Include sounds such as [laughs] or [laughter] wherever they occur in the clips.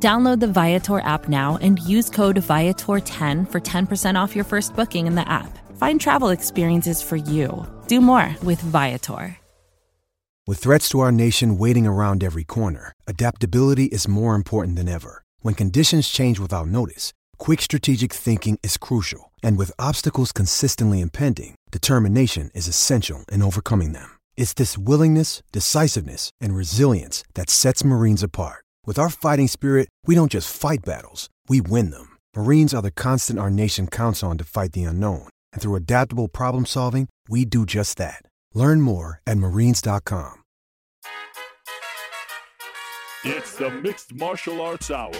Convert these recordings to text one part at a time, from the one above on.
Download the Viator app now and use code Viator10 for 10% off your first booking in the app. Find travel experiences for you. Do more with Viator. With threats to our nation waiting around every corner, adaptability is more important than ever. When conditions change without notice, quick strategic thinking is crucial. And with obstacles consistently impending, determination is essential in overcoming them. It's this willingness, decisiveness, and resilience that sets Marines apart. With our fighting spirit, we don't just fight battles, we win them. Marines are the constant our nation counts on to fight the unknown. And through adaptable problem solving, we do just that. Learn more at marines.com. It's the Mixed Martial Arts Hour.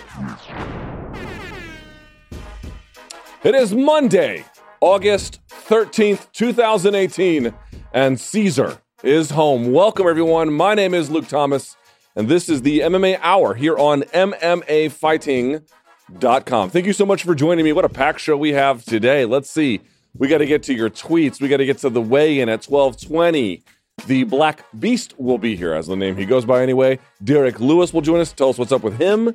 It is Monday, August 13th, 2018, and Caesar is home. Welcome, everyone. My name is Luke Thomas, and this is the MMA Hour here on MMAfighting.com. Thank you so much for joining me. What a packed show we have today. Let's see. We got to get to your tweets. We got to get to the weigh in at 1220. The Black Beast will be here, as the name he goes by anyway. Derrick Lewis will join us. Tell us what's up with him.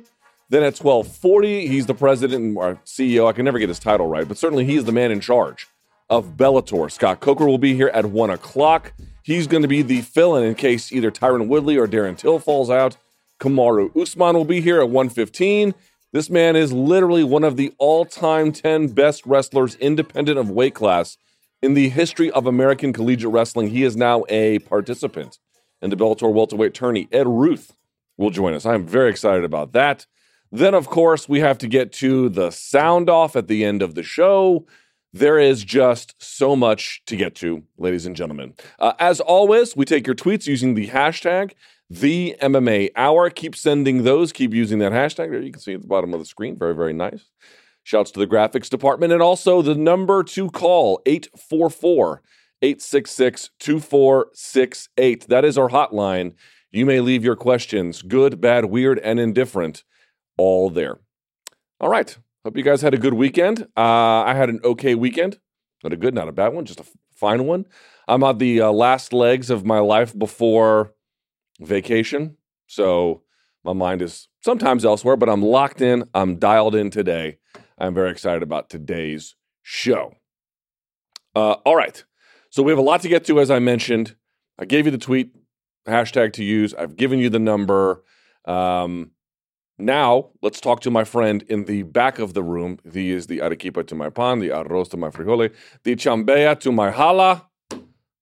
Then at 1240, he's the president or CEO. I can never get his title right, but certainly he's the man in charge of Bellator. Scott Coker will be here at 1 o'clock. He's going to be the fill-in in case either Tyron Woodley or Darren Till falls out. Kamaru Usman will be here at 115. This man is literally one of the all-time 10 best wrestlers independent of weight class in the history of American collegiate wrestling. He is now a participant in the Bellator welterweight tourney. Ed Ruth will join us. I'm very excited about that. Then, of course, we have to get to the sound off at the end of the show. There is just so much to get to, ladies and gentlemen. Uh, as always, we take your tweets using the hashtag the MMA Hour. Keep sending those. Keep using that hashtag. There you can see at the bottom of the screen. Very, very nice. Shouts to the graphics department and also the number to call 844 866 2468. That is our hotline. You may leave your questions, good, bad, weird, and indifferent, all there. All right. Hope you guys had a good weekend. Uh, I had an okay weekend. Not a good, not a bad one, just a fine one. I'm on the uh, last legs of my life before vacation. So my mind is sometimes elsewhere, but I'm locked in. I'm dialed in today. I'm very excited about today's show. Uh, all right. So we have a lot to get to, as I mentioned. I gave you the tweet hashtag to use. I've given you the number. Um, now, let's talk to my friend in the back of the room. He is the arequipa to my pan, the arroz to my frijole, the chambea to my hala,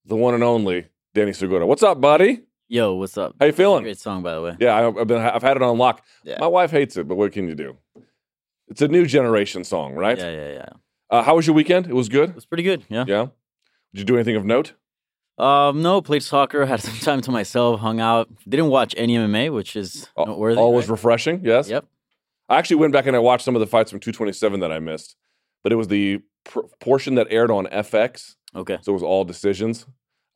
the one and only Danny Segura. What's up, buddy? Yo, what's up? How you feeling? Great song, by the way. Yeah, I- I've been I've had it on lock. Yeah. My wife hates it, but what can you do? It's a new generation song, right? Yeah, yeah, yeah. Uh, how was your weekend? It was good. It was pretty good. Yeah. Yeah. Did you do anything of note? Um, no, played soccer, [laughs] had some time to myself, hung out. Didn't watch any MMA, which is noteworthy. Always right? refreshing. Yes. Yep. I actually went back and I watched some of the fights from 227 that I missed, but it was the pr- portion that aired on FX, Okay. so it was all decisions.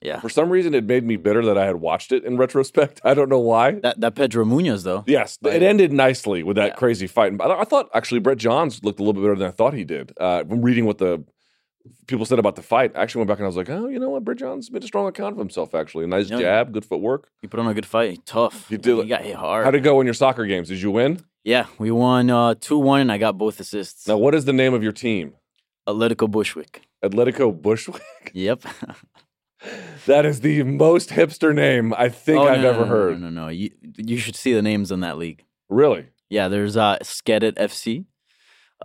Yeah. For some reason, it made me bitter that I had watched it in retrospect. [laughs] I don't know why. That that Pedro Munhoz though. Yes, it ended nicely with that Yeah. crazy fight. And I I thought actually Brett Johns looked a little bit better than I thought he did. Uh, from reading what the people said about the fight, I actually went back and I was like, oh, you know what? Brett Johns made a strong account of himself. Actually, a nice Yeah. jab, good footwork. He put on a good fight. Tough. He did. He got hit hard. How'd it go in your soccer games? Did you win? yeah, we won uh two one, and I got both assists. Now, what is the name of your team? Atletico Bushwick. Atletico Bushwick. [laughs] Yep. That is the most hipster name I think Oh, I've no, no, ever no, heard. No, no, no. You you should see the names in that league. Really? Yeah, there's uh Skedet FC.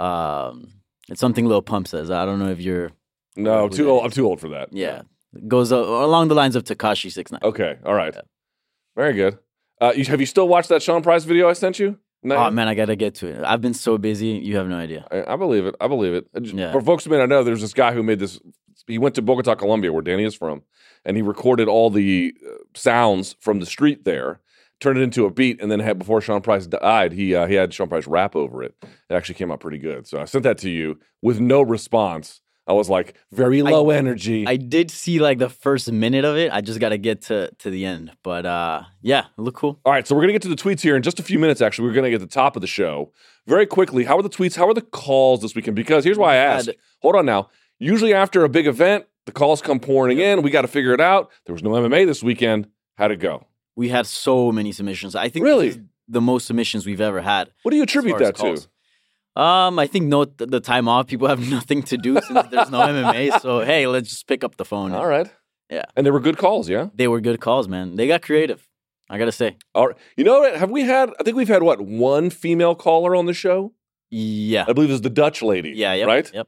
Um, it's something Lil Pump says. I don't know if you're. No, Who too old. I'm too old for that. Yeah, It goes uh, along the lines of Tekashi Six Nine. Okay. All right. Very good. Uh, you, have you still watched that Sean Price video I sent you? No. Oh man, I gotta get to it. I've been so busy. You have no idea. I, I believe it. I believe it. Yeah. For folks who may not know, there's this guy who made this. He went to Bogota, Colombia, where Danny is from, and he recorded all the uh, sounds from the street there. turned it into a beat, and then had before Sean Price died, he uh, he had Sean Price rap over it. It actually came out pretty good. So I sent that to you with no response. I was like, very low energy. I did see like the first minute of it. I just got to get to to the end. But uh, yeah, look cool. All right, so we're gonna get to the tweets here in just a few minutes. Actually, we're gonna get to the top of the show very quickly. How are the tweets? How are the calls this weekend? Because here's why I asked. Hold on now. Usually after a big event, the calls come pouring in. We got to figure it out. There was no MMA this weekend. How'd it go? We had so many submissions. I think Really? the most submissions we've ever had. What do you attribute that to? Um, I think no, the time off. People have [laughs] nothing to do since there's no MMA. So [laughs] hey, let's just pick up the phone. All right. Yeah. And they were good calls, yeah? They were good calls, man. They got creative. I gotta say. All right. You know what? Have we had, I think we've had, what, one female caller on the show? Yeah. I believe it was the Dutch lady. Yeah. Yep, Right? Yep.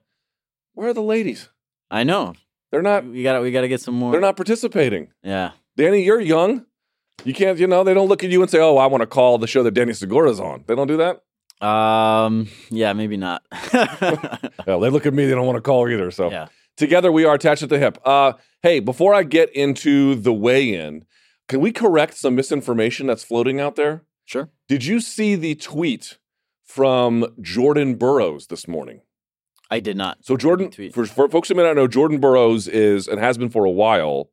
Where are the ladies? I know. They're not, We gotta. We gotta get some more. they're not participating. Yeah. Danny, you're young. You can't, you know, they don't look at you and say, oh, I want to call the show that Danny Segura's on. They don't do that? Um. Yeah. Maybe not. [laughs] Yeah, they look at me, they don't want to call either. So yeah. together we are attached at the hip. Uh, hey, before I get into the weigh in, can we correct some misinformation that's floating out there? Sure. Did you see the tweet from Jordan Burroughs this morning? I did not. So Jordan, for, for folks who may not know, Jordan Burroughs is and has been for a while.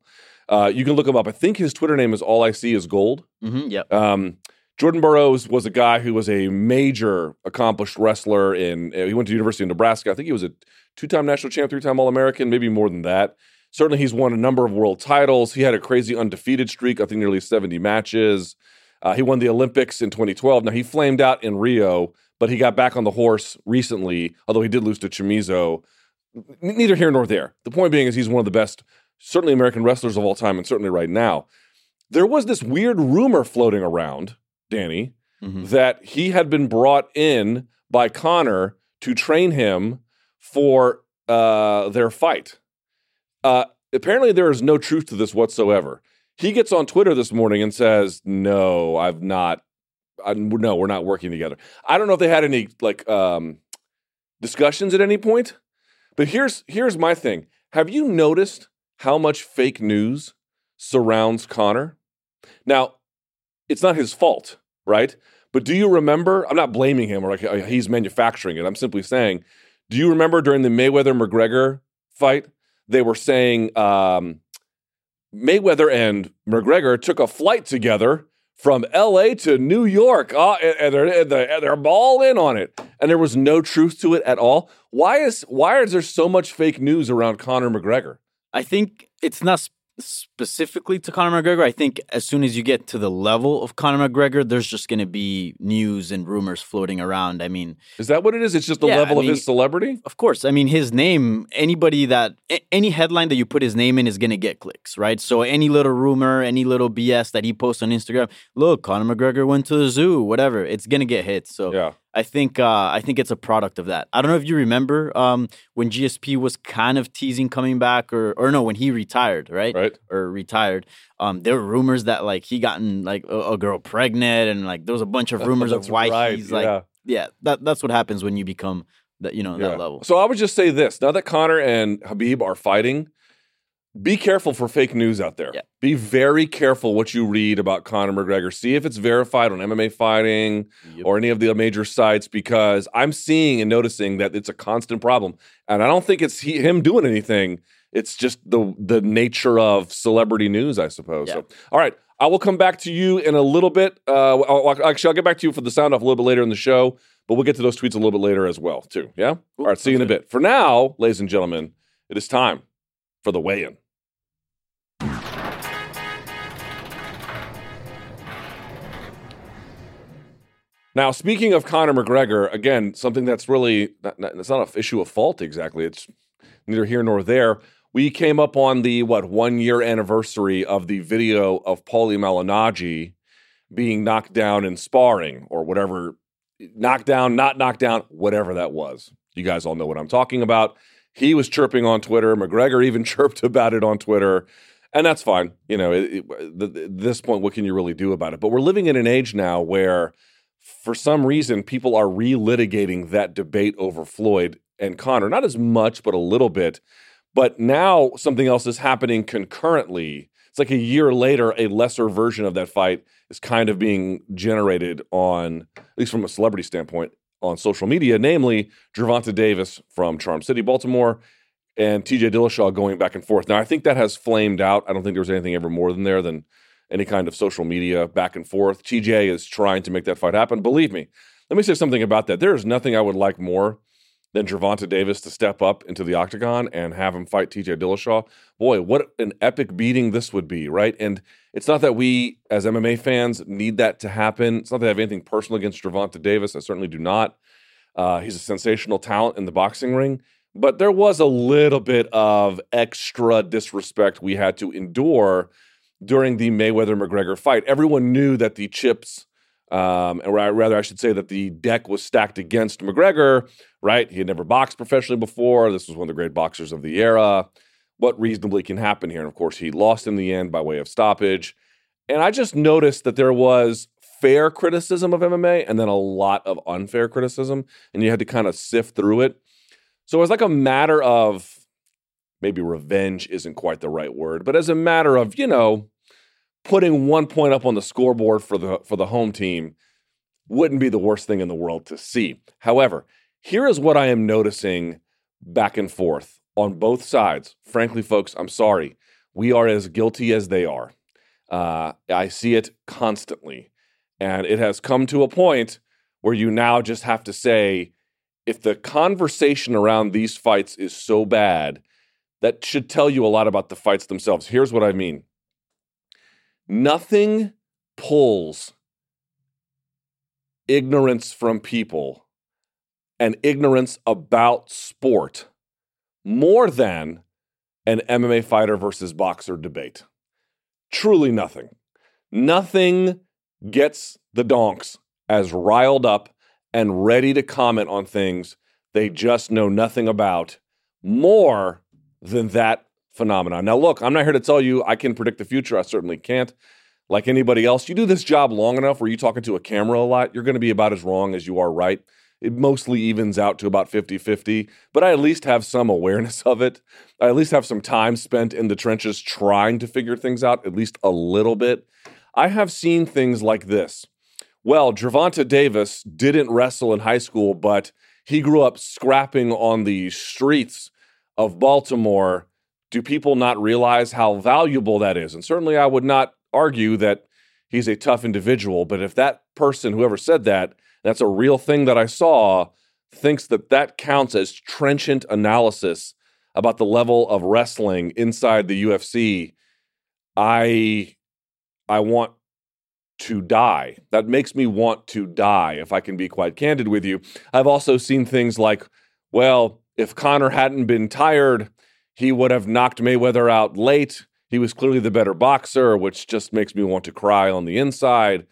Uh, you can look him up. I think his Twitter name is All I See Is Gold. hmm Yep. Um, Jordan Burroughs was a guy who was a major accomplished wrestler. In uh, he went to University of Nebraska. I think he was a two-time national champ, three-time All-American, maybe more than that. Certainly, he's won a number of world titles. He had a crazy undefeated streak. I think nearly seventy matches. Uh, he won the Olympics in 2012. Now he flamed out in Rio, but he got back on the horse recently. Although he did lose to Chamizo. N- neither here nor there. The point being is he's one of the best, certainly American wrestlers of all time, and certainly right now. There was this weird rumor floating around, Danny, Mhm. that he had been brought in by Conor to train him for uh, their fight. Uh, apparently, there is no truth to this whatsoever. He gets on Twitter this morning and says, "No, I've not. I, no, we're not working together." I don't know if they had any like um, discussions at any point, but here's here's my thing. Have you noticed how much fake news surrounds Conor? Now, it's not his fault, right? But do you remember? I'm not blaming him or like uh, he's manufacturing it. I'm simply saying, do you remember during the Mayweather McGregor fight, they were saying um, Mayweather and McGregor took a flight together from L.A. to New York, uh, and, they're they're, all in on it, and there was no truth to it at all. Why is why is there so much fake news around Conor McGregor? I think it's not specifically to Conor McGregor. I think as soon as you get to the level of Conor McGregor, there's just going to be news and rumors floating around. I mean, Is that what it is? It's just the Yeah, level I of his celebrity. of course, I mean his name. Anybody that any headline that you put his name in is going to get clicks, right? So any little rumor, any little BS that he posts on Instagram, look, Conor McGregor went to the zoo, whatever, it's going to get hits. So Yeah. I think uh, I think it's a product of that. I don't know if you remember um, when GSP was kind of teasing coming back, or or no, when he retired, right? Right. Or retired. Um, there were rumors that like he gotten like a, a girl pregnant, and like there was a bunch of [laughs] rumors of why right, he's like, yeah. yeah, that that's what happens when you become that you know that level. So I would just say this: now that Conor and Khabib are fighting, be careful for fake news out there. Yeah. Be very careful what you read about Conor McGregor. See if it's verified on MMA Fighting Yep. or any of the major sites because I'm seeing and noticing that it's a constant problem, and I don't think it's he, him doing anything. It's just the the nature of celebrity news, I suppose. Yeah. So, all right. I will come back to you in a little bit. Uh, I'll- actually, I'll get back to you for the sound off a little bit later in the show, but we'll get to those tweets a little bit later as well, too. Yeah. All right. See you in a bit. For now, ladies and gentlemen, it is time for the weigh-in. Now, speaking of Conor McGregor, again, something that's really not, not, it's not an issue of fault exactly. It's neither here nor there. We came up on the what one year anniversary of the video of Paulie Malignaggi being knocked down in sparring or whatever, knocked down, not knocked down, whatever that was. You guys all know what I'm talking about. He was chirping on Twitter. McGregor even [laughs] chirped about it on Twitter. And that's fine. You know, at this point, what can you really do about it? But we're living in an age now where, for some reason, people are relitigating that debate over Floyd and Conor. Not as much, but a little bit. But now something else is happening concurrently it's like a year later, a lesser version of that fight is kind of being generated on, at least from a celebrity standpoint, on social media, namely Gervonta Davis from Charm City, Baltimore, and TJ Dillashaw going back and forth. Now, I think that has flamed out. I don't think there was anything ever more than there than any kind of social media back and forth. TJ is trying to make that fight happen. Believe me, let me say something about that. There is nothing I would like more than Gervonta Davis to step up into the octagon and have him fight TJ Dillashaw. Boy, what an epic beating this would be, right? And it's not that we, as MMA fans, need that to happen. It's not that I have anything personal against Gervonta Davis. I certainly do not. Uh, he's a sensational talent in the boxing ring. But there was a little bit of extra disrespect we had to endure during the Mayweather McGregor fight. Everyone knew that the chips, um, or rather, I should say that the deck was stacked against McGregor, right? He had never boxed professionally before. This was one of the great boxers of the era. What reasonably can happen here? And of course, he lost in the end by way of stoppage. And I just noticed that there was fair criticism of MMA and then a lot of unfair criticism. And you had to kind of sift through it. So it was like a matter of maybe revenge isn't quite the right word, but as a matter of, you know, putting one point up on the scoreboard for the for the home team wouldn't be the worst thing in the world to see. However, here is what I am noticing back and forth on both sides. Frankly, folks, I'm sorry. We are as guilty as they are. Uh, I see it constantly. And it has come to a point where you now just have to say, if the conversation around these fights is so bad, that should tell you a lot about the fights themselves. Here's what I mean nothing pulls ignorance from people and ignorance about sport more than an MMA fighter versus boxer debate. Truly nothing. Nothing gets the donks as riled up and ready to comment on things they just know nothing about more than that phenomenon. Now, look, I'm not here to tell you I can predict the future. I certainly can't. Like anybody else, you do this job long enough where you're talking to a camera a lot, you're going to be about as wrong as you are right. It mostly evens out to about 50 50, but I at least have some awareness of it. I at least have some time spent in the trenches trying to figure things out, at least a little bit. I have seen things like this well, Gervonta Davis didn't wrestle in high school, but he grew up scrapping on the streets of Baltimore. Do people not realize how valuable that is? And certainly, I would not argue that he's a tough individual, but if that person, whoever said that, that's a real thing that I saw, thinks that that counts as trenchant analysis about the level of wrestling inside the UFC, I I want to die. That makes me want to die, if I can be quite candid with you. I've also seen things like, well, if Conor hadn't been tired, he would have knocked Mayweather out late. He was clearly the better boxer, which just makes me want to cry on the inside.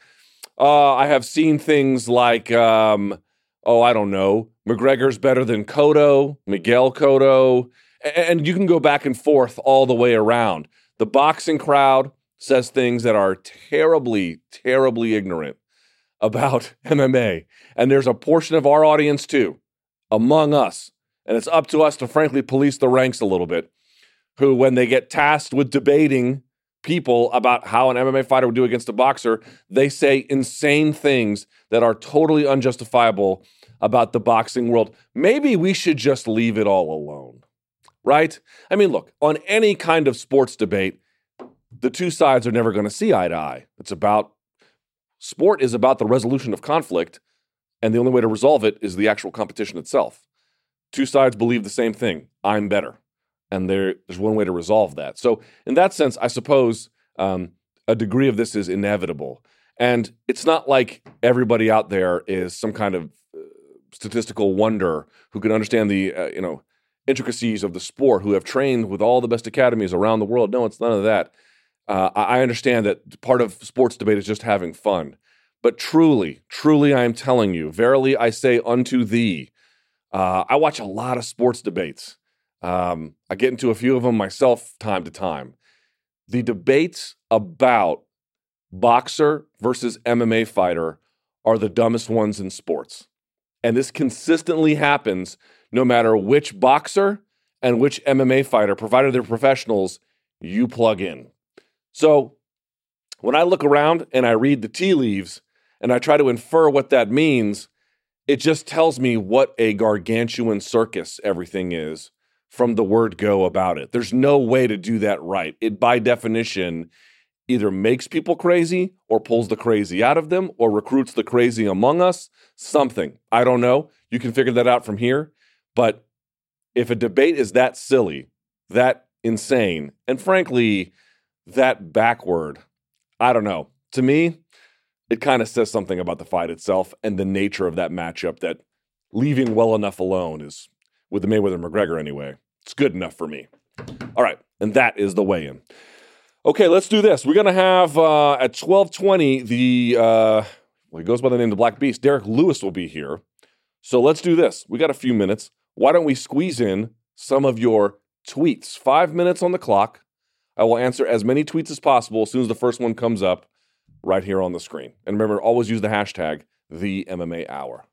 Uh, I have seen things like, um, oh, I don't know, McGregor's better than Cotto, Miguel Cotto, and you can go back and forth all the way around. The boxing crowd says things that are terribly, terribly ignorant about [laughs] MMA. And there's a portion of our audience too, among us, and it's up to us to frankly police the ranks a little bit, who, when they get tasked with debating people about how an MMA fighter would do against a boxer, they say insane things that are totally unjustifiable about the boxing world. Maybe we should just leave it all alone, right? I mean, look, on any kind of sports debate, the two sides are never going to see eye to eye. It's about sport is about the resolution of conflict, and the only way to resolve it is the actual competition itself. Two sides believe the same thing. I'm better, and there, there's one way to resolve that. So, in that sense, I suppose um, a degree of this is inevitable, and it's not like everybody out there is some kind of uh, statistical wonder who can understand the uh, you know intricacies of the sport, who have trained with all the best academies around the world. No, it's none of that. Uh, I understand that part of sports debate is just having fun. But truly, truly, I am telling you, verily I say unto thee, uh, I watch a lot of sports debates. Um, I get into a few of them myself time to time. The debates about boxer versus MMA fighter are the dumbest ones in sports. And this consistently happens no matter which boxer and which MMA fighter, provided they're professionals, you plug in. So when I look around and I read the tea leaves and I try to infer what that means, it just tells me what a gargantuan circus everything is from the word go about it. There's no way to do that right. It, by definition, either makes people crazy or pulls the crazy out of them or recruits the crazy among us. Something. I don't know. You can figure that out from here. But if a debate is that silly, that insane, and frankly, that backward, I don't know. To me, it kind of says something about the fight itself and the nature of that matchup that leaving well enough alone is with the Mayweather McGregor anyway. It's good enough for me. All right, and that is the weigh-in. Okay, let's do this. We're gonna have uh, at twelve twenty the uh, well, he goes by the name of the Black Beast. Derrick Lewis will be here. So let's do this. We got a few minutes. Why don't we squeeze in some of your tweets? Five minutes on the clock. I will answer as many tweets as possible as soon as the first one comes up right here on the screen. And remember, always use the hashtag the MMA Hour.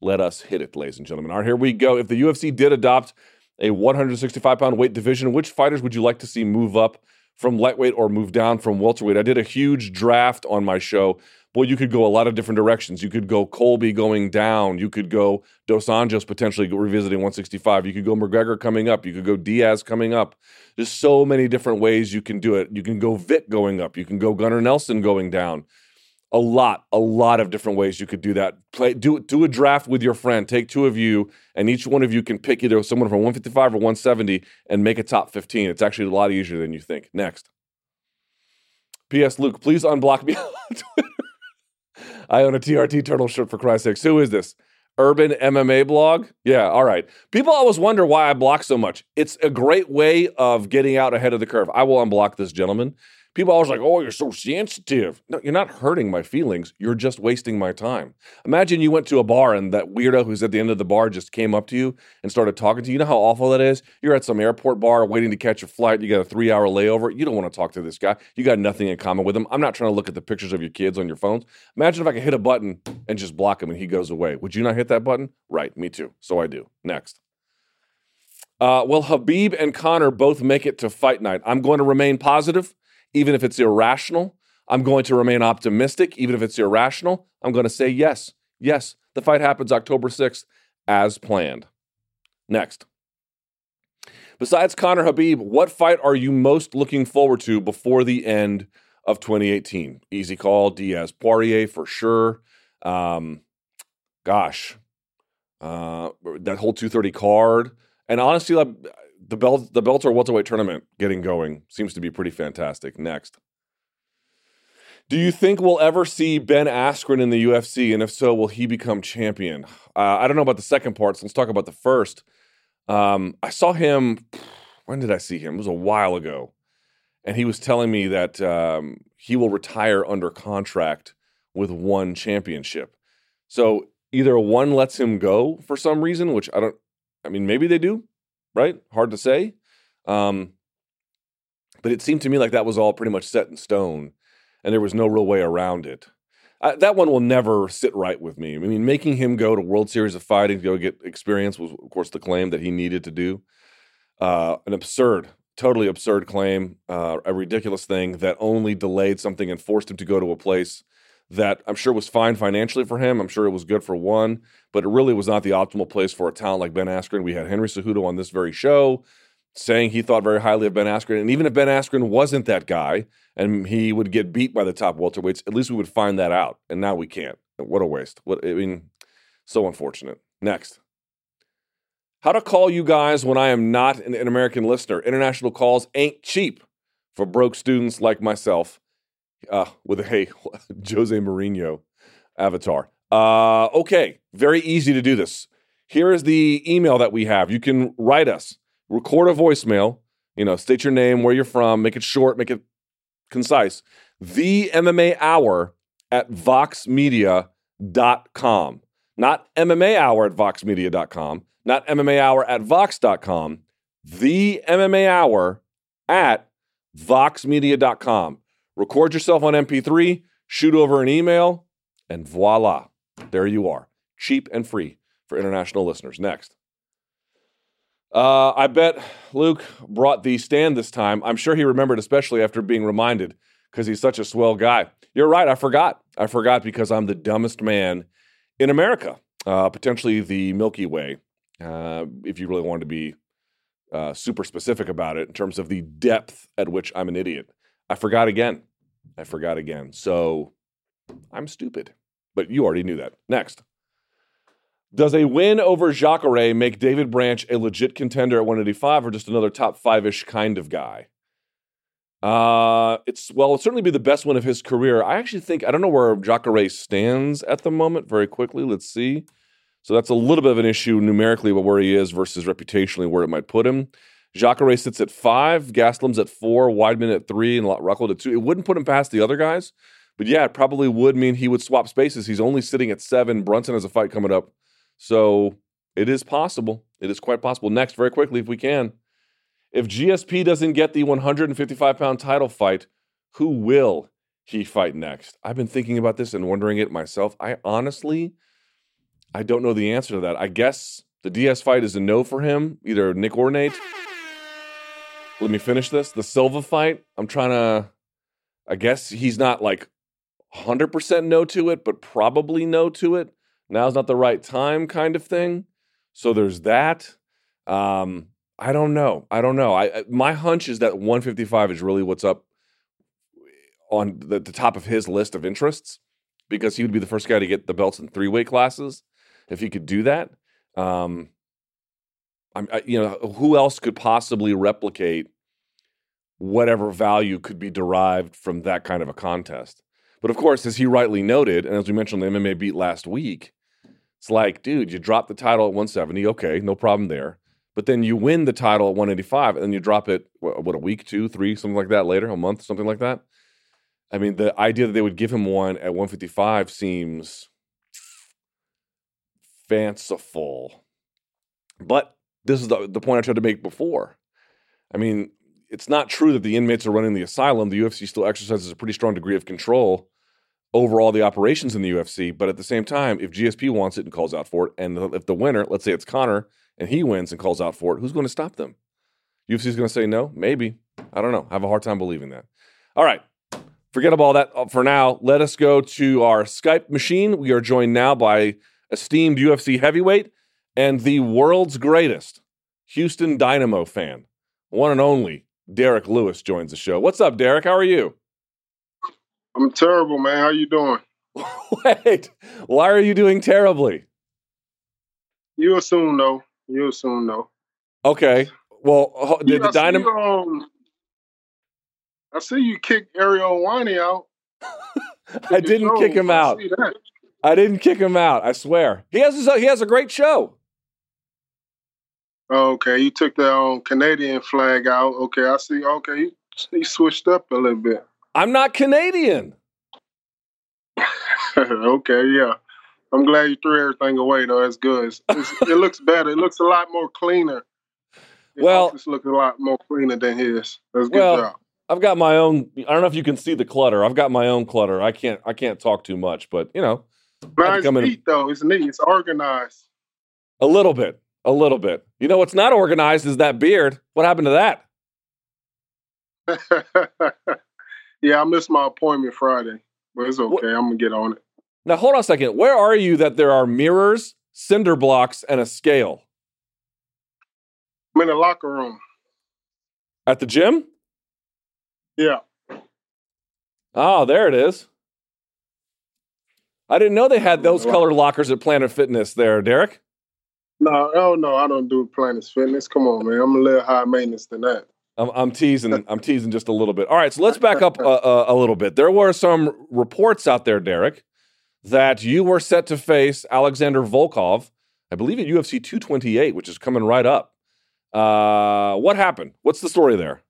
Let us hit it, ladies and gentlemen. All right, here we go. If the UFC did adopt a 165 pound weight division, which fighters would you like to see move up from lightweight or move down from welterweight? I did a huge draft on my show. Boy, you could go a lot of different directions. You could go Colby going down. You could go Dos Anjos potentially revisiting 165. You could go McGregor coming up. You could go Diaz coming up. There's so many different ways you can do it. You can go Vick going up. You can go Gunnar Nelson going down a lot, a lot of different ways you could do that. Play, do do a draft with your friend. Take two of you, and each one of you can pick either someone from 155 or 170 and make a top 15. It's actually a lot easier than you think. Next. P.S. Luke, please unblock me [laughs] on Twitter. I own a TRT Turtle shirt for Christ's sakes. Who is this? Urban MMA blog? Yeah, all right. People always wonder why I block so much. It's a great way of getting out ahead of the curve. I will unblock this gentleman People always like, oh, you're so sensitive. No, you're not hurting my feelings. You're just wasting my time. Imagine you went to a bar and that weirdo who's at the end of the bar just came up to you and started talking to you. You know how awful that is? You're at some airport bar waiting to catch a flight. You got a three hour layover. You don't want to talk to this guy. You got nothing in common with him. I'm not trying to look at the pictures of your kids on your phones. Imagine if I could hit a button and just block him and he goes away. Would you not hit that button? Right, me too. So I do. Next. Uh, will Khabib and Conor both make it to fight night? I'm going to remain positive even if it's irrational. I'm going to remain optimistic, even if it's irrational. I'm going to say yes. Yes, the fight happens October 6th as planned. Next. Besides Conor Khabib, what fight are you most looking forward to before the end of 2018? Easy call, Diaz Poirier for sure. Um, gosh, uh, that whole 230 card. And honestly, the belt the Bellator welterweight tournament getting going seems to be pretty fantastic. Next. Do you think we'll ever see Ben Askren in the UFC? And if so, will he become champion? Uh, I don't know about the second part, so let's talk about the first. Um, I saw him, when did I see him? It was a while ago. And he was telling me that um, he will retire under contract with one championship. So either one lets him go for some reason, which I don't, I mean, maybe they do right? Hard to say. Um, but it seemed to me like that was all pretty much set in stone and there was no real way around it. I, that one will never sit right with me. I mean, making him go to World Series of Fighting to go get experience was, of course, the claim that he needed to do. Uh, an absurd, totally absurd claim, uh, a ridiculous thing that only delayed something and forced him to go to a place that I'm sure was fine financially for him. I'm sure it was good for one, but it really was not the optimal place for a talent like Ben Askren. We had Henry Cejudo on this very show saying he thought very highly of Ben Askren. And even if Ben Askren wasn't that guy and he would get beat by the top welterweights, at least we would find that out. And now we can't. What a waste. What I mean, so unfortunate. Next. How to call you guys when I am not an, an American listener. International calls ain't cheap for broke students like myself uh, with a [laughs] hey, Jose Mourinho avatar. Uh, okay, very easy to do this. Here is the email that we have. You can write us, record a voicemail, you know, state your name, where you're from, make it short, make it concise. The MMA Hour at voxmedia.com. Not MMA Hour at voxmedia.com, not MMA Hour at vox.com. The MMA Hour at voxmedia.com. Record yourself on MP3, shoot over an email, and voila, there you are. Cheap and free for international listeners. Next. Uh, I bet Luke brought the stand this time. I'm sure he remembered, especially after being reminded, because he's such a swell guy. You're right. I forgot. I forgot because I'm the dumbest man in America, uh, potentially the Milky Way, uh, if you really wanted to be uh, super specific about it in terms of the depth at which I'm an idiot. I forgot again. I forgot again. So I'm stupid. But you already knew that. Next. Does a win over Jacare make David Branch a legit contender at 185 or just another top five ish kind of guy? Uh, it's well, it'll certainly be the best one of his career. I actually think I don't know where Jacare stands at the moment. Very quickly, let's see. So that's a little bit of an issue numerically, but where he is versus reputationally, where it might put him. Jacare sits at five, Gastelum's at four, Weidman at three, and Rockhold at two. It wouldn't put him past the other guys, but yeah, it probably would mean he would swap spaces. He's only sitting at seven. Brunson has a fight coming up, so it is possible. It is quite possible. Next, very quickly, if we can, if GSP doesn't get the 155 pound title fight, who will he fight next? I've been thinking about this and wondering it myself. I honestly, I don't know the answer to that. I guess the Diaz fight is a no for him, either Nick or Nate. Let me finish this. The Silva fight, I'm trying to, I guess he's not like 100% no to it, but probably no to it. Now's not the right time, kind of thing. So there's that. Um, I don't know. I don't know. I my hunch is that 155 is really what's up on the, the top of his list of interests because he would be the first guy to get the belts in three weight classes if he could do that. Um, I'm, I, you know, who else could possibly replicate whatever value could be derived from that kind of a contest? But of course, as he rightly noted, and as we mentioned on the MMA beat last week, it's like, dude, you drop the title at 170, okay, no problem there. But then you win the title at 185, and then you drop it what, what a week, two, three, something like that later, a month, something like that. I mean, the idea that they would give him one at 155 seems fanciful. But this is the, the point I tried to make before. I mean, it's not true that the inmates are running the asylum. The UFC still exercises a pretty strong degree of control over all the operations in the UFC. But at the same time, if GSP wants it and calls out for it, and if the winner, let's say it's Conor, and he wins and calls out for it, who's going to stop them? UFC is going to say no? Maybe. I don't know. I have a hard time believing that. All right. Forget about all that uh, for now. Let us go to our Skype machine. We are joined now by esteemed UFC heavyweight and the world's greatest Houston Dynamo fan, one and only Derrick Lewis joins the show. What's up, Derrick? How are you? I'm terrible, man. How you doing? [laughs] Wait, why are you doing terribly? You'll soon know. You'll soon know. Okay. Well, did the Dynamo? Um, I see you kick Ariel Helwani out. [laughs] I didn't kick him out. I didn't kick him out. I swear. He has a, he has a great show. Okay, you took the um, Canadian flag out. Okay, I see. Okay, you, you switched up a little bit. I'm not Canadian. [laughs] okay, yeah. I'm glad you threw everything away, though. That's good. It's, it's, it looks better. It looks a lot more cleaner. It well, it's looking a lot more cleaner than his. That's good well, job. I've got my own. I don't know if you can see the clutter. I've got my own clutter. I can't. I can't talk too much, but you know, nice neat though. It's neat. It's organized. A little bit. A little bit. You know what's not organized is that beard. What happened to that? [laughs] yeah, I missed my appointment Friday, but it's okay. What? I'm gonna get on it. Now hold on a second. Where are you that there are mirrors, cinder blocks, and a scale? I'm in the locker room. At the gym? Yeah. Oh, there it is. I didn't know they had those color lockers at Planet Fitness there, Derrick. No, oh no, I don't do Planet Fitness. Come on, man. I'm a little high maintenance than that. I'm, I'm teasing. I'm teasing just a little bit. All right, so let's back up a, [laughs] a, a little bit. There were some reports out there, Derrick, that you were set to face Alexander Volkov, I believe at UFC 228, which is coming right up. Uh, what happened? What's the story there?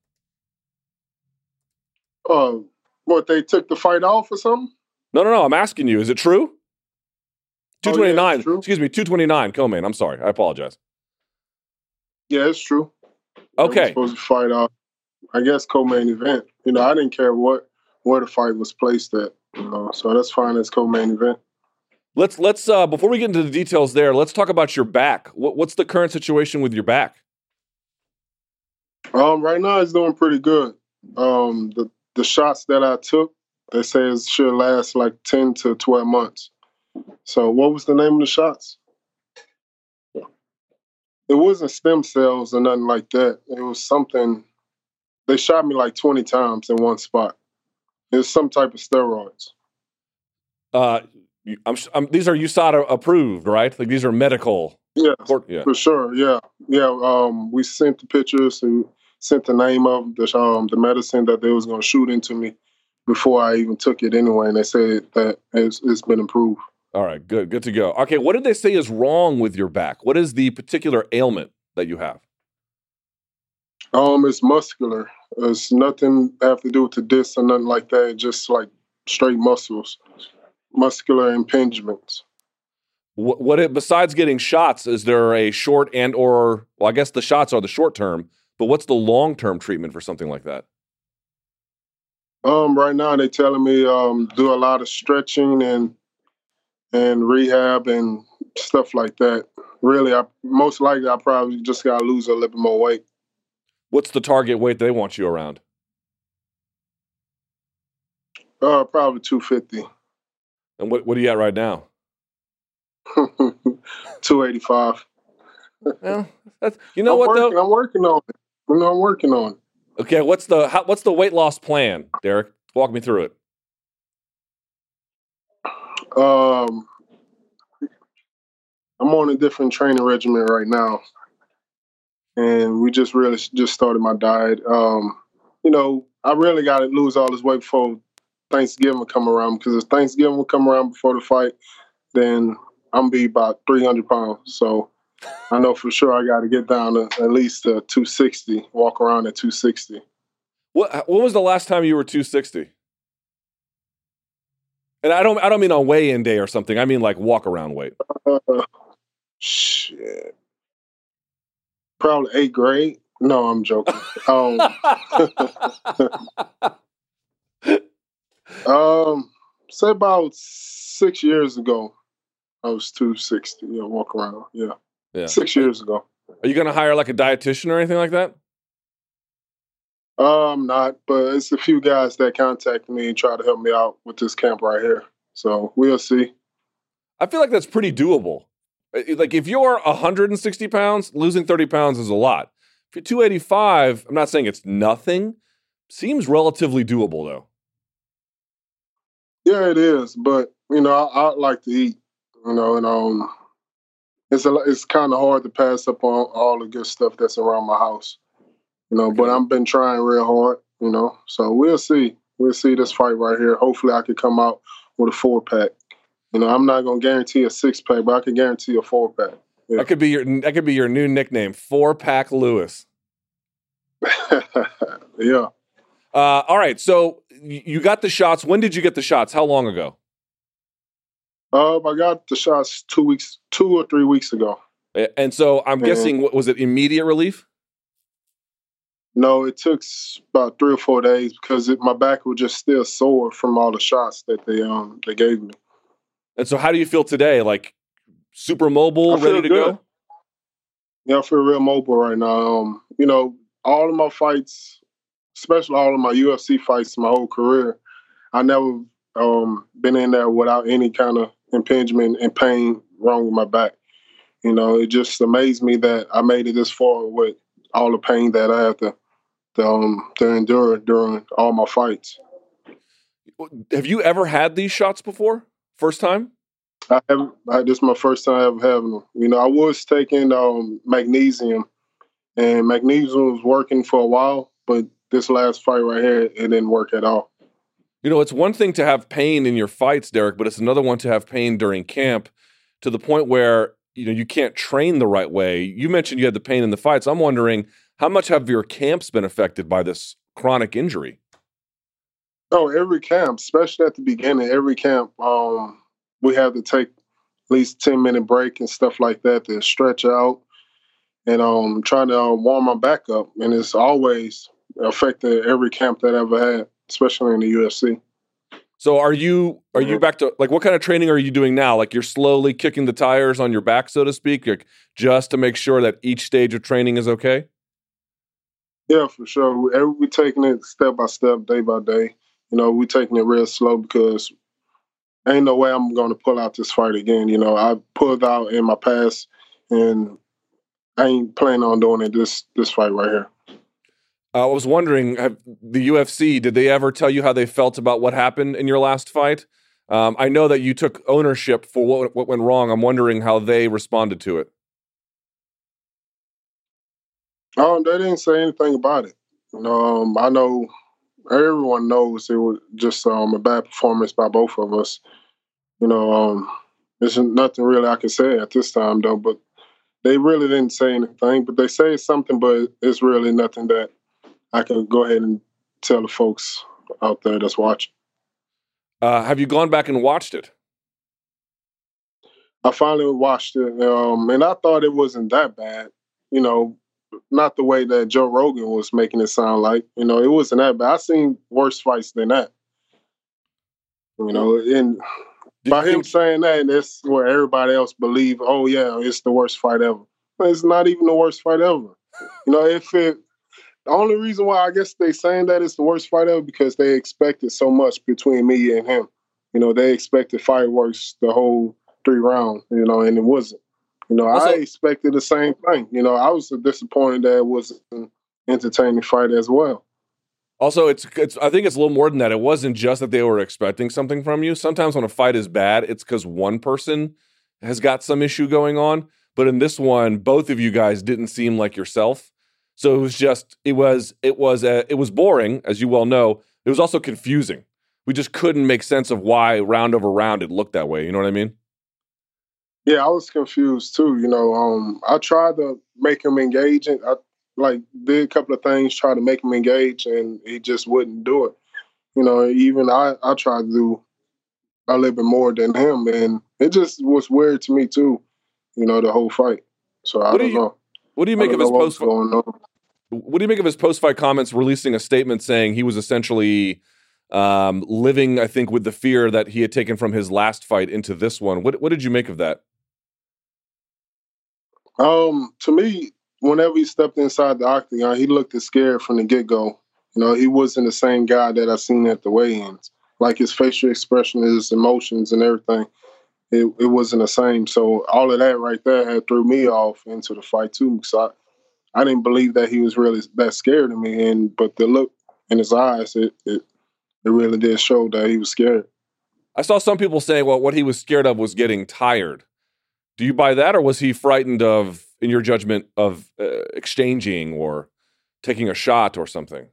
Uh, what they took the fight off or something? No, no, no. I'm asking you. Is it true? 229. Oh, yeah, excuse me, 229. Co-main. I'm sorry. I apologize. Yeah, it's true. Okay. Supposed to fight off. I guess co-main event. You know, I didn't care what where the fight was placed at. You know, so that's fine as co-main event. Let's let's uh before we get into the details there, let's talk about your back. What, what's the current situation with your back? Um, right now it's doing pretty good. Um, the the shots that I took, they say it should last like ten to twelve months. So, what was the name of the shots? It wasn't stem cells or nothing like that. It was something. They shot me like twenty times in one spot. It was some type of steroids. Uh, I'm, I'm, these are USADA approved, right? Like these are medical. Yeah, Court, yeah. for sure. Yeah, yeah. Um, we sent the pictures and sent the name of the um the medicine that they was going to shoot into me before I even took it anyway, and they said that it's, it's been improved. All right, good, good to go. Okay, what did they say is wrong with your back? What is the particular ailment that you have? Um, it's muscular. It's nothing have to do with the disc or nothing like that. It's just like straight muscles, muscular impingements. What, what it, besides getting shots, is there a short and or well, I guess the shots are the short term, but what's the long term treatment for something like that? Um, right now they're telling me um do a lot of stretching and and rehab and stuff like that. Really, I most likely I probably just gotta lose a little bit more weight. What's the target weight they want you around? Uh, probably two fifty. And what what are you at right now? [laughs] 285. Well, that's you know I'm what working, though. I'm working on it. You know, I'm working on it. Okay, what's the how, what's the weight loss plan, Derrick? Walk me through it. Um, I'm on a different training regimen right now, and we just really just started my diet. Um, you know, I really got to lose all this weight before Thanksgiving come around because if Thanksgiving will come around before the fight, then I'm be about 300 pounds. So I know for sure I got to get down to at least uh, 260, walk around at 260. What when was the last time you were 260? And I don't I don't mean on weigh-in day or something. I mean like walk around weight. Uh, shit. Probably eighth grade. No, I'm joking. Um, [laughs] um, say about six years ago, I was two sixty. Yeah, walk around. Yeah, yeah. six years ago. Are you going to hire like a dietitian or anything like that? Um, not, but it's a few guys that contact me and try to help me out with this camp right here. So we'll see. I feel like that's pretty doable. Like if you're 160 pounds, losing 30 pounds is a lot. If you're 285, I'm not saying it's nothing. Seems relatively doable though. Yeah, it is, but you know, I, I like to eat. You know, and um, it's a, it's kind of hard to pass up on all the good stuff that's around my house. You know, but I've been trying real hard. You know, so we'll see. We'll see this fight right here. Hopefully, I can come out with a four pack. You know, I'm not gonna guarantee a six pack, but I can guarantee a four pack. Yeah. That could be your that could be your new nickname, Four Pack Lewis. [laughs] yeah. Uh, all right, so you got the shots. When did you get the shots? How long ago? Um, I got the shots two weeks, two or three weeks ago. And so I'm Mhm. guessing what was it immediate relief? No, it took about three or four days because it, my back was just still sore from all the shots that they um they gave me. And so how do you feel today? Like super mobile, ready to good. go? Yeah, I feel real mobile right now. Um, you know, all of my fights, especially all of my UFC fights, my whole career, I never um been in there without any kind of impingement and pain wrong with my back. You know, it just amazed me that I made it this far with all the pain that I have to, to um to endure during all my fights. Have you ever had these shots before? First time? I haven't. I, this is my first time ever having them. You know, I was taking um, magnesium, and magnesium was working for a while, but this last fight right here, it didn't work at all. You know, it's one thing to have pain in your fights, Derrick, but it's another one to have pain during camp to the point where, you know, you can't train the right way. You mentioned you had the pain in the fights. I'm wondering how much have your camps been affected by this chronic injury? Oh, every camp, especially at the beginning, every camp, um, we have to take at least ten minute break and stuff like that to stretch out and um trying to uh, warm my back up. And it's always affected every camp that I ever had, especially in the UFC. So are you are you back to like what kind of training are you doing now? Like you're slowly kicking the tires on your back, so to speak, like just to make sure that each stage of training is okay? Yeah, for sure. We, we taking it step by step, day by day. You know, we're taking it real slow because ain't no way I'm going to pull out this fight again. You know, I pulled out in my past, and I ain't planning on doing it this this fight right here. I was wondering, have, the UFC did they ever tell you how they felt about what happened in your last fight? Um, I know that you took ownership for what what went wrong. I'm wondering how they responded to it. Um, they didn't say anything about it. Um, I know everyone knows it was just um, a bad performance by both of us. You know, um, there's nothing really I can say at this time though. But they really didn't say anything. But they say something, but it's really nothing that I can go ahead and tell the folks out there that's watching. Uh, have you gone back and watched it? I finally watched it, um, and I thought it wasn't that bad. You know, not the way that Joe Rogan was making it sound like. You know, it wasn't that bad. I've seen worse fights than that. You know, and Did by him think- saying that, that's where everybody else believe. Oh yeah, it's the worst fight ever. It's not even the worst fight ever. You know, if it only reason why I guess they saying that it's the worst fight ever because they expected so much between me and him. You know, they expected fireworks the whole three round. You know, and it wasn't. You know, also, I expected the same thing. You know, I was disappointed that it was an entertaining fight as well. Also, it's it's. I think it's a little more than that. It wasn't just that they were expecting something from you. Sometimes when a fight is bad, it's because one person has got some issue going on. But in this one, both of you guys didn't seem like yourself. So it was just it was it was uh, it was boring, as you well know. It was also confusing. We just couldn't make sense of why round over round it looked that way. You know what I mean? Yeah, I was confused too. You know, um, I tried to make him engage, and I like did a couple of things, try to make him engage, and he just wouldn't do it. You know, even I, I tried to do a little bit more than him, and it just was weird to me too. You know, the whole fight. So I what don't do you, know. What do you make of his post? What do you make of his post fight comments, releasing a statement saying he was essentially um, living, I think, with the fear that he had taken from his last fight into this one? What What did you make of that? Um, to me, whenever he stepped inside the octagon, he looked scared from the get go. You know, he wasn't the same guy that I seen at the weigh-ins. Like his facial expression, his emotions, and everything, it, it wasn't the same. So all of that right there had threw me off into the fight too, because I, didn't believe that he was really that scared of me. And but the look in his eyes, it it, it really did show that he was scared. I saw some people saying, well, what he was scared of was getting tired. Do you buy that, or was he frightened of, in your judgment, of uh, exchanging or taking a shot or something?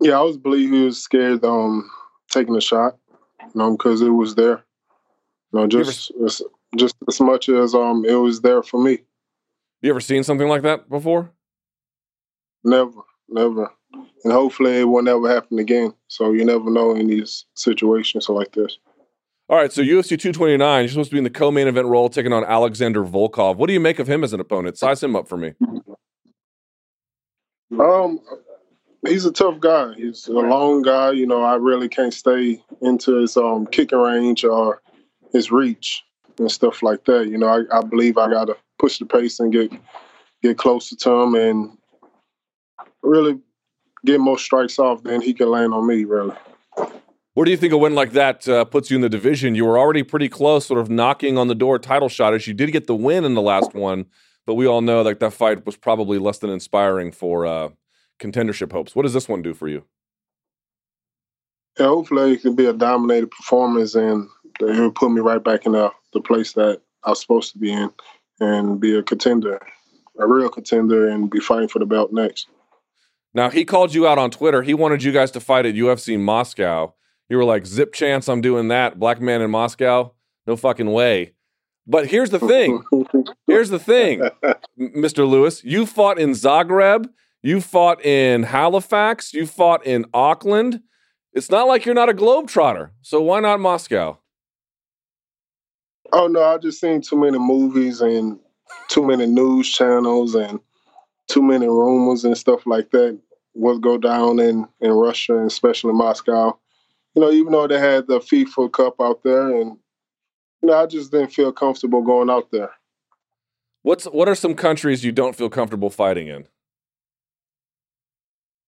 Yeah, I was believe he was scared um taking a shot, you know, because it was there. You know, just you ever, as, just as much as um it was there for me. You ever seen something like that before? Never, never. And hopefully it will never happen again. So you never know in these situations like this. All right, so UFC 229, you're supposed to be in the co-main event role, taking on Alexander Volkov. What do you make of him as an opponent? Size him up for me. Um, he's a tough guy. He's a long guy. You know, I really can't stay into his um kicking range or his reach and stuff like that. You know, I, I believe I got to push the pace and get get closer to him and really get more strikes off than he can land on me. Really. Where do you think a win like that uh, puts you in the division? You were already pretty close, sort of knocking on the door title shot as you did get the win in the last one, but we all know that that fight was probably less than inspiring for uh, contendership hopes. What does this one do for you? Yeah, hopefully it can be a dominated performance and it'll put me right back in the, the place that I was supposed to be in and be a contender, a real contender, and be fighting for the belt next. Now, he called you out on Twitter. He wanted you guys to fight at UFC Moscow. You were like, zip chance I'm doing that. Black man in Moscow? No fucking way. But here's the thing. [laughs] Here's the thing, [laughs] Mr. Lewis. You fought in Zagreb. You fought in Halifax. You fought in Auckland. It's not like you're not a globetrotter. So why not Moscow? Oh no, I just seen too many movies and too many news channels and too many rumors and stuff like that. What go down in in Russia and especially Moscow you know, even though they had the FIFA Cup out there, and you know, I just didn't feel comfortable going out there. What's what are some countries you don't feel comfortable fighting in?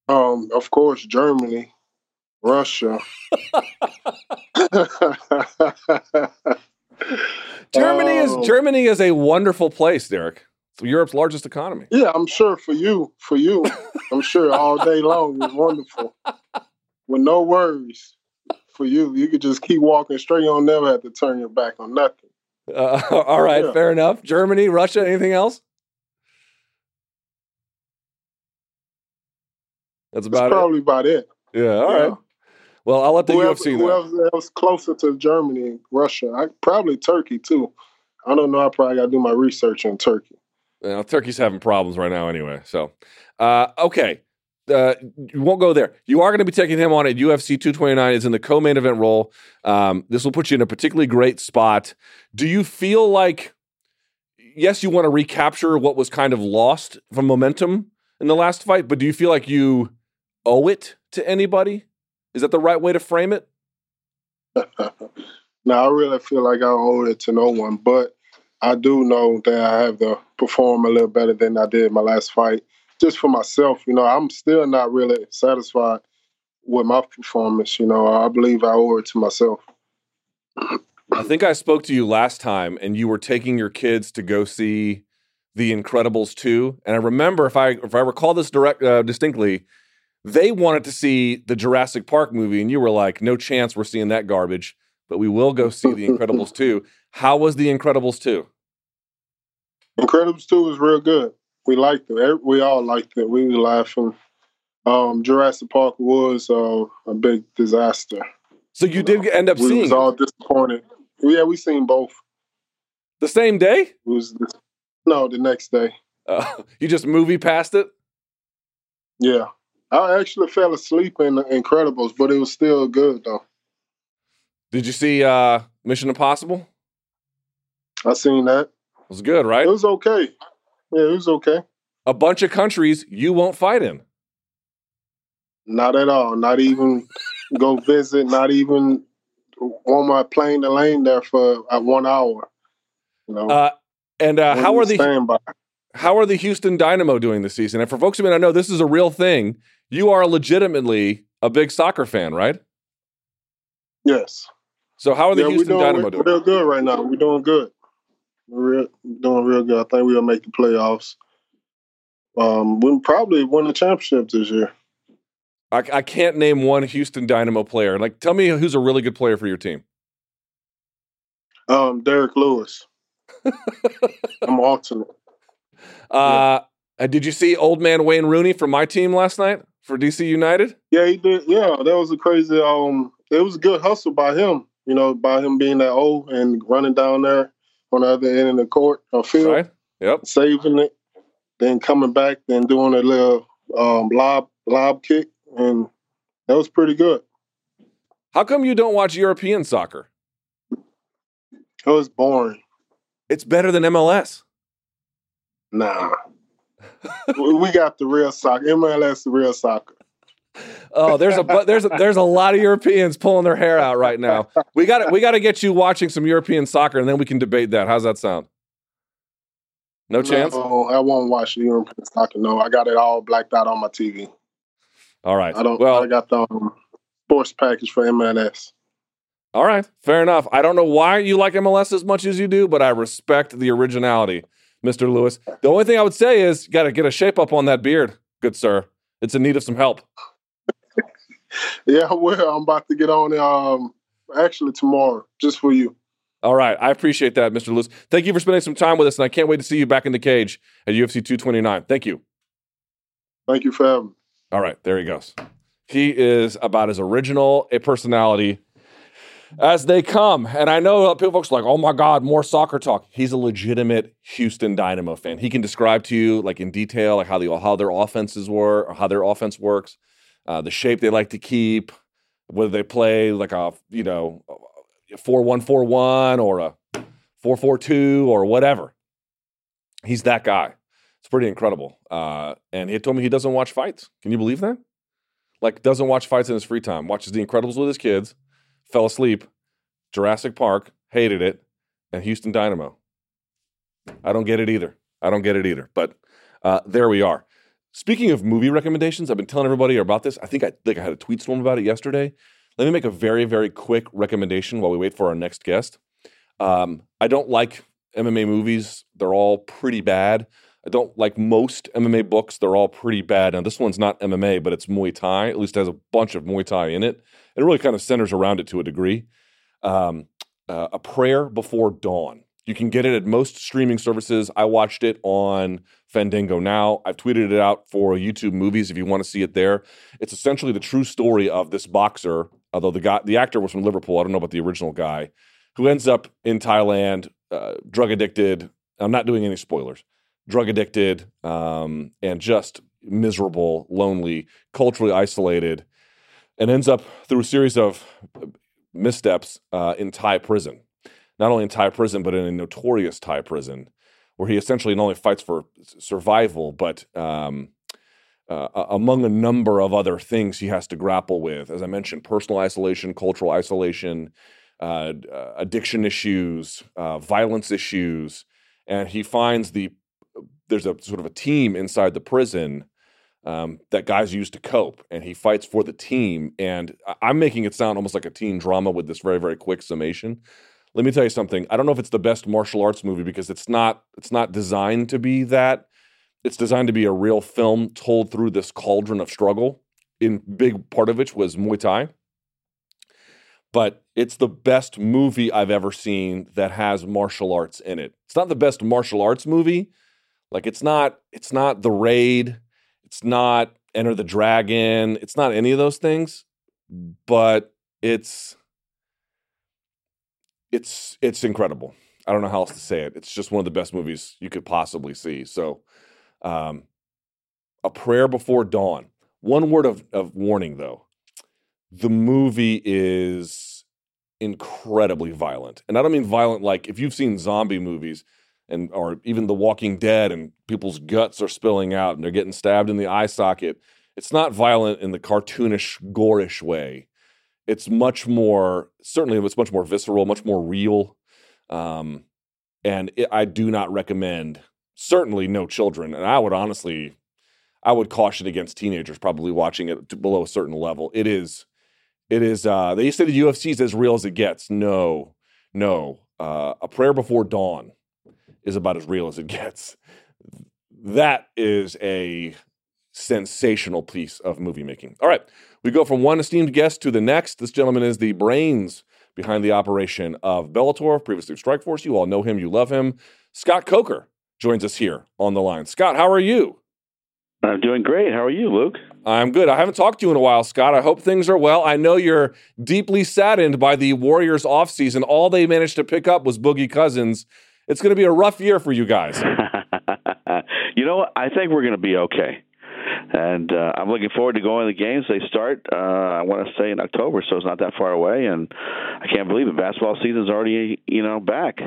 Um, of course, Germany, Russia. [laughs] [laughs] [laughs] [laughs] Germany is Oh. Germany is a wonderful place, Derrick. It's Europe's largest economy. Yeah, I'm sure for you, for you, [laughs] I'm sure all day long is wonderful. With no worries. For you, you could just keep walking straight. You don't never have to turn your back on nothing. Uh, [laughs] all right, Yeah. fair enough. Germany, Russia, anything else? That's That's about it. probably about it. Yeah, all Yeah. right. Well, I'll let the Whoever, UFC know. whoever else closer to Germany, Russia, I, probably Turkey too. I don't know. I probably got to do my research on Turkey. You know, Turkey's having problems right now anyway. So, uh, okay. Uh, you won't go there. You are going to be taking him on at UFC 229. Is in the co-main event role. Um, this will put you in a particularly great spot. Do you feel like, yes, you want to recapture what was kind of lost from momentum in the last fight, but do you feel like you owe it to anybody? Is that the right way to frame it? [laughs] now, I really feel like I owe it to no one, but I do know that I have to perform a little better than I did my last fight. Just for myself, you know, I'm still not really satisfied with my performance. You know, I believe I owe it to myself. I think I spoke to you last time, and you were taking your kids to go see The Incredibles 2. And I remember, if I if I recall this direct uh, distinctly, they wanted to see the Jurassic Park movie, and you were like, "No chance, we're seeing that garbage." But we will go see The Incredibles 2. How was The Incredibles 2? Incredibles 2 was real good. We liked it. We all liked it. We were laughing. Um, Jurassic Park was uh, a big disaster. So you did end up we seeing was all disappointed. Yeah, we seen both. the same day. It was no the next day. Uh, [laughs] you just movie past it. Yeah, I actually fell asleep in the Incredibles, but it was still good though. Did you see uh, Mission Impossible? I seen that. It was good, right? It was okay. Yeah, it was okay. A bunch of countries you won't fight in. Not at all. Not even go visit. Not even on my plane to lane there for uh, one hour. You know, Uh, and uh, how are the standby? How are the Houston Dynamo doing this season? And for folks who may not know, this is a real thing. You are legitimately a big soccer fan, right? Yes. So how are the yeah, Houston we're doing we're, doing? good right now. We're doing good. We're real, doing real good. I think we'll make the playoffs. Um, we'll probably win the championship this year. I, I can't name one Houston Dynamo player. Like, tell me who's a really good player for your team. Um, Derrick Lewis. [laughs] I'm alternate. Uh, uh, did you see old man Wayne Rooney from my team last night for DC United? Yeah, he did. Yeah, that was a crazy. Um, it was a good hustle by him. You know, by him being that old and running down there on the other end of the court or field, Right? Yep. saving it, then coming back, then doing a little um, lob lob kick, and that was pretty good. How come you don't watch European soccer? It was boring. It's better than MLS. Nah. we got the real soccer. MLS, the real soccer. Oh, there's a there's a, there's a lot of Europeans pulling their hair out right now. We got we got to get you watching some European soccer, and then we can debate that. How's that sound? No chance. No, I won't watch the European soccer. No, I got it all blacked out on my TV. All right. I don't. Well, I got the um, sports package for MLS. all right. Fair enough. I don't know why you like MLS as much as you do, but I respect the originality, Mr. Lewis. The only thing I would say is you got to get a shape up on that beard, good sir. It's in need of some help. [laughs] Yeah, well, I'm about to get on. Um, actually tomorrow, just for you. All right. I appreciate that, Mr. Lewis. Thank you for spending some time with us, and I can't wait to see you back in the cage at UFC 229. Thank you. Thank you for having me. All right, there he goes. He is about as original a personality as they come. And I know people folks are like, oh my God, more soccer talk. He's a legitimate Houston Dynamo fan. He can describe to you like in detail like how the how their offenses were or how their offense works, uh, the shape they like to keep, whether they play like a you know four one four one or a four four two or whatever. He's that guy. It's pretty incredible. Uh, and he told me he doesn't watch fights. Can you believe that? Like doesn't watch fights in his free time. Watches The Incredibles with his kids. Fell asleep. Jurassic Park. Hated it. And Houston Dynamo. I don't get it either. I don't get it either. But uh, there we are. Speaking of movie recommendations, I've been telling everybody about this. I think I think I had a tweet storm about it yesterday. Let me make a very very quick recommendation while we wait for our next guest. Um, I don't like MMA movies; they're all pretty bad. I don't like most MMA books; they're all pretty bad. Now, this one's not MMA, but it's Muay Thai. At least has a bunch of Muay Thai in it. It really kind of centers around it to a degree. Um, uh, a prayer before dawn. You can get it at most streaming services. I watched it on Fandango now. I've tweeted it out for YouTube movies if you want to see it there. It's essentially the true story of this boxer, although the guy, the actor was from Liverpool. I don't know about the original guy, who ends up in Thailand, uh, drug addicted. I'm not doing any spoilers. Drug addicted um, and just miserable, lonely, culturally isolated, and ends up through a series of missteps uh, in Thai prison not only in Thai prison, but in a notorious Thai prison, where he essentially not only fights for survival, but um, uh, among a number of other things he has to grapple with. As I mentioned, personal isolation, cultural isolation, uh, uh addiction issues, uh, violence issues. And he finds the there's a sort of a team inside the prison um, that guys use to cope, and he fights for the team. And I'm making it sound almost like a teen drama with this very, very quick summation let me tell you something. I don't know if it's the best martial arts movie because it's not it's not designed to be that. It's designed to be a real film told through this cauldron of struggle. In big part of which was Muay Thai. But it's the best movie I've ever seen that has martial arts in it. It's not the best martial arts movie. Like it's not it's not The Raid, it's not Enter the Dragon, it's not any of those things, but it's it's it's incredible. I don't know how else to say it. It's just one of the best movies you could possibly see. So, um, a prayer before dawn. One word of, of warning though. The movie is incredibly violent. And I don't mean violent like if you've seen zombie movies and or even The Walking Dead and people's guts are spilling out and they're getting stabbed in the eye socket. It's not violent in the cartoonish, gorish way it's much more certainly it's much more visceral, much more real, um, and it, I do not recommend certainly no children. And I would honestly, I would caution against teenagers probably watching it below a certain level. It is, it is. Uh, they say the UFC is as real as it gets. No, no. Uh, a prayer before dawn is about as real as it gets. That is a sensational piece of movie making. All right. We go from one esteemed guest to the next. This gentleman is the brains behind the operation of Bellator, previously Strikeforce. You all know him, you love him. Scott Coker joins us here on the line. Scott, how are you? I'm doing great. How are you, Luke? I'm good. I haven't talked to you in a while, Scott. I hope things are well. I know you're deeply saddened by the Warriors offseason. All they managed to pick up was Boogie Cousins. It's going to be a rough year for you guys. [laughs] you know what? I think we're going to be okay and uh, I'm looking forward to going to the games. They start, uh, I want to say in October, so it's not that far away, and I can't believe it. Basketball season's already, you know, back.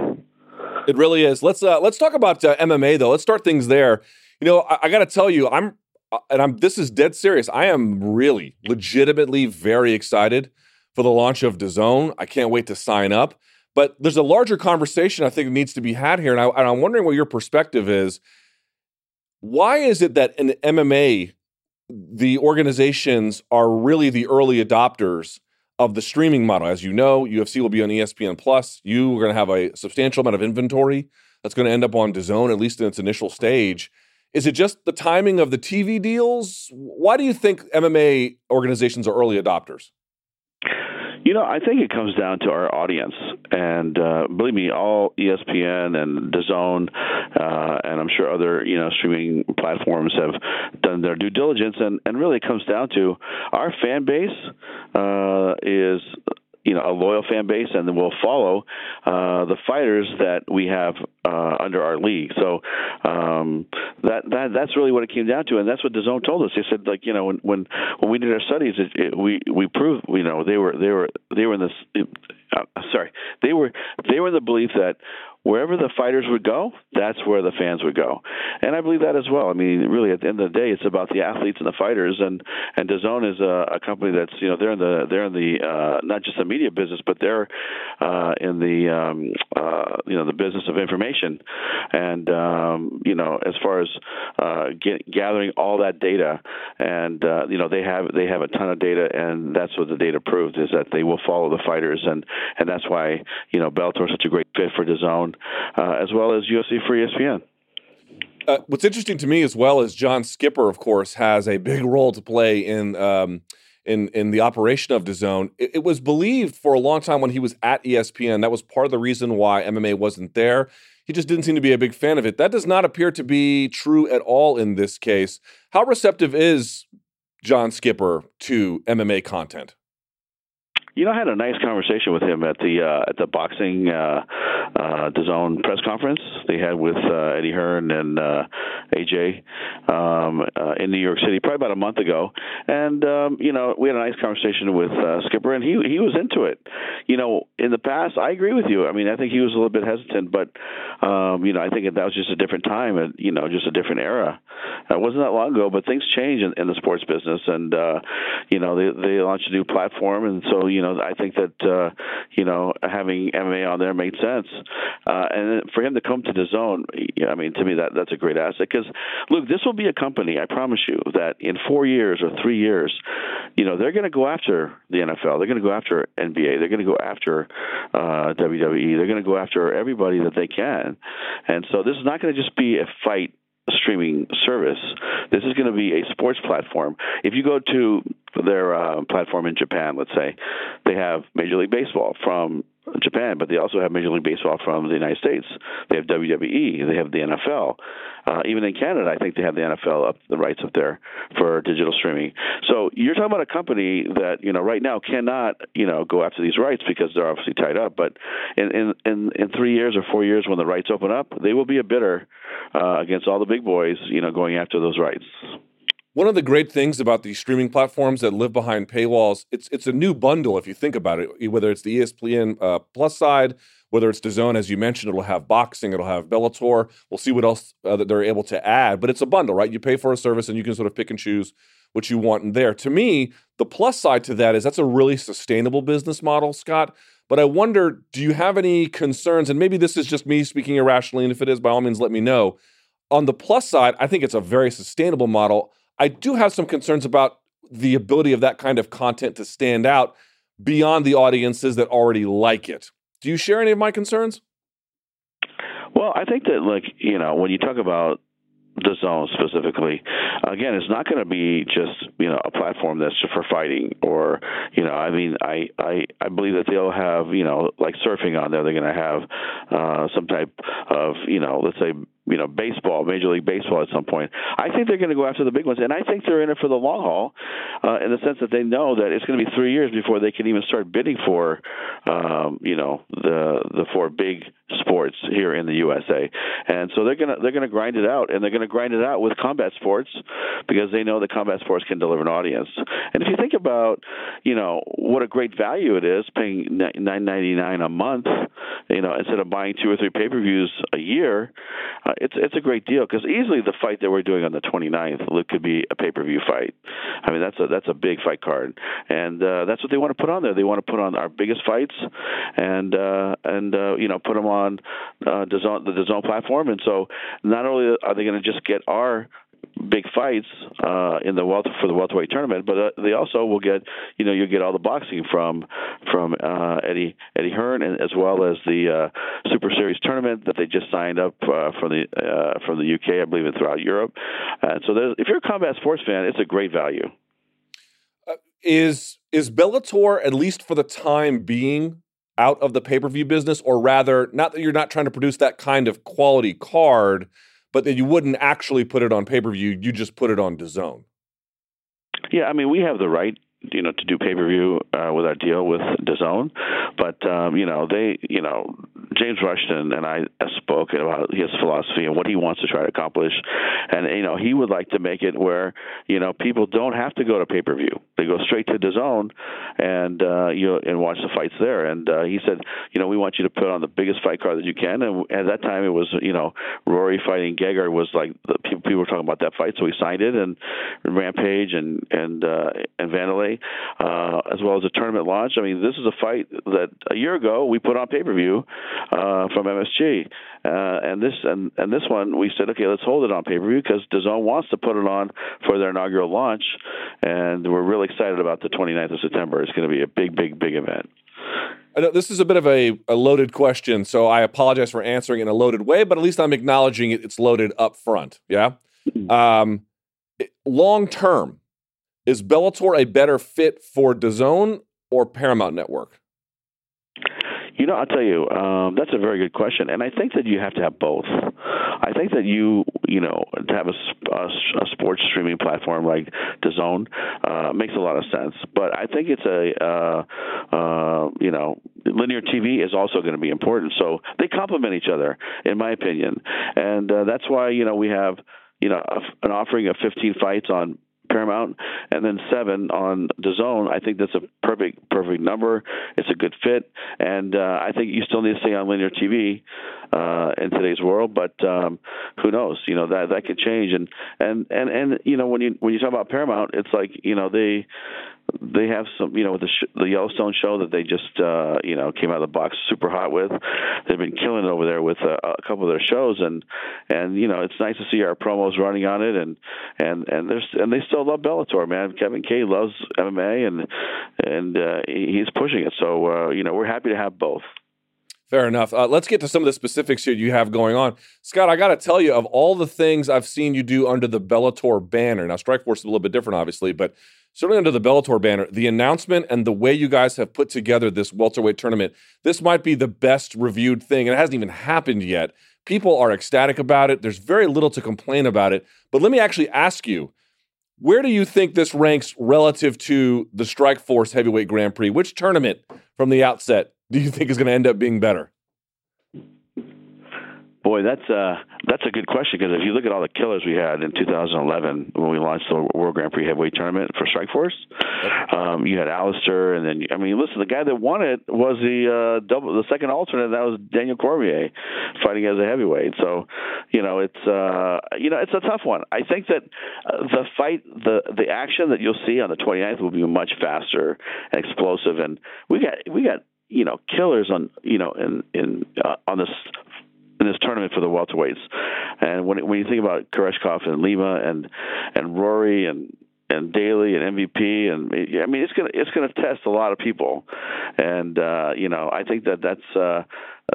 It really is. Let's uh, let's talk about uh, MMA though. Let's start things there. You know, I, I got to tell you, I'm uh, and I'm this is dead serious. I am really, legitimately very excited for the launch of DAZN. I can't wait to sign up. But there's a larger conversation I think needs to be had here, and, I, and I'm wondering what your perspective is why is it that in MMA, the organizations are really the early adopters of the streaming model? As you know, UFC will be on ESPN Plus. You are going to have a substantial amount of inventory that's going to end up on DAZN, at least in its initial stage. Is it just the timing of the TV deals? Why do you think MMA organizations are early adopters? You know, I think it comes down to our audience, and uh, believe me, all ESPN and DAZN, uh, and I'm sure other you know streaming platforms have done their due diligence, and and really it comes down to our fan base uh, is you know a loyal fan base, and then we'll follow uh, the fighters that we have uh, under our league. So um, that that that's really what it came down to, and that's what DAZN told us. They said like you know when when when we did our studies, it, it, we we proved you know they were they were they were in this. Uh, sorry, they were they were in the belief that wherever the fighters would go, that's where the fans would go, and I believe that as well. I mean, really, at the end of the day, it's about the athletes and the fighters, and and DAZN is a, a company that's you know they're in the they're in the uh, not just the media business, but they're uh, in the um, uh, you know the business of information, and um, you know as far as uh, get, gathering all that data, and uh, you know they have they have a ton of data, and that's what the data proved is that they will follow the fighters, and and that's why you know Bellator is such a great fit for DAZN, uh, as well as UFC for ESPN. Uh, what's interesting to me as well is John Skipper, of course, has a big role to play in um, in in the operation of DAZN. It, it was believed for a long time when he was at ESPN that was part of the reason why MMA wasn't there. He just didn't seem to be a big fan of it. That does not appear to be true at all in this case. How receptive is John Skipper to MMA content? You know, I had a nice conversation with him at the uh, at the boxing uh, uh, DAZN press conference they had with uh, Eddie Hearn and uh, AJ um, uh, in New York City, probably about a month ago. And um, you know, we had a nice conversation with uh, Skipper, and he he was into it. You know, in the past, I agree with you. I mean, I think he was a little bit hesitant, but um, you know, I think that was just a different time, and you know, just a different era. It wasn't that long ago, but things change in, in the sports business, and uh, you know, they they launched a new platform, and so you know, I think that uh, you know having MMA on there made sense, uh, and for him to come to DAZN, I mean, to me that that's a great asset because look, this will be a company. I promise you that in four years or three years, you know, they're going to go after the NFL. They're going to go after NBA. They're going to go after uh, WWE. They're going to go after everybody that they can, and so this is not going to just be a fight streaming service. This is going to be a sports platform. If you go to their uh, platform in Japan, let's say, they have Major League Baseball from Japan, but they also have Major League Baseball from the United States. They have WWE. They have the NFL. Uh, even in Canada, I think they have the NFL up the rights up there for digital streaming. So you're talking about a company that you know right now cannot you know go after these rights because they're obviously tied up. But in in in, in three years or four years, when the rights open up, they will be a bidder uh, against all the big boys. You know, going after those rights. One of the great things about these streaming platforms that live behind paywalls, it's it's a new bundle if you think about it. Whether it's the ESPN uh, Plus side, whether it's DAZN, as you mentioned, it'll have boxing, it'll have Bellator. We'll see what else uh, that they're able to add. But it's a bundle, right? You pay for a service and you can sort of pick and choose what you want in there. To me, the plus side to that is that's a really sustainable business model, Scott. But I wonder, do you have any concerns? And maybe this is just me speaking irrationally, and if it is, by all means, let me know. On the plus side, I think it's a very sustainable model. I do have some concerns about the ability of that kind of content to stand out beyond the audiences that already like it. Do you share any of my concerns? Well, I think that, like, you know, when you talk about DAZN specifically. Again, it's not going to be just you know a platform that's just for fighting or you know I mean I I I believe that they'll have you know like surfing on there. They're going to have uh, some type of you know let's say you know baseball, Major League Baseball at some point. I think they're going to go after the big ones, and I think they're in it for the long haul, uh, in the sense that they know that it's going to be three years before they can even start bidding for, um, you know, the the four big sports here in the USA, and so they're gonna they're gonna grind it out, and they're gonna grind it out with combat sports because they know that combat sports can deliver an audience. And if you think about, you know, what a great value it is paying nine ninety nine a month, you know, instead of buying two or three pay per views a year. Uh, it's it's a great deal because easily the fight that we're doing on the 29th could be a pay per view fight. I mean that's a that's a big fight card, and uh, that's what they want to put on there. They want to put on our biggest fights, and uh, and uh, you know put them on uh, DAZN, the DAZN platform. And so not only are they going to just get our big fights uh, in the welter for the welterweight tournament, but uh, they also will get you know you get all the boxing from from uh, Eddie Eddie Hearn and as well as the uh, Super Series tournament that they just signed up uh, from the uh, from the UK, I believe, and throughout Europe. And so if you're a combat sports fan, it's a great value. is is Bellator at least for the time being out of the pay per view business, or rather, not that you're not trying to produce that kind of quality card but that you wouldn't actually put it on pay per view. You just put it on DAZN. Yeah, I mean, we have the right you know to do pay per view uh, with our deal with DAZN, but um, you know they you know James Rushton and I spoke about his philosophy and what he wants to try to accomplish, and you know he would like to make it where you know people don't have to go to pay per view; they go straight to DAZN and uh, you know, and watch the fights there. And uh, he said, you know, we want you to put on the biggest fight card that you can. And at that time, it was you know Rory fighting Gegard was like the people, were talking about that fight, so we signed it and Rampage and and uh, and Uh, as well as a tournament launch. I mean, this is a fight that a year ago we put on pay per view uh, from MSG, uh, and this and and this one we said, okay, let's hold it on pay per view because DAZN wants to put it on for their inaugural launch, and we're really excited about the 29th of September. It's going to be a big, big, big event. I know this is a bit of a, a loaded question, so I apologize for answering in a loaded way, but at least I'm acknowledging it, it's loaded up front. Yeah. Mm-hmm. Um, long term, is Bellator a better fit for DAZN or Paramount Network? You know, I'll tell you, um, that's a very good question, and I think that you have to have both. I think that you, you know, to have a, a, a sports streaming platform like DAZN uh, makes a lot of sense. But I think it's a, uh, uh, you know, linear TV is also going to be important. So they complement each other, in my opinion, and uh, that's why you know we have you know an offering of 15 fights on Paramount, and then seven on DAZN. I think that's a perfect perfect number. It's a good fit, and uh, I think you still need to stay on linear TV uh, in today's world. But um, who knows? You know that that could change. And and and and you know when you when you talk about Paramount, it's like you know they they have some, you know, with the, sh- the Yellowstone show that they just, uh, you know, came out of the box super hot with. They've been killing it over there with uh, a couple of their shows, and and you know, it's nice to see our promos running on it, and and and there's and they still love Bellator, man. Kevin Kay loves MMA, and and uh, he's pushing it. So uh, you know, we're happy to have both. Fair enough. Uh, let's get to some of the specifics here you have going on. Scott, I got to tell you, of all the things I've seen you do under the Bellator banner, now Strikeforce is a little bit different, obviously, but certainly under the Bellator banner, the announcement and the way you guys have put together this welterweight tournament, this might be the best reviewed thing, and it hasn't even happened yet. People are ecstatic about it. There's very little to complain about it. But let me actually ask you, where do you think this ranks relative to the Strikeforce Heavyweight Grand Prix? Which tournament from the outset do you think is going to end up being better? Boy, that's uh that's a good question because if you look at all the killers we had in 2011 when we launched the World Grand Prix Heavyweight Tournament for Strikeforce, um, you had Alistair, and then I mean, listen, the guy that won it was the uh, double, the second alternate. That was Daniel Cormier fighting as a heavyweight. So, you know, it's uh, you know, it's a tough one. I think that uh, the fight, the the action that you'll see on the 29th will be much faster and explosive, and we got we got you know killers on you know in in uh, on this in this tournament for the welterweights. And when when you think about Koreshkov and Lima and and Rory and and Daley and MVP and I mean it's gonna it's gonna test a lot of people, and uh, you know I think that that's uh,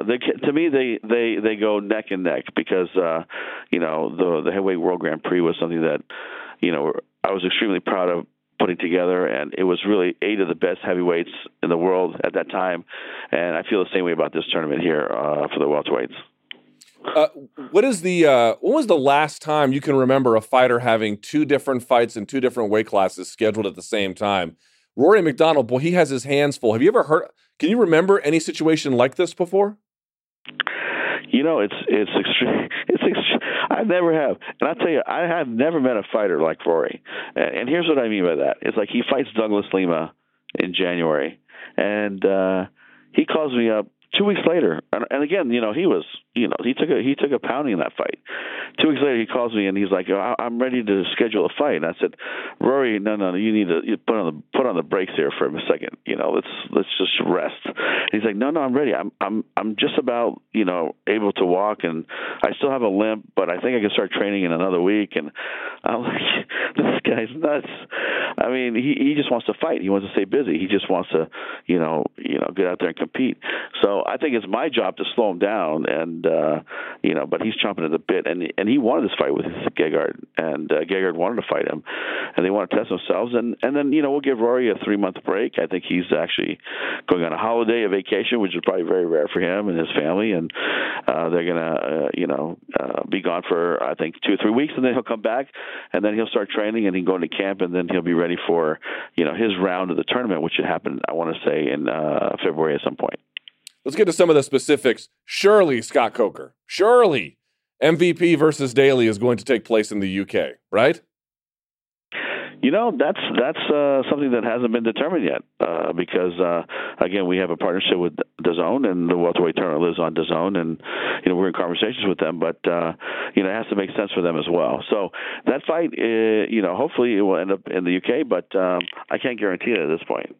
they, to me they they they go neck and neck because uh, you know the the heavyweight world Grand Prix was something that you know I was extremely proud of putting together, and it was really eight of the best heavyweights in the world at that time, and I feel the same way about this tournament here uh, for the welterweights. Uh, what is the uh, when was the last time you can remember a fighter having two different fights in two different weight classes scheduled at the same time? Rory MacDonald, boy, he has his hands full. Have you ever heard? Can you remember any situation like this before? You know, it's it's extreme. [laughs] It's extreme. I never have, and I tell you, I have never met a fighter like Rory. And, and here's what I mean by that: it's like he fights Douglas Lima in January, and uh, he calls me up two weeks later, and, and again, you know, he was, you know, he took a he took a pounding in that fight. Two weeks later, he calls me and he's like, "I'm ready to schedule a fight." And I said, "Rory, no, no, you need to put on the put on the brakes here for a second. You know, let's let's just rest." And he's like, "No, no, I'm ready. I'm I'm I'm just about you know able to walk, and I still have a limp, but I think I can start training in another week." And I'm like, [laughs] "This guy's nuts." I mean, he he just wants to fight. He wants to stay busy. He just wants to, you know, you know, get out there and compete. So I think it's my job to slow him down, and uh, you know, but he's chomping at the bit, and and he wanted this fight with Gegard, and uh, Gegard wanted to fight him, and they want to test themselves, and and then you know we'll give Rory a three month break. I think he's actually going on a holiday, a vacation, which is probably very rare for him and his family, and uh, they're gonna uh, you know uh, be gone for I think two or three weeks, and then he'll come back, and then he'll start training, and he can go into camp, and then he'll be ready for you know his round of the tournament, which should happen. I want to say in uh, February at some point. Let's get to some of the specifics. Surely, Scott Coker, surely MVP versus Daley is going to take place in the UK, right? You know, that's that's uh, something that hasn't been determined yet uh, because uh, again, we have a partnership with DAZN, and the welterweight tournament lives on DAZN, and you know we're in conversations with them, but uh, you know it has to make sense for them as well. So that fight, uh, you know, hopefully it will end up in the UK, but um, I can't guarantee it at this point.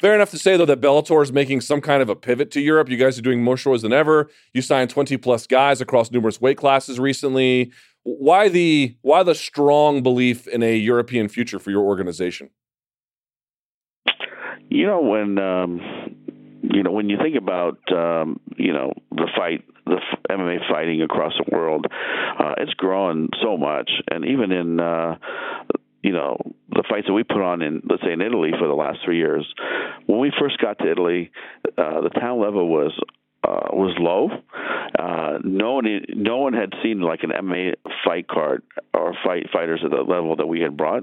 Fair enough to say though that Bellator is making some kind of a pivot to Europe. You guys are doing more shows than ever. You signed 20 plus guys across numerous weight classes recently. Why the why the strong belief in a European future for your organization? You know when um, you know when you think about um, you know the fight the MMA fighting across the world, uh, it's growing so much, and even in uh, you know the fights that we put on in let's say in Italy for the last three years. When we first got to Italy, uh, the talent level was uh, was low. Uh, no one, no one had seen like an MMA fight card or fight fighters at the level that we had brought,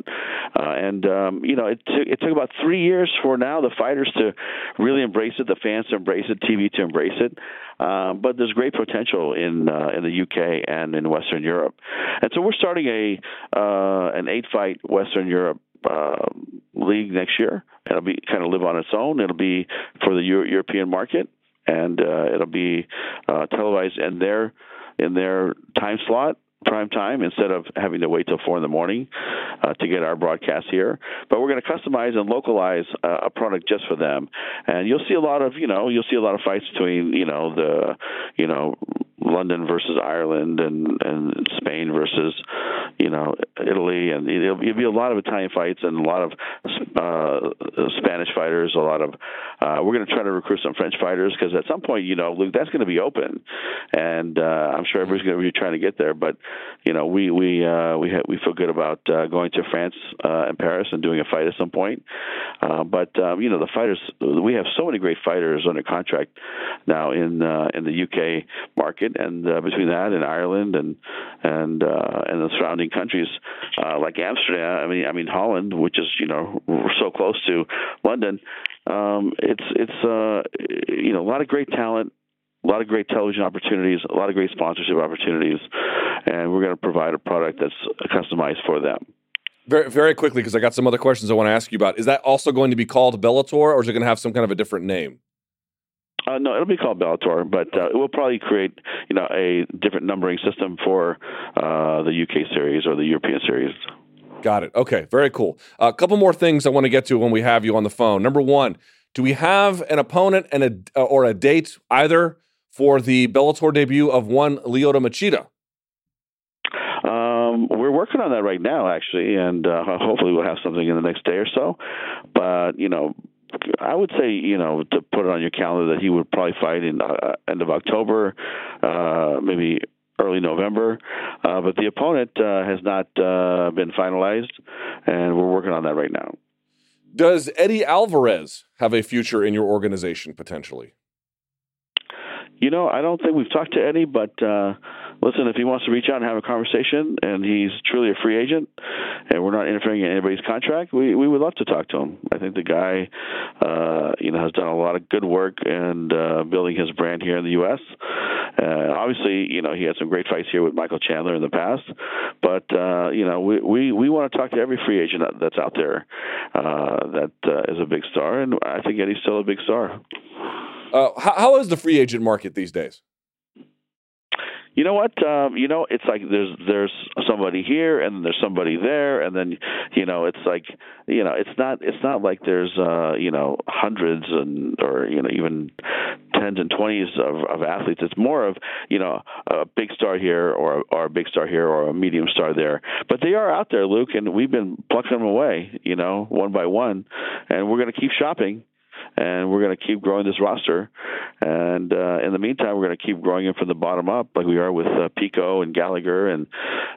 uh, and um, you know it took it took about three years for now the fighters to really embrace it, the fans to embrace it, TV to embrace it. Uh, but there's great potential in uh, in the UK and in Western Europe, and so we're starting a uh, an eight fight Western Europe uh, league next year. It'll be kind of live on its own. It'll be for the Euro- European market, and uh, it'll be uh, televised in their in their time slot prime time instead of having to wait till four in the morning uh, to get our broadcast here. But we're going to customize and localize uh, a product just for them, and you'll see a lot of you know you'll see a lot of fights between you know the you know London versus Ireland and and Spain versus you know Italy and it'll be a lot of Italian fights and a lot of uh, Spanish fighters. A lot of uh, we're going to try to recruit some French fighters because at some point you know Luke that's going to be open, and uh, I'm sure everybody's going to be trying to get there. But you know we we uh, we ha- we feel good about uh, going to France uh, and Paris and doing a fight at some point. Uh, but um, you know the fighters we have so many great fighters under contract now in uh, in the UK market and uh, between that and Ireland and and uh, and the surrounding countries uh, like Amsterdam, I mean, I mean Holland, which is you know so close to London. Um, it's it's uh, you know a lot of great talent, a lot of great television opportunities, a lot of great sponsorship opportunities, and we're going to provide a product that's customized for them. Very, very quickly, because I got some other questions I want to ask you about. Is that also going to be called Bellator, or is it going to have some kind of a different name? Uh, no, it'll be called Bellator, but uh, it will probably create, you know, a different numbering system for uh, the UK series or the European series. Got it. Okay, very cool. A couple more things I want to get to when we have you on the phone. Number one, do we have an opponent and a uh, or a date either for the Bellator debut of one Lyoto Machida? Um, we're working on that right now, actually, and uh, hopefully we'll have something in the next day or so. But you know, I would say, you know, to put it on your calendar that he would probably fight in uh, end of October, uh, maybe early November. Uh, but the opponent uh, has not uh, been finalized, and we're working on that right now. Does Eddie Alvarez have a future in your organization potentially? You know, I don't think we've talked to Eddie, but uh, listen, if he wants to reach out and have a conversation, and he's truly a free agent, and we're not interfering in anybody's contract, we we would love to talk to him. I think the guy, uh, you know, has done a lot of good work and uh, building his brand here in the U.S. Uh, obviously, you know, he had some great fights here with Michael Chandler in the past, but uh, you know, we we we want to talk to every free agent that's out there uh, that uh, is a big star, and I think Eddie's still a big star. Uh, how, how is the free agent market these days? You know what um you know it's like there's there's somebody here and there's somebody there and then you know it's like you know it's not it's not like there's uh you know hundreds and or you know even tens and twenties of, of athletes. It's more of you know a big star here or or a big star here or a medium star there. But they are out there luke and we've been plucking them away you know one by one. And we're going to keep shopping and we're going to keep growing this roster. And uh, in the meantime, we're going to keep growing it from the bottom up, like we are with uh, Pico and Gallagher and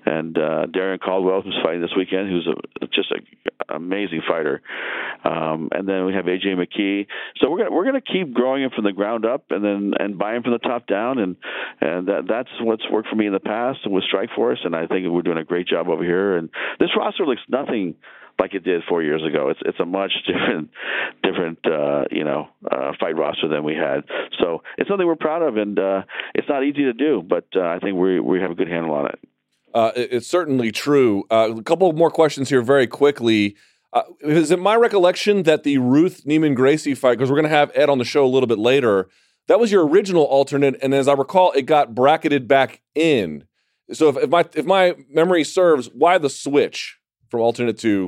and uh, Darrion Caldwell, who's fighting this weekend, who's a, just an amazing fighter. Um, and then we have AJ McKee. So we're gonna we're gonna keep growing it from the ground up, and then and buying from the top down, and and that that's what's worked for me in the past with Strikeforce, and I think we're doing a great job over here. And this roster looks nothing like it did four years ago. It's it's a much [laughs] different different uh, you know uh, fight roster than we had. So it's something we're proud of, and uh, it's not easy to do, but uh, I think we we have a good handle on it. Uh, it it's certainly true. Uh, a couple more questions here, very quickly. Is it my recollection that the Ruth Neiman Gracie fight, because we're going to have Ed on the show a little bit later, that was your original alternate, and as I recall, it got bracketed back in. So if, if my if my memory serves, why the switch from alternate to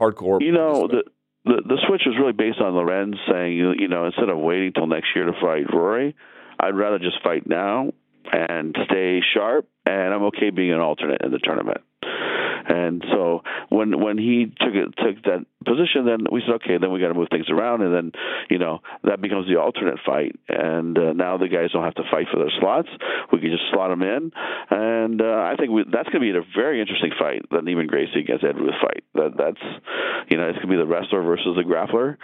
hardcore? You know the. The, the switch was really based on Lorenz saying, you, you know, instead of waiting till next year to fight Rory, I'd rather just fight now and stay sharp, and I'm okay being an alternate in the tournament. And so when when he took it took that position, then we said, okay, then we got to move things around, and then you know that becomes the alternate fight. And uh, now the guys don't have to fight for their slots; we can just slot them in. And uh, I think we, that's going to be a very interesting fight, the Neiman Gracie against Ed Ruth fight. That that's you know it's going to be the wrestler versus the grappler,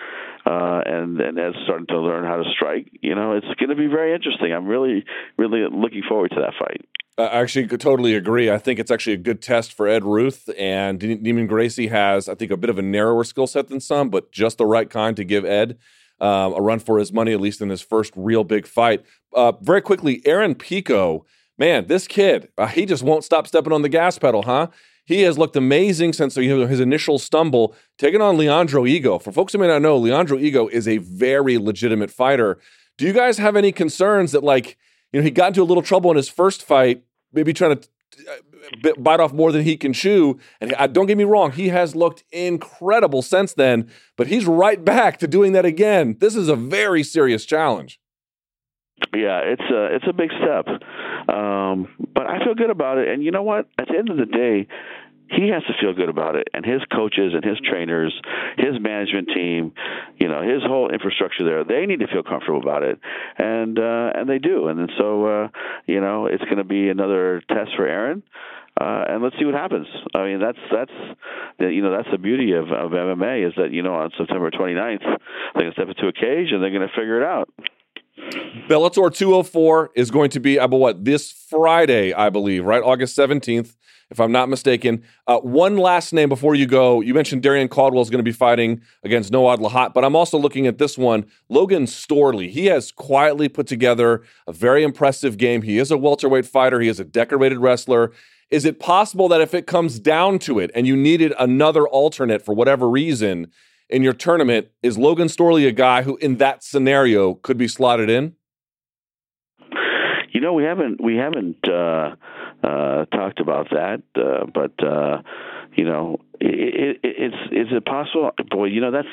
uh, and and Ed's starting to learn how to strike. You know, it's going to be very interesting. I'm really really looking forward to that fight. I actually totally agree. I think it's actually a good test for Ed Ruth. And Neiman Gracie has, I think, a bit of a narrower skill set than some, but just the right kind to give Ed um, a run for his money, at least in his first real big fight. Uh, very quickly, Aaron Pico, man, this kid, uh, he just won't stop stepping on the gas pedal, huh? He has looked amazing since his initial stumble, taking on Leandro Higo. For folks who may not know, Leandro Higo is a very legitimate fighter. Do you guys have any concerns that, like, you know, he got into a little trouble in his first fight, maybe trying to uh, bite off more than he can chew. And don't get me wrong, he has looked incredible since then, but he's right back to doing that again. This is a very serious challenge. Yeah, it's a it's a big step, um, but I feel good about it. And you know what? At the end of the day, he has to feel good about it and his coaches and his trainers his management team you know his whole infrastructure there they need to feel comfortable about it and uh and they do and so uh you know it's going to be another test for Aaron uh, and let's see what happens. I mean, that's that's you know that's the beauty of, of MMA is that you know on September 29th they're going to step into a cage and they're going to figure it out. Bellator 204 is going to be, about what, this Friday, I believe, right? August 17th if I'm not mistaken. Uh, one last name before you go. You mentioned Darrion Caldwell is going to be fighting against Noad Lahat, but I'm also looking at this one. Logan Storley. He has quietly put together a very impressive game. He is a welterweight fighter, he is a decorated wrestler. Is it possible that if it comes down to it and you needed another alternate for whatever reason in your tournament, is Logan Storley a guy who, in that scenario, could be slotted in? You know, we haven't we haven't uh, uh, talked about that, uh, but uh, you know, it, it, it's is it possible? Boy, you know that's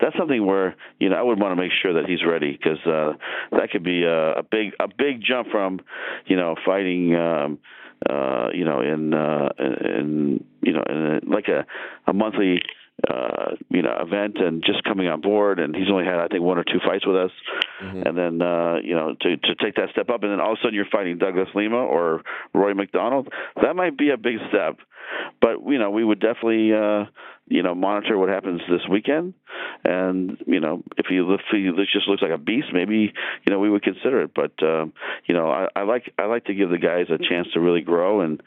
that's something where you know I would want to make sure that he's ready because uh, that could be a, a big a big jump from you know fighting. Um, uh, you know, in uh, in you know, in a, like a a monthly uh, you know event and just coming on board and he's only had I think one or two fights with us. Mm-hmm. and then uh, you know to to take that step up and then all of a sudden you're fighting Douglas Lima or Rory MacDonald, that might be a big step but you know we would definitely uh, you know monitor what happens this weekend. And you know if he, if he just looks like a beast maybe you know we would consider it. But um, you know I, I like I like to give the guys a chance to really grow and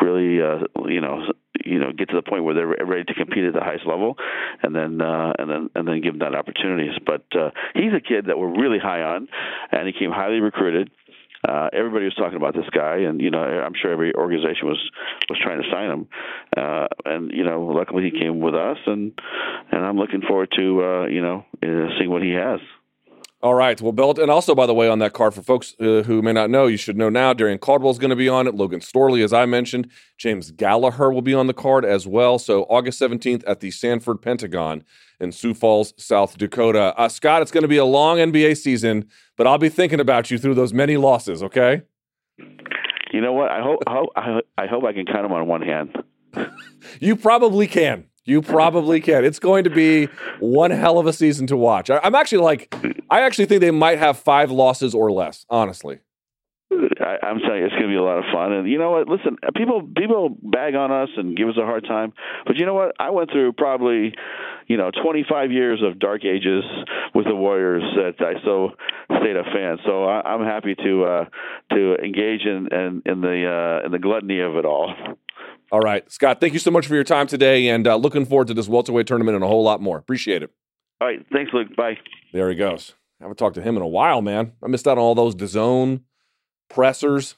really uh, you know you know get to the point where they're ready to compete at the highest level, and then uh, and then and then give them that opportunities. But uh, he's a kid that we're really high on, and he came highly recruited. Uh, everybody was talking about this guy, and you know, I'm sure every organization was was trying to sign him. Uh, and you know, luckily he came with us, and and I'm looking forward to uh, you know uh, seeing what he has. All right. Well, Belt, and also, by the way, on that card, for folks uh, who may not know, you should know now, Darrion Caldwell is going to be on it. Logan Storley, as I mentioned. James Gallagher will be on the card as well. So, August 17th at the Sanford Pentagon in Sioux Falls, South Dakota. Uh, Scott, it's going to be a long NBA season, but I'll be thinking about you through those many losses, okay? You know what? I hope I hope, I hope I can count them on one hand. [laughs] you probably can. You probably can. It's going to be one hell of a season to watch. I, am actually like, I actually think they might have five losses or less. Honestly, I, am telling you, it's going to be a lot of fun. And you know what? Listen, people people bag on us and give us a hard time, but you know what? I went through probably, you know, 25 years of dark ages with the Warriors that I so stayed a fan. So I, am happy to uh, to engage in, in in the uh, in the gluttony of it all. All right, Scott. Thank you so much for your time today, and uh, looking forward to this welterweight tournament and a whole lot more. Appreciate it. All right, thanks, Luke. Bye. There he goes. I haven't talked to him in a while, man. I missed out on all those DAZN pressers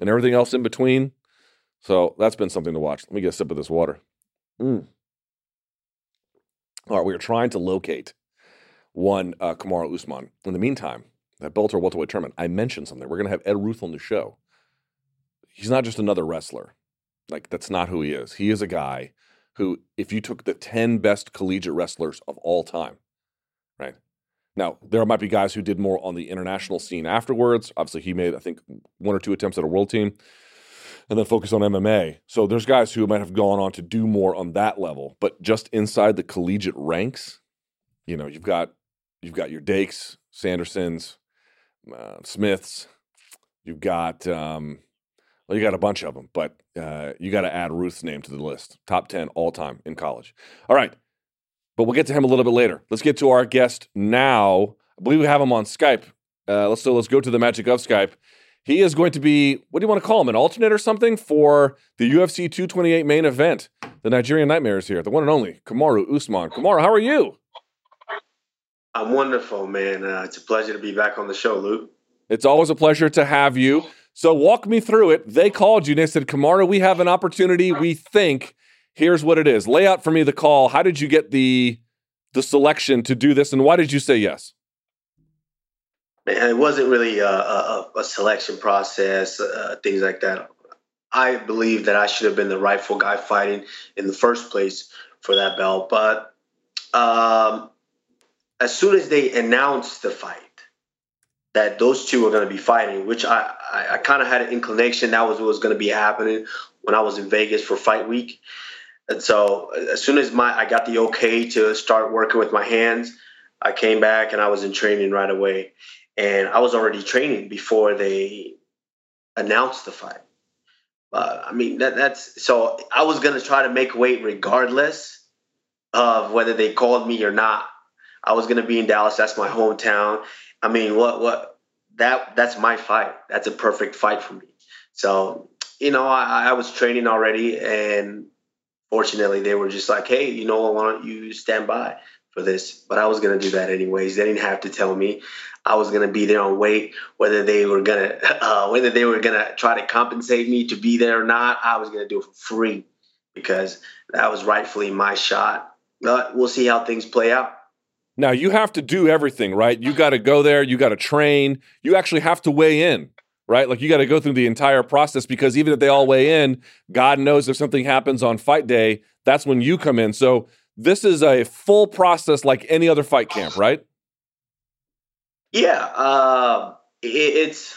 and everything else in between. So that's been something to watch. Let me get a sip of this water. Mm. All right, we are trying to locate one uh, Kamaru Usman. In the meantime, that Bellator welterweight tournament, I mentioned something. We're going to have Ed Ruth on the show. He's not just another wrestler. Like that's not who he is. He is a guy who, if you took the ten best collegiate wrestlers of all time, right? Now there might be guys who did more on the international scene afterwards. Obviously, he made I think one or two attempts at a world team, and then focused on MMA. So there's guys who might have gone on to do more on that level. But just inside the collegiate ranks, you know, you've got you've got your Dakes, Sandersons, uh, Smiths. You've got um, well, you got a bunch of them, but uh, you got to add Ruth's name to the list. Top ten all time in college. All right, but we'll get to him a little bit later. Let's get to our guest now. I believe we have him on Skype. Uh, let's so let's go to the magic of Skype. He is going to be what do you want to call him? An alternate or something for the UFC 228 main event. The Nigerian Nightmare is here. The one and only Kamaru Usman. Kamaru, how are you? I'm wonderful, man. Uh, it's a pleasure to be back on the show, Luke. It's always a pleasure to have you. So walk me through it. They called you and they said, Kamaru, we have an opportunity. We think here's what it is. Lay out for me the call. How did you get the the selection to do this, and why did you say yes? It wasn't really a, a, a selection process, uh, things like that. I believe that I should have been the rightful guy fighting in the first place for that belt, but um, as soon as they announced the fight, that those two were going to be fighting, which I, I, I kind of had an inclination that was what was going to be happening when I was in Vegas for fight week. And so as soon as my I got the okay to start working with my hands, I came back and I was in training right away. And I was already training before they announced the fight. Uh, I mean that, that's so I was gonna try to make weight regardless of whether they called me or not. I was gonna be in Dallas. That's my hometown. I mean, what what that that's my fight. That's a perfect fight for me. So you know, I, I was training already, and fortunately, they were just like, "Hey, you know, why don't you stand by for this?" But I was gonna do that anyways. They didn't have to tell me. I was gonna be there on weight, whether they were gonna [laughs] uh, whether they were gonna try to compensate me to be there or not. I was gonna do it for free because that was rightfully my shot. But we'll see how things play out. Now you have to do everything, right? You got to go there, you got to train, you actually have to weigh in, right? Like you got to go through the entire process because even if they all weigh in, God knows if something happens on fight day, that's when you come in. So this is a full process like any other fight camp, right? Yeah, uh, it, it's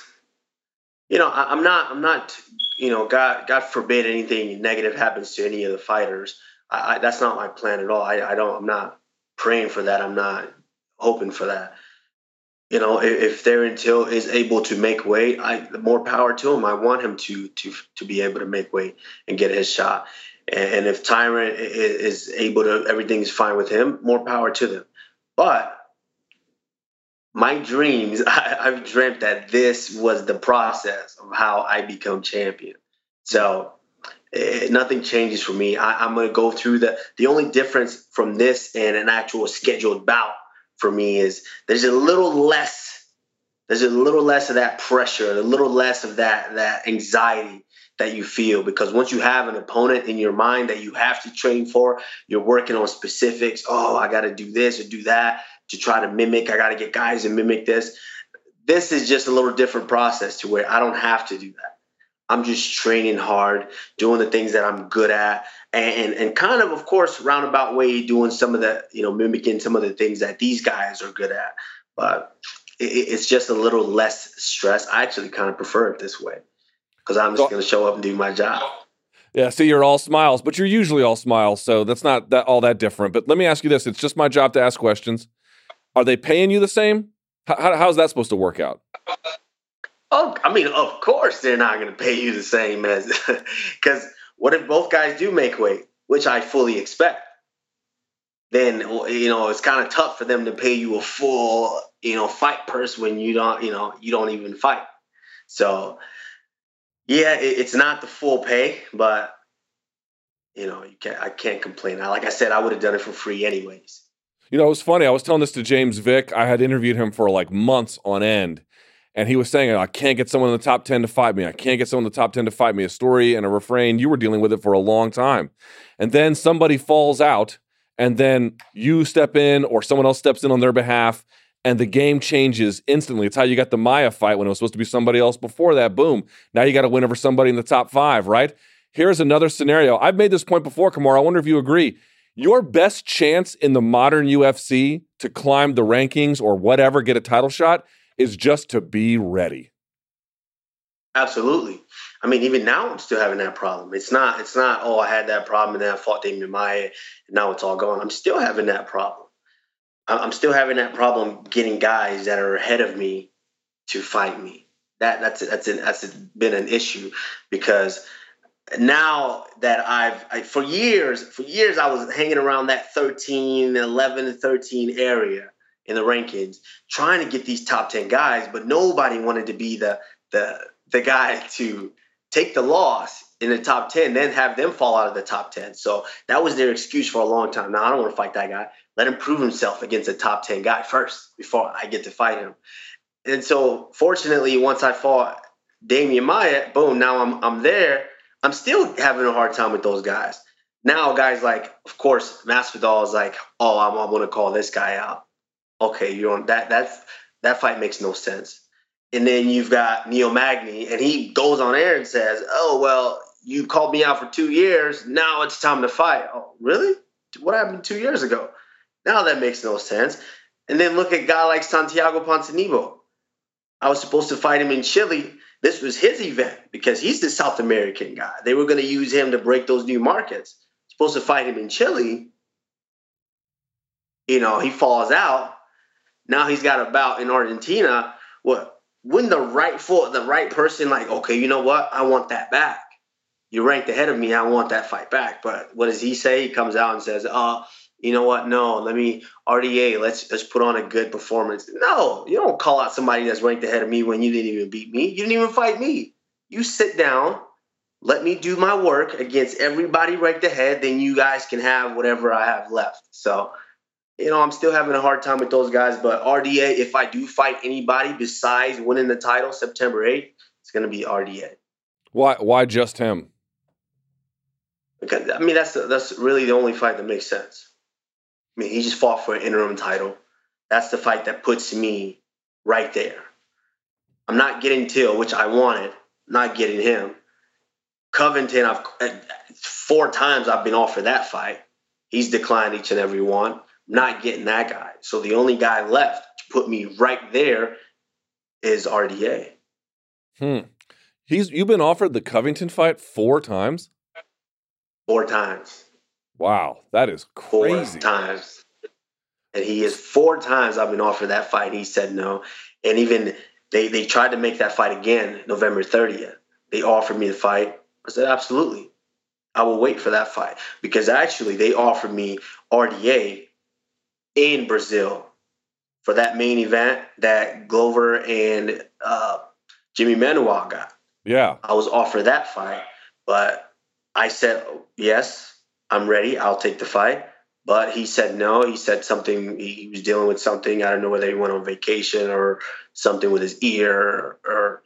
you know I, am not I'm not you know God God forbid anything negative happens to any of the fighters. I, I, that's not my plan at all. I, I don't I'm not praying for that. I'm not hoping for that. You know, if, if Darren Till is able to make weight, I more power to him. I want him to to to be able to make weight and get his shot. And, and if Tyron is, is able to, everything's fine with him. More power to them. But my dreams, [laughs] I, I've dreamt that this was the process of how I become champion. So it, nothing changes for me. I, am going to go through the. The only difference from this and an actual scheduled bout for me is there's a little less. There's a little less of that pressure, a little less of that that anxiety that you feel because once you have an opponent in your mind that you have to train for, you're working on specifics. Oh, I got to do this or do that to try to mimic. I got to get guys to mimic this. This is just a little different process to where I don't have to do that. I'm just training hard, doing the things that I'm good at, and and kind of, of course, roundabout way doing some of the, you know, mimicking some of the things that these guys are good at. But it, it's just a little less stress. I actually kind of prefer it this way because I'm just going to show up and do my job. Yeah, see, you're all smiles, but you're usually all smiles, so that's not that all that different. But let me ask you this: It's just my job to ask questions. Are they paying you the same? How, how's that supposed to work out? Oh, I mean, of course they're not going to pay you the same as [laughs] because what if both guys do make weight, which I fully expect? Then you know it's kind of tough for them to pay you a full you know fight purse when you don't you know you don't even fight. So yeah, it, it's not the full pay, but you know, you can't, I can't complain. I, Like I said, I would have done it for free anyways. You know, it was funny. I was telling this to James Vick. I had interviewed him for like months on end, and he was saying, I can't get someone in the top 10 to fight me. I can't get someone in the top 10 to fight me. A story and a refrain. You were dealing with it for a long time. And then somebody falls out, and then you step in, or someone else steps in on their behalf, and the game changes instantly. It's how you got the Maia fight when it was supposed to be somebody else before that. Boom. Now you got to win over somebody in the top five, right? Here's another scenario. I've made this point before, Kamaru. I wonder if you agree. Your best chance in the modern UFC to climb the rankings or whatever, get a title shot, is just to be ready. Absolutely. I mean, even now I'm still having that problem. It's not, it's not, oh, I had that problem and then I fought Demian Maia and now it's all gone. I'm still having that problem. I'm still having that problem getting guys that are ahead of me to fight me. That that's that's an, that's been an issue because now that I've I, for years for years I was hanging around that 13 11 13 area in the rankings trying to get these top 10 guys but nobody wanted to be the the the guy to take the loss in the top 10 then have them fall out of the top 10 so that was their excuse for a long time. Now I don't want to fight that guy. Let him prove himself against a top 10 guy first before I get to fight him. And so fortunately once I fought Demian Maia, boom now I'm I'm there. I'm still having a hard time with those guys. Now, guys like, of course, Masvidal is like, oh, I'm, I want to call this guy out. Okay, you're on that. That's that fight makes no sense. And then you've got Neil Magny, and he goes on air and says, "Oh well, you called me out for two years. Now it's time to fight." Oh, really? What happened two years ago? Now that makes no sense. And then look at a guy like Santiago Ponzinibbio. I was supposed to fight him in Chile this was his event because he's the South American guy. They were going to use him to break those new markets. Supposed to fight him in Chile. You know, he falls out. Now he's got a bout in Argentina. What? When the right foot, the right person, like, okay, you know what? I want that back. You're ranked ahead of me. I want that fight back. But what does he say? He comes out and says, "Oh, you know what? No, let me RDA. Let's let's put on a good performance. No, you don't call out somebody that's ranked ahead of me when you didn't even beat me. You didn't even fight me. You sit down, let me do my work against everybody ranked ahead. Then you guys can have whatever I have left. So, you know, I'm still having a hard time with those guys. But RDA, if I do fight anybody besides winning the title September 8th, it's going to be RDA. Why? Why just him? Because I mean, that's that's really the only fight that makes sense. I mean, he just fought for an interim title. That's the fight that puts me right there. I'm not getting Till, which I wanted, not getting him. Covington, I've uh, four times I've been offered that fight. He's declined each and every one. Not getting that guy. So the only guy left to put me right there is RDA. Hmm. He's you've been offered the Covington fight four times? Four times. Wow, that is crazy. Four times. And he is four times I've been offered that fight. He said no. And even they they tried to make that fight again November 30th. They offered me the fight. I said, absolutely. I will wait for that fight. Because actually they offered me RDA in Brazil for that main event that Glover and uh, Jimmy Manuwa got. Yeah. I was offered that fight, but I said yes, I'm ready. I'll take the fight. But he said no. He said something. He was dealing with something. I don't know whether he went on vacation or something with his ear, or, or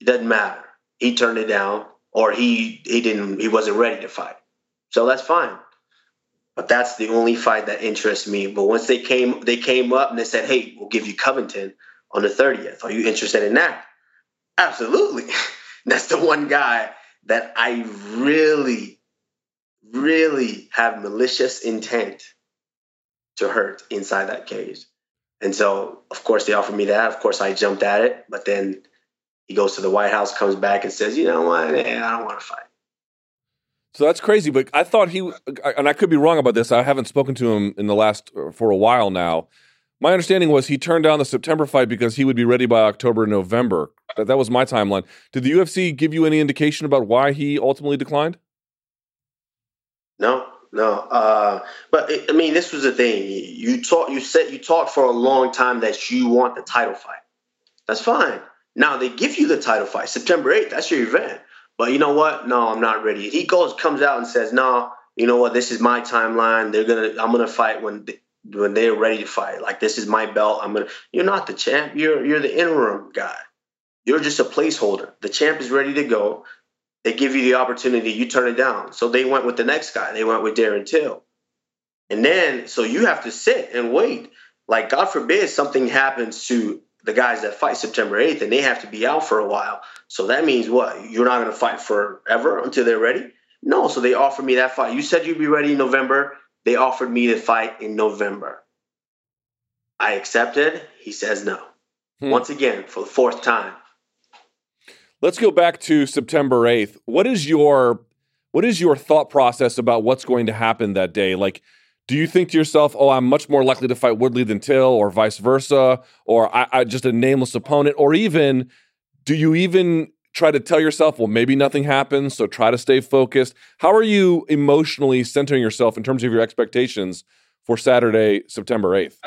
it doesn't matter. He turned it down, or he he didn't. He wasn't ready to fight. So that's fine. But that's the only fight that interests me. But once they came, they came up and they said, "Hey, we'll give you Covington on the 30th. Are you interested in that?" Absolutely. [laughs] that's the one guy that I really really have malicious intent to hurt inside that cage. And so, of course, they offered me that. Of course, I jumped at it. But then he goes to the White House, comes back, and says, "You know what? I don't want to fight." So that's crazy. But I thought he, and I could be wrong about this. I haven't spoken to him in the last uh, for a while now. My understanding was he turned down the September fight because he would be ready by October, November. That that was my timeline. Did the UFC give you any indication about why he ultimately declined? No, no. Uh, but it, I mean, this was the thing. You talk. You said you talked for a long time that you want the title fight. That's fine. Now they give you the title fight September eighth. That's your event. But you know what? No, I'm not ready. He goes, comes out and says, "No, you know what, this is my timeline. They're gonna, I'm gonna fight when they, when they're ready to fight. Like this is my belt. I'm gonna. You're not the champ. You're you're the interim guy. You're just a placeholder. The champ is ready to go. They give you the opportunity. You turn it down. So they went with the next guy. They went with Darren Till. And then, so you have to sit and wait. Like, God forbid something happens to the guys that fight September 8th and they have to be out for a while. So that means what? You're not going to fight forever until they're ready? No. So they offered me that fight. You said you'd be ready in November. They offered me to fight in November. I accepted. He says no. Hmm. Once again, for the fourth time. Let's go back to September 8th. What is your what is your thought process about what's going to happen that day? Like do you think to yourself, "Oh, I'm much more likely to fight Woodley than Till," or vice versa, or I, I just a nameless opponent, or even do you even try to tell yourself, "Well, maybe nothing happens, so try to stay focused"? How are you emotionally centering yourself in terms of your expectations for Saturday, September eighth?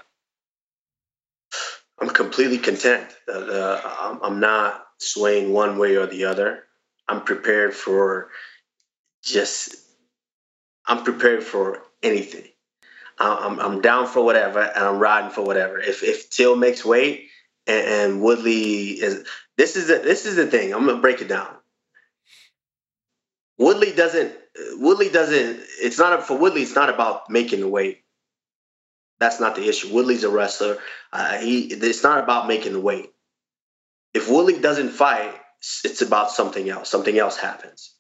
I'm completely content. Uh, I'm not swaying one way or the other. I'm prepared for just. I'm prepared for anything. I'm, I'm down for whatever, and I'm riding for whatever. If if Till makes weight and, and Woodley is this is the, this is the thing. I'm gonna break it down. Woodley doesn't. Woodley doesn't. It's not for Woodley. It's not about making the weight. That's not the issue. Woodley's a wrestler. Uh, he. It's not about making the weight. If Woodley doesn't fight, it's about something else. Something else happens.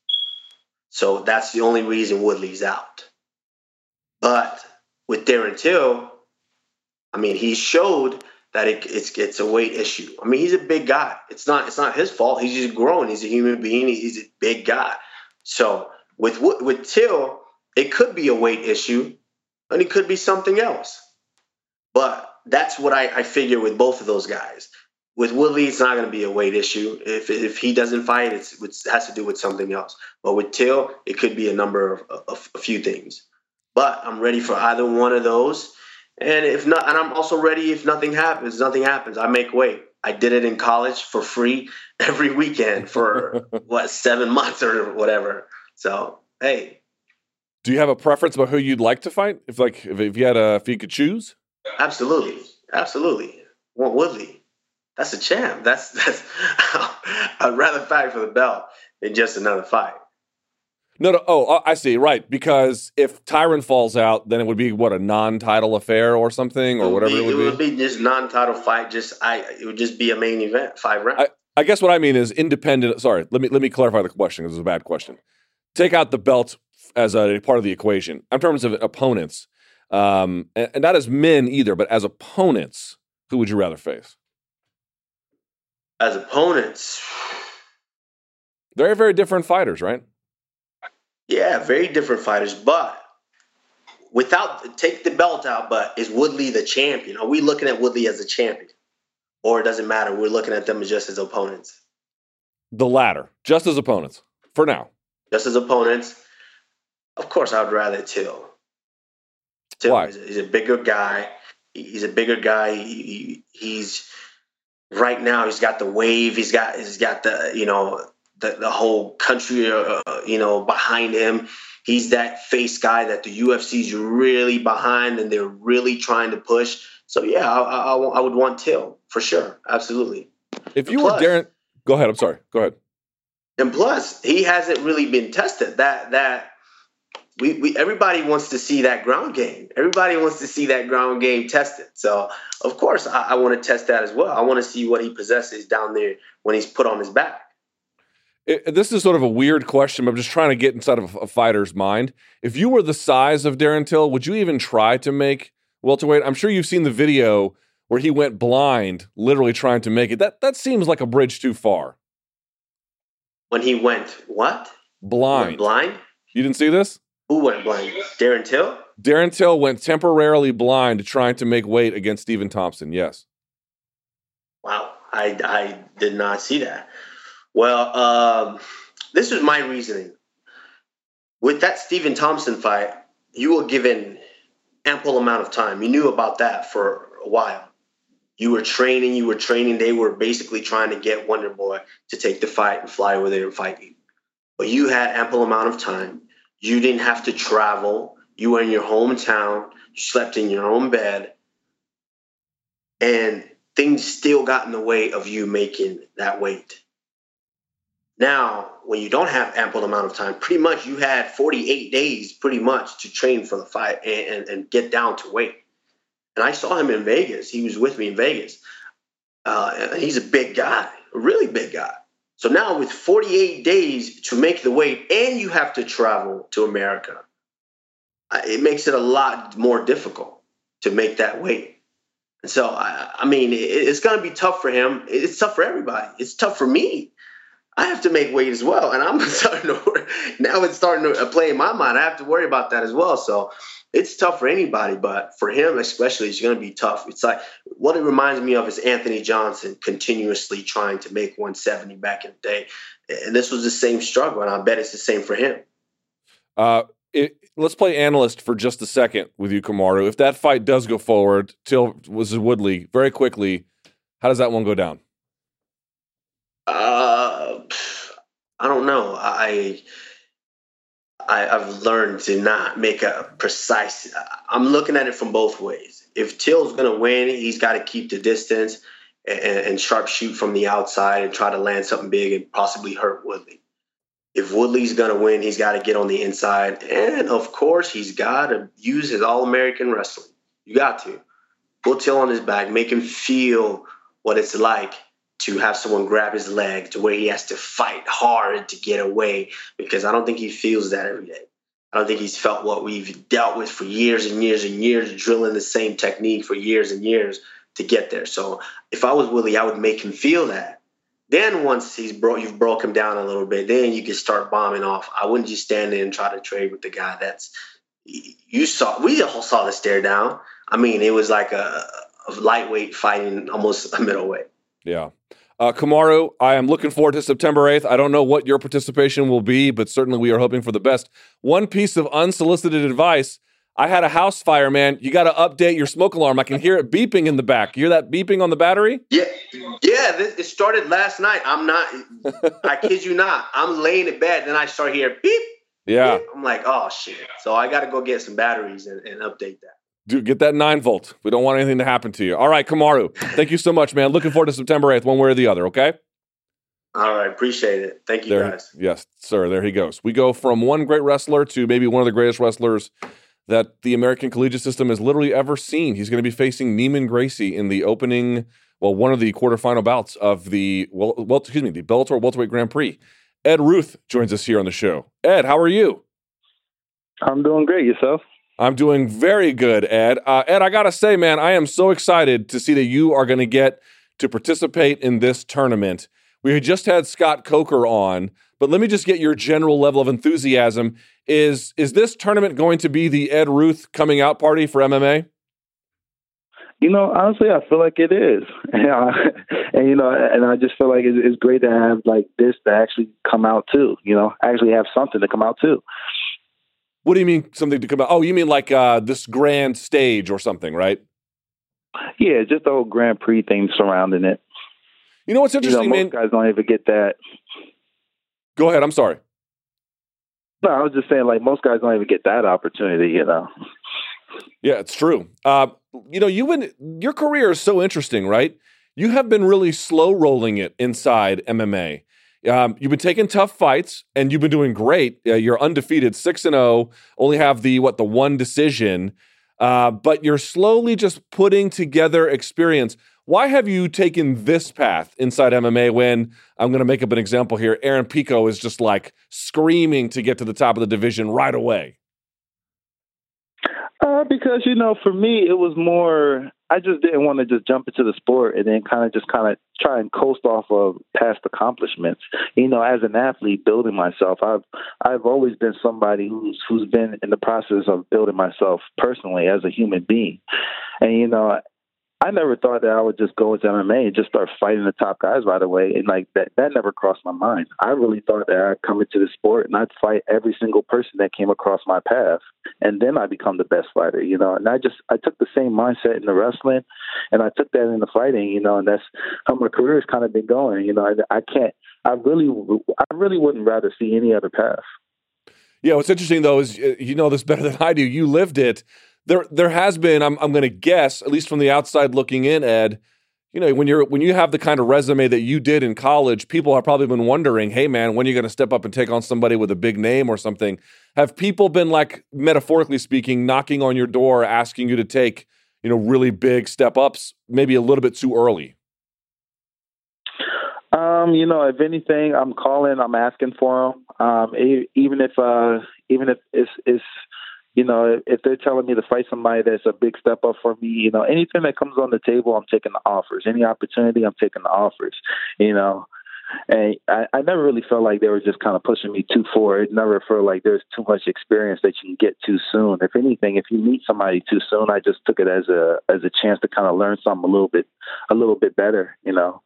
So that's the only reason Woodley's out. But with Darren Till, I mean, he showed that it, it's it's a weight issue. I mean, he's a big guy. It's not it's not his fault. He's just growing. He's a human being. He's a big guy. So with with Till, it could be a weight issue, and it could be something else. But that's what I, I figure with both of those guys. With Woodley, it's not going to be a weight issue. If, if he doesn't fight, it has to do with something else. But with Till, it could be a number of a few things. But I'm ready for either one of those. And if not, and I'm also ready if nothing happens. Nothing happens. I make weight. I did it in college for free [laughs] every weekend for [laughs] what seven months or whatever. So hey, do you have a preference about who you'd like to fight? If like if, if you had a if you could choose, absolutely, absolutely. Want Woodley? That's a champ. That's [laughs] that's. I'd rather fight for the belt than just another fight. No, no. Oh, I see. Right, because if Tyron falls out, then it would be what a non-title affair or something, or whatever be, it would be. It would be just non-title fight. Just I, it would just be a main event, five rounds. I, I guess what I mean is independent. Sorry, let me let me clarify the question because it's a bad question. Take out the belt as a part of the equation in terms of opponents, um, and, and not as men either, but as opponents. Who would you rather face? As opponents, very very different fighters, right? Yeah, very different fighters, but without take the belt out, but is Woodley the champion? Are we looking at Woodley as a champion? Or it doesn't matter, we're looking at them as just as opponents. The latter, just as opponents, for now. Just as opponents. Of course, I would rather Till. Till Why? He's a, he's a bigger guy. He's a bigger guy. He, he's right now. He's got the wave. He's got. He's got the. You know the, the whole country, uh, uh you know, behind him. He's that face guy that the UFC's really behind and they're really trying to push. So yeah, I, I, I would want Till for sure, absolutely. If you plus, were Darren, go ahead. I'm sorry. Go ahead. And plus, he hasn't really been tested. That that we, we everybody wants to see that ground game. Everybody wants to see that ground game tested. So of course, I, I want to test that as well. I want to see what he possesses down there when he's put on his back it, this is sort of a weird question, but I'm just trying to get inside of a, a fighter's mind. If you were the size of Darren Till, would you even try to make welterweight? I'm sure you've seen the video where he went blind, literally trying to make it. That that seems like a bridge too far. When he went what? Blind. Went blind. You didn't see this? Who went blind? Darren Till. Darren Till went temporarily blind trying to make weight against Stephen Thompson. Yes. Wow, I I did not see that. Well, um, this was my reasoning. With that Stephen Thompson fight, you were given ample amount of time. You knew about that for a while. You were training, you were training. They were basically trying to get Wonder Boy to take the fight and fly over there and fight you. But you had ample amount of time. You didn't have to travel. You were in your hometown. You slept in your own bed. And things still got in the way of you making that weight. Now, when you don't have ample amount of time, pretty much you had 48 days pretty much to train for the fight and, and, and get down to weight. And I saw him in Vegas. He was with me in Vegas. Uh, he's a big guy, a really big guy. So now with 48 days to make the weight and you have to travel to America, uh, it makes it a lot more difficult to make that weight. And so, I, I mean, it, it's going to be tough for him. It's tough for everybody. It's tough for me. I have to make weight as well, and I'm [laughs] starting to worry. now. It's starting to play in my mind. I have to worry about that as well. So it's tough for anybody, but for him especially, it's going to be tough. It's like what it reminds me of is Anthony Johnson continuously trying to make 170 back in the day, and this was the same struggle, and I bet it's the same for him. Uh, it, let's play analyst for just a second with you, Kamaru. If that fight does go forward, Till was Woodley very quickly. How does that one go down? Uh, I don't know. I I, have learned to not make a precise. I'm looking at it from both ways. If Till's going to win, he's got to keep the distance and, and from the outside and try to land something big and possibly hurt Woodley. If Woodley's going to win, he's got to get on the inside. And of course, he's got to use his All American wrestling. You got to. Put Till on his back, make him feel what it's like to have someone grab his leg to where he has to fight hard to get away because I don't think he feels that every day. I don't think he's felt what we've dealt with for years and years and years, drilling the same technique for years and years to get there. So if I was Woodley, I would make him feel that. Then once he's broke, you've broke him down a little bit. Then you can start bombing off. I wouldn't just stand there and try to trade with the guy. That's you saw. We all saw the stare down. I mean, it was like a, a lightweight fighting almost a middleweight. Yeah. Uh, Kamaru, I am looking forward to September 8th. I don't know what your participation will be, but certainly we are hoping for the best. One piece of unsolicited advice I had a house fire, man. You got to update your smoke alarm. I can hear it beeping in the back. You hear that beeping on the battery? Yeah, yeah. This, it started last night. I'm not. [laughs] I kid you not. I'm laying in bed, then I start hearing beep. Yeah. Beep. I'm like, oh shit. So I got to go get some batteries and, and update that. Dude, get that nine volt. We don't want anything to happen to you. All right, Kamaru. Thank you so much, man. Looking forward to September 8th, one way or the other, okay? All right, appreciate it. Thank you, there, guys. Yes, sir. There he goes. We go from one great wrestler to maybe one of the greatest wrestlers that the American collegiate system has literally ever seen. He's going to be facing Neiman Gracie in the opening, well, one of the quarterfinal bouts of the well, well, excuse me, the Bellator welterweight Grand Prix. Ed Ruth joins us here on the show. Ed, how are you? I'm doing great. Yourself? I'm doing very good, Ed. Uh, Ed, I got to say, man, I am so excited to see that you are going to get to participate in this tournament. We just had Scott Coker on, but let me just get your general level of enthusiasm. Is is this tournament going to be the Ed Ruth coming out party for MMA? You know, honestly, I feel like it is, [laughs] and, and you know, and I just feel like it's great to have like this to actually come out too. You know, actually have something to come out too. What do you mean something to come out? Oh, you mean like uh, this grand stage or something, right? Yeah, just the whole Grand Prix thing surrounding it. You know what's interesting, you know, most man? guys don't even get that. Go ahead. I'm sorry. No, I was just saying, like most guys don't even get that opportunity. You know. Yeah, it's true. Uh, you know, you've been your career is so interesting, right? You have been really slow rolling it inside MMA. Um, you've been taking tough fights, and you've been doing great. Uh, you're undefeated, six and zero. Oh, only have the what the one decision, uh, but you're slowly just putting together experience. Why have you taken this path inside MMA when I'm going to make up an example here? Aaron Pico is just like screaming to get to the top of the division right away. Uh, because you know, for me, it was more. I just didn't want to just jump into the sport and then kind of just kind of try and coast off of past accomplishments. You know, as an athlete, building myself, I've I've always been somebody who's who's been in the process of building myself personally as a human being. And you know, I never thought that I would just go into MMA and just start fighting the top guys right away. And like that, that never crossed my mind. I really thought that I'd come into the sport and I'd fight every single person that came across my path, and then I become the best fighter. You know, and I just I took the same mindset in the wrestling, and I took that in the fighting. You know, and that's how my career has kind of been going. You know, I, I can't. I really, I really wouldn't rather see any other path. Yeah, what's interesting though is uh, you know this better than I do. You lived it. There, there has been. I'm, I'm going to guess, at least from the outside looking in, Ed. You know, when you're when you have the kind of resume that you did in college, people have probably been wondering, "Hey, man, when are you going to step up and take on somebody with a big name or something?" Have people been like, metaphorically speaking, knocking on your door, asking you to take, you know, really big step ups, maybe a little bit too early? Um, you know, if anything, I'm calling, I'm asking for them. Um, even if, uh, even if it's, it's, you know, if they're telling me to fight somebody that's a big step up for me, you know, anything that comes on the table, I'm taking the offers. Any opportunity, I'm taking the offers. You know, and I, I never really felt like they were just kind of pushing me too far. It Never felt like there's too much experience that you can get too soon. If anything, if you meet somebody too soon, I just took it as a as a chance to kind of learn something a little bit a little bit better. You know,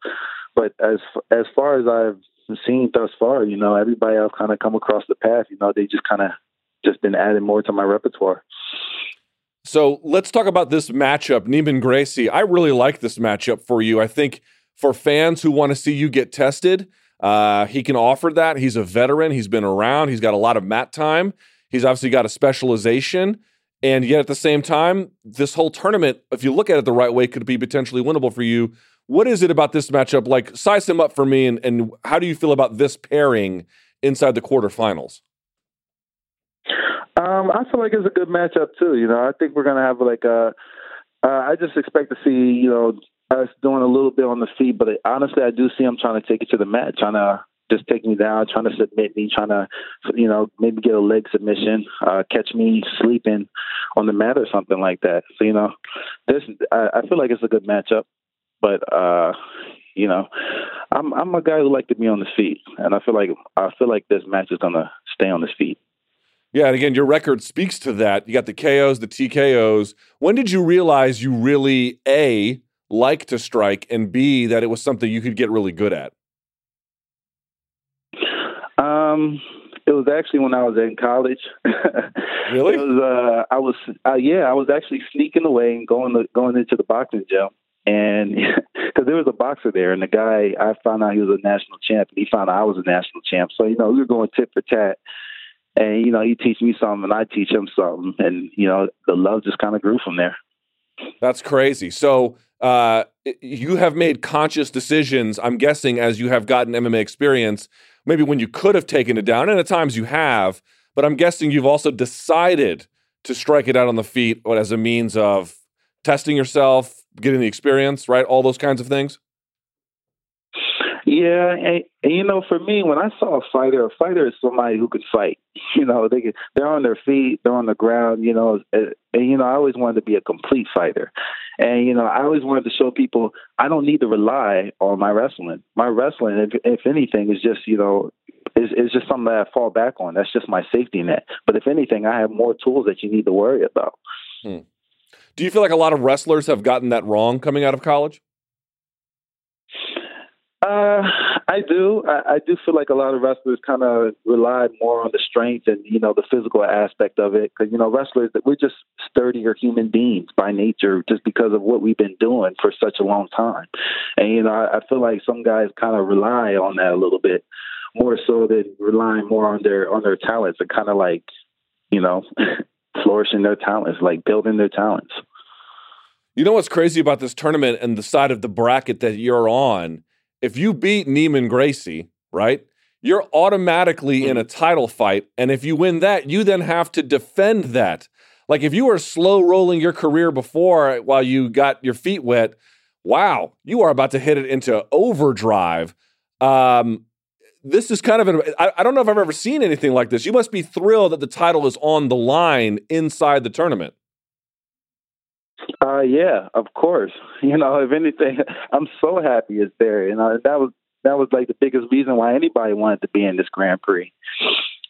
but as as far as I've seen thus far, you know, everybody I've kind of come across the path, you know, they just kind of just been adding more to my repertoire. So let's talk about this matchup, Neiman Gracie. I really like this matchup for you. I think for fans who want to see you get tested, uh, he can offer that. He's a veteran. He's been around. He's got a lot of mat time. He's obviously got a specialization. And yet at the same time, this whole tournament, if you look at it the right way, could be potentially winnable for you what is it about this matchup? Like, size him up for me, and, and how do you feel about this pairing inside the quarterfinals? Um, I feel like it's a good matchup too. You know, I think we're gonna have like a. Uh, I just expect to see you know us doing a little bit on the feet, but honestly, I do see him trying to take it to the mat, trying to just take me down, trying to submit me, trying to, you know, maybe get a leg submission, uh, catch me sleeping on the mat or something like that. So, you know, this I, I feel like it's a good matchup. But uh, you know, I'm I'm a guy who like to be on his feet, and I feel like I feel like this match is gonna stay on his feet. Yeah, and again, your record speaks to that. You got the KOs, the TKOs. When did you realize you really a like to strike, and b that it was something you could get really good at? Um, it was actually when I was in college. [laughs] really? It was. Uh, I was. Uh, yeah, I was actually sneaking away and going to, going into the boxing gym and [laughs] because there was a boxer there, and the guy I found out he was a national champ, and he found out I was a national champ. So you know we were going tit for tat, and you know he teach me something, and I teach him something, and you know the love just kind of grew from there. That's crazy. So uh, you have made conscious decisions. I'm guessing as you have gotten MMA experience, maybe when you could have taken it down, and at times you have, but I'm guessing you've also decided to strike it out on the feet as a means of testing yourself, getting the experience, right? All those kinds of things. Yeah, and, and, you know, for me, when I saw a fighter, a fighter is somebody who could fight. [laughs] You know, they they're on their feet, they're on the ground. You know, and, and you know, I always wanted to be a complete fighter, and you know, I always wanted to show people I don't need to rely on my wrestling. My wrestling, if, if anything, is just you know, is is just something that I fall back on. That's just my safety net. But if anything, I have more tools that you need to worry about. Hmm. Do you feel like a lot of wrestlers have gotten that wrong coming out of college? Uh, I do. I, I, do feel like a lot of wrestlers kind of relied more on the strength and you know the physical aspect of it because you know wrestlers we're just sturdier human beings by nature just because of what we've been doing for such a long time, and you know I, I feel like some guys kind of rely on that a little bit more so than relying more on their on their talents and kind of like you know [laughs] flourishing their talents, like building their talents. You know what's crazy about this tournament and the side of the bracket that you're on? If you beat Neiman Gracie, right, you're automatically in a mm-hmm. title fight. And if you win that, you then have to defend that. Like if you were slow rolling your career before while you got your feet wet, wow, you are about to hit it into overdrive. Um, this is kind of an, I, I don't know if I've ever seen anything like this. You must be thrilled that the title is on the line inside the tournament. Uh, yeah, of course. [laughs] You know, if anything, [laughs] I'm so happy it's there. You know, that was that was like the biggest reason why anybody wanted to be in this Grand Prix.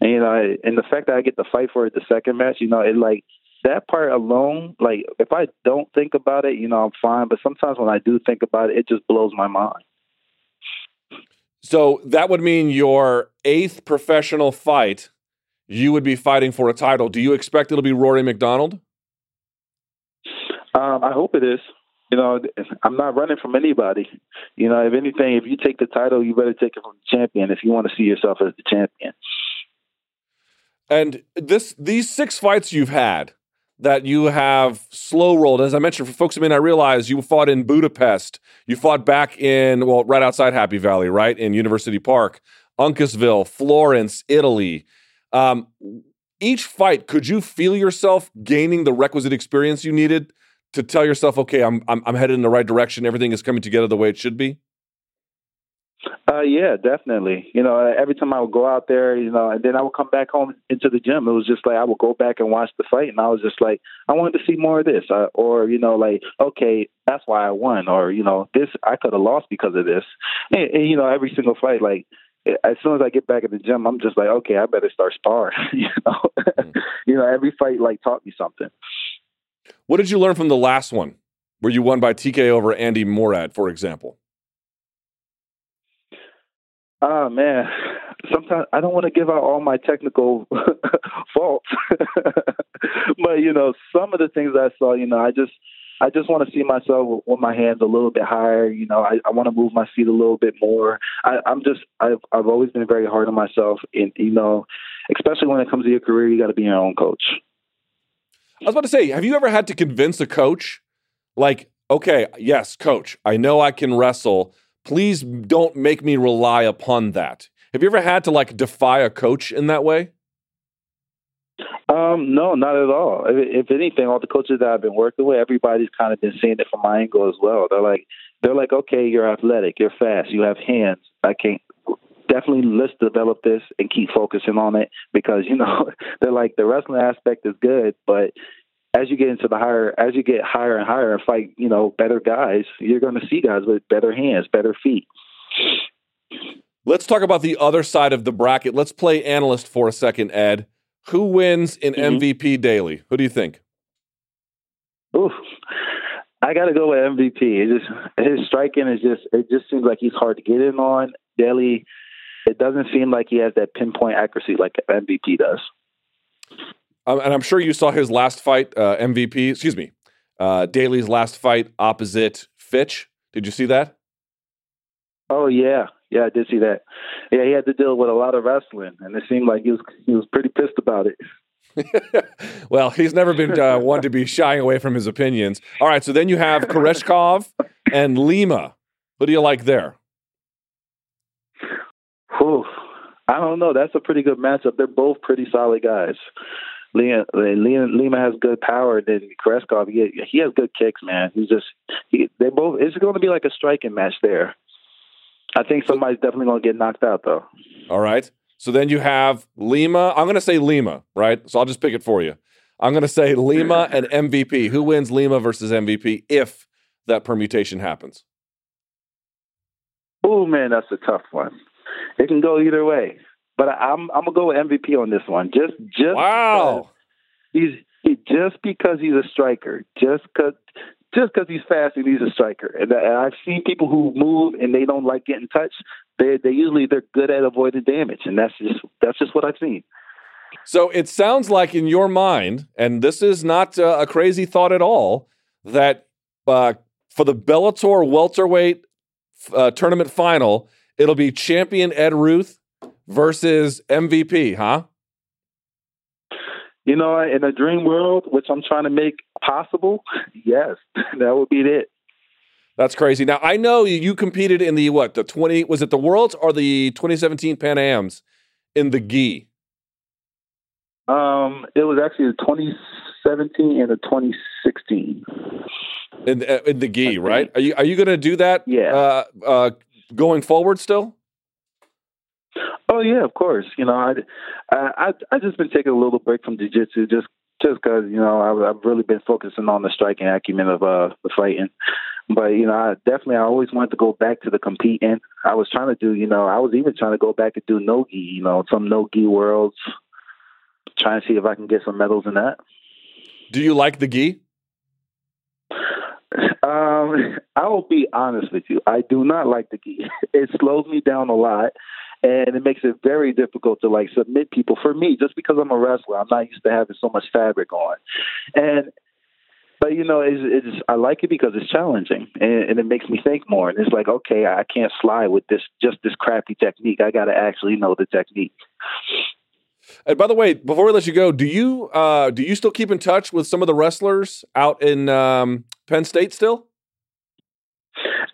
And, you know, and the fact that I get to fight for it the second match, you know, it like that part alone, like if I don't think about it, you know, I'm fine. But sometimes when I do think about it, it just blows my mind. So that would mean your eighth professional fight, you would be fighting for a title. Do you expect it'll be Rory MacDonald? Um, I hope it is. You know, I'm not running from anybody. You know, if anything, if you take the title, you better take it from the champion if you want to see yourself as the champion. And this these six fights you've had that you have slow rolled, as I mentioned, for folks who may not realize, you fought in Budapest, you fought back in well, right outside Happy Valley, right in University Park, Uncasville, Florence, Italy. Um, each fight, could you feel yourself gaining the requisite experience you needed to tell yourself, okay, I'm I'm, I'm headed in the right direction, everything is coming together the way it should be? Uh, yeah, definitely. You know, every time I would go out there, you know, and then I would come back home into the gym. It was just like I would go back and watch the fight, and I was just like, I wanted to see more of this, uh, or you know, like, okay, that's why I won, or you know, this I could have lost because of this. And, and you know, every single fight, like as soon as I get back at the gym, I'm just like, okay, I better start sparring. [laughs] you know, mm. [laughs] you know, every fight like taught me something. What did you learn from the last one, where you won by TK over Andy Morad, for example? Oh man, sometimes I don't want to give out all my technical [laughs] faults, [laughs] but you know, some of the things I saw, you know, I just I just want to see myself with my hands a little bit higher. You know, I, I want to move my feet a little bit more. I, I'm just I've I've always been very hard on myself, and you know, especially when it comes to your career, you got to be your own coach. I was about to say, have you ever had to convince a coach, like, okay, yes, coach, I know I can wrestle please don't make me rely upon that. Have you ever had to like defy a coach in that way? Um, no, not at all. If, if, anything, all the coaches that I've been working with, everybody's kind of been seeing it from my angle as well. They're like, they're like, okay, you're athletic, you're fast, you have hands. I can't definitely let's develop this and keep focusing on it because you know [laughs] they're like the wrestling aspect is good, but as you get into the higher, as you get higher and higher and fight, you know, better guys, you're going to see guys with better hands, better feet. Let's talk about the other side of the bracket. Let's play analyst for a second, Ed. Who wins in mm-hmm. MVP Daley? Who do you think? Oof. I got to go with MVP. It just his striking is just it just seems like he's hard to get in on. Daley, it doesn't seem like he has that pinpoint accuracy like MVP does. Um, and I'm sure you saw his last fight, uh, MVP. Excuse me, uh, Daley's last fight opposite Fitch. Did you see that? Oh yeah, yeah, I did see that. Yeah, he had to deal with a lot of wrestling, and it seemed like he was he was pretty pissed about it. [laughs] well, he's never been uh, one to be shying away from his opinions. All right, so then you have [laughs] Koreshkov and Lima. Who do you like there? Whew. I don't know. That's a pretty good matchup. They're both pretty solid guys. Lima, Lima has good power. Then Koreshkov, he, he has good kicks, man. He's just he, they both. It's going to be like a striking match there. I think somebody's definitely going to get knocked out though. All right. So then you have Lima. I'm going to say Lima, right? So I'll just pick it for you. I'm going to say Lima [laughs] and MVP. Who wins Lima versus MVP if that permutation happens? Oh man, that's a tough one. It can go either way. But I'm I'm gonna go with MVP on this one. Just just wow. He's he, just because he's a striker. Just because just because he's fast and he's a striker. And, and I've seen people who move and they don't like getting touched. They they usually they're good at avoiding damage, and that's just that's just what I've seen. So it sounds like in your mind, and this is not uh, a crazy thought at all, that uh, for the Bellator welterweight uh, tournament final, it'll be champion Ed Ruth versus MVP, huh? You know, in a dream world, which I'm trying to make possible, yes, [laughs] that would be it. That's crazy. Now I know you competed in the what the twenty was it the Worlds or the 2017 Pan Am's in the gi. Um, it was actually the 2017 and the 2016. In uh, in the gi, right? Are you are you going to do that? Yeah. Uh, uh, going forward, still. Oh yeah, of course. You know, I I I just been taking a little break from jiu-jitsu just just because you know I, I've really been focusing on the striking acumen of uh the fighting. But you know, I definitely I always wanted to go back to the competing. I was trying to do, you know, I was even trying to go back and do no gi, you know, some no gi worlds, trying to see if I can get some medals in that. Do you like the gi? Um, I will be honest with you. I do not like the gi. [laughs] It slows me down a lot and it makes it very difficult to like submit people for me just because i'm a wrestler. I'm not used to having so much fabric on. And but you know it's, it's i like it because it's challenging and, and it makes me think more. And it's like okay i can't slide with this just this crappy technique. I got to actually know the technique And by the way, before we let you go, do you uh, do you still keep in touch with some of the wrestlers out in um, Penn State still?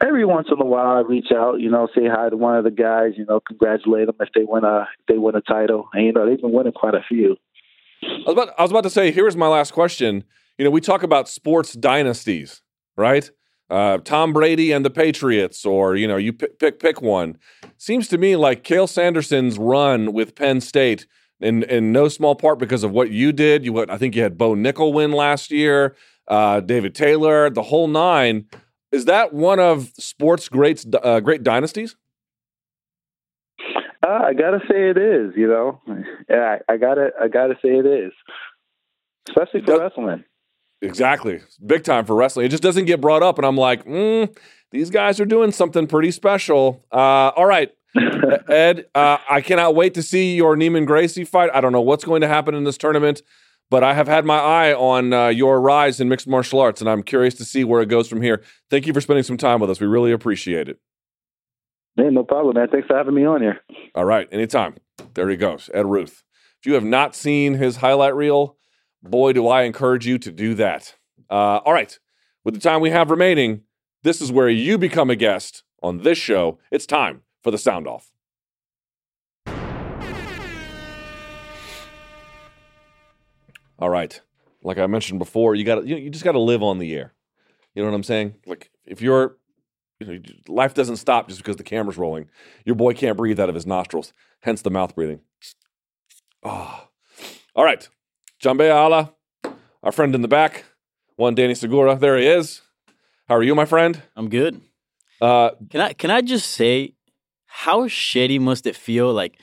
Every once in a while, I reach out, you know, say hi to one of the guys, you know, congratulate them if they win a if they win a title, and you know they've been winning quite a few. I was about I was about to say, here's my last question. You know, we talk about sports dynasties, right? Uh, Tom Brady and the Patriots, or you know, you pick pick, pick one. Seems to me like Cael Sanderson's run with Penn State, in in no small part because of what you did. You, I think you had Bo Nickal win last year, uh, David Taylor, the whole nine. Is that one of sports greats, uh, great dynasties? Uh, I gotta say it is. You know, yeah, I, I gotta I gotta say it is, especially for wrestling. Exactly. Big time for wrestling. It just doesn't get brought up. And I'm like, mm, these guys are doing something pretty special. Uh, all right. [laughs] Ed, uh, I cannot wait to see your Neiman Gracie fight. I don't know what's going to happen in this tournament, but I have had my eye on uh, your rise in mixed martial arts, and I'm curious to see where it goes from here. Thank you for spending some time with us. We really appreciate it. Man, no problem, man. Thanks for having me on here. All right, anytime. There he goes, Ed Ruth. If you have not seen his highlight reel, boy, do I encourage you to do that. Uh, all right, with the time we have remaining, this is where you become a guest on this show. It's time for the sound off. All right, like I mentioned before, you got you, you just got to live on the air. You know what I'm saying? Like if you're you know, life doesn't stop just because the camera's rolling. Your boy can't breathe out of his nostrils, hence the mouth breathing. Oh. All right. Jambe Ala, our friend in the back, one Danny Segura. There he is. How are you, my friend? I'm good. Uh, Can I can I just say how shitty must it feel like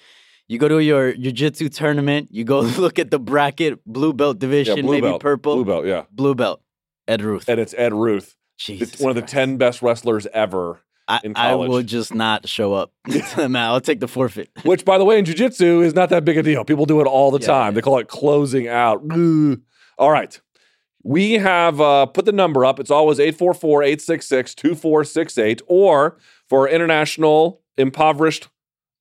you go to your jiu-jitsu tournament, you go [laughs] look at the bracket, blue belt yeah, division, blue maybe belt. purple, Blue belt, yeah. blue belt. Ed Ruth. And it's Ed Ruth, Jesus one of the 10 best wrestlers ever. I, I will just not show up. [laughs] I'll take the forfeit. [laughs] Which, by the way, in jiu-jitsu is not that big a deal. People do it all the Yeah, time. They call it closing out. All right. We have uh, put the number up. It's always 844-866-2468. Or for international impoverished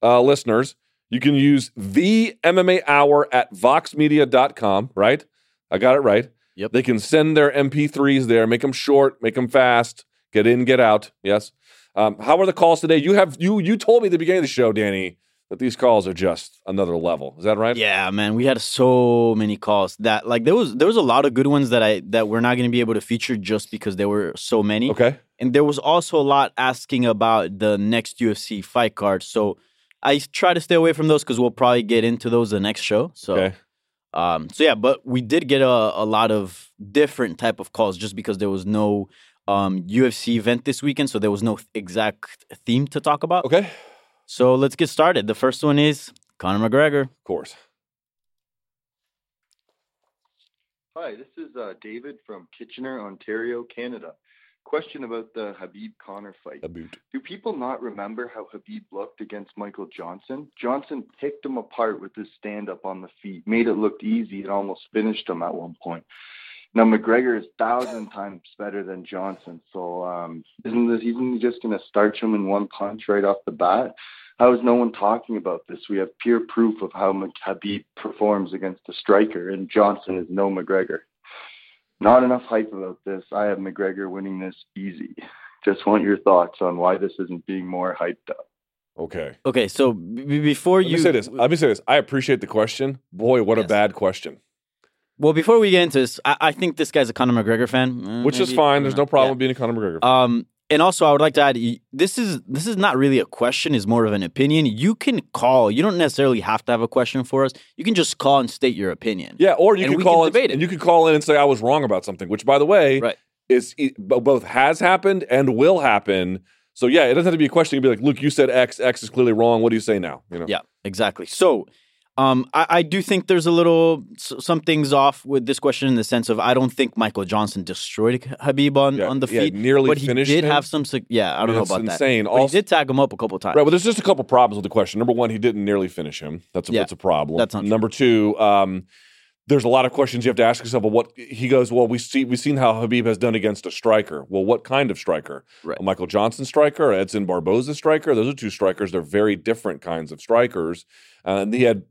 uh, listeners, you can use the MMA hour at voxmedia.com, right? I got it right. Yep. They can send their MP3s there, make them short, make them fast, get in, get out. Yes. Um, how are the calls today? You have you you told me at the beginning of the show, Danny, that these calls are just another level. Is that right? Yeah, man, we had so many calls that like there was there was a lot of good ones that I that we're not going to be able to feature just because there were so many. Okay. And there was also a lot asking about the next UFC fight card. So I try to stay away from those because we'll probably get into those the next show. So Okay. um so yeah, but we did get a, a lot of different type of calls just because there was no um UFC event this weekend, so there was no exact theme to talk about. Okay. So let's get started. The first one is Conor McGregor. Of course. Hi, this is uh, David from Kitchener, Ontario, Canada. Question about the Khabib Conor fight. A boot. Do people not remember how Khabib looked against Michael Johnson? Johnson picked him apart with his stand up on the feet, made it look easy, and almost finished him at one point. Now McGregor is thousand times better than Johnson, so um, isn't this isn't he just going to starch him in one punch right off the bat? How is no one talking about this? We have pure proof of how Mc- Khabib performs against a striker, and Johnson is no McGregor. Not enough hype about this. I have McGregor winning this easy. Just want your thoughts on why this isn't being more hyped up. Okay. Okay, so b- b- before Let you me say this. Let me say this. I appreciate the question. Boy, what a bad question. Well, before we get into this, I, I think this guy's a Conor McGregor fan, uh, Which is fine. There's no problem Yeah. being a Conor McGregor. Um, and also, I would like to add, this is this is not really a question; it's more of an opinion. You can call. You don't necessarily have to have a question for us. You can just call and state your opinion. yeah, or you and can call can debate it. and you can call in and say I was wrong about something, which by the way, Right. is both has happened and will happen. So yeah, it doesn't have to be a question. You'd be like, Luke, you said X. X is clearly wrong. What do you say now? You know. Yeah, exactly. So, um, I, I do think there's a little some things off with this question in the sense of I don't think Michael Johnson destroyed Khabib on, Yeah, on the yeah, feet, nearly but he finished did him. have some. Yeah, I don't know about insane. that. Also- he did tag him up a couple times. Right, but there's just a couple problems with the question. Number one, he didn't nearly finish him. That's a, Yeah, that's a problem. that's not true. Number two, um, there's a lot of questions you have to ask yourself. Well, what he goes, well, we see we've seen how Khabib has done against a striker. Well, what kind of striker? Right. A Michael Johnson striker, Edson Barboza striker. Those are two strikers. They're very different kinds of strikers, uh, and he had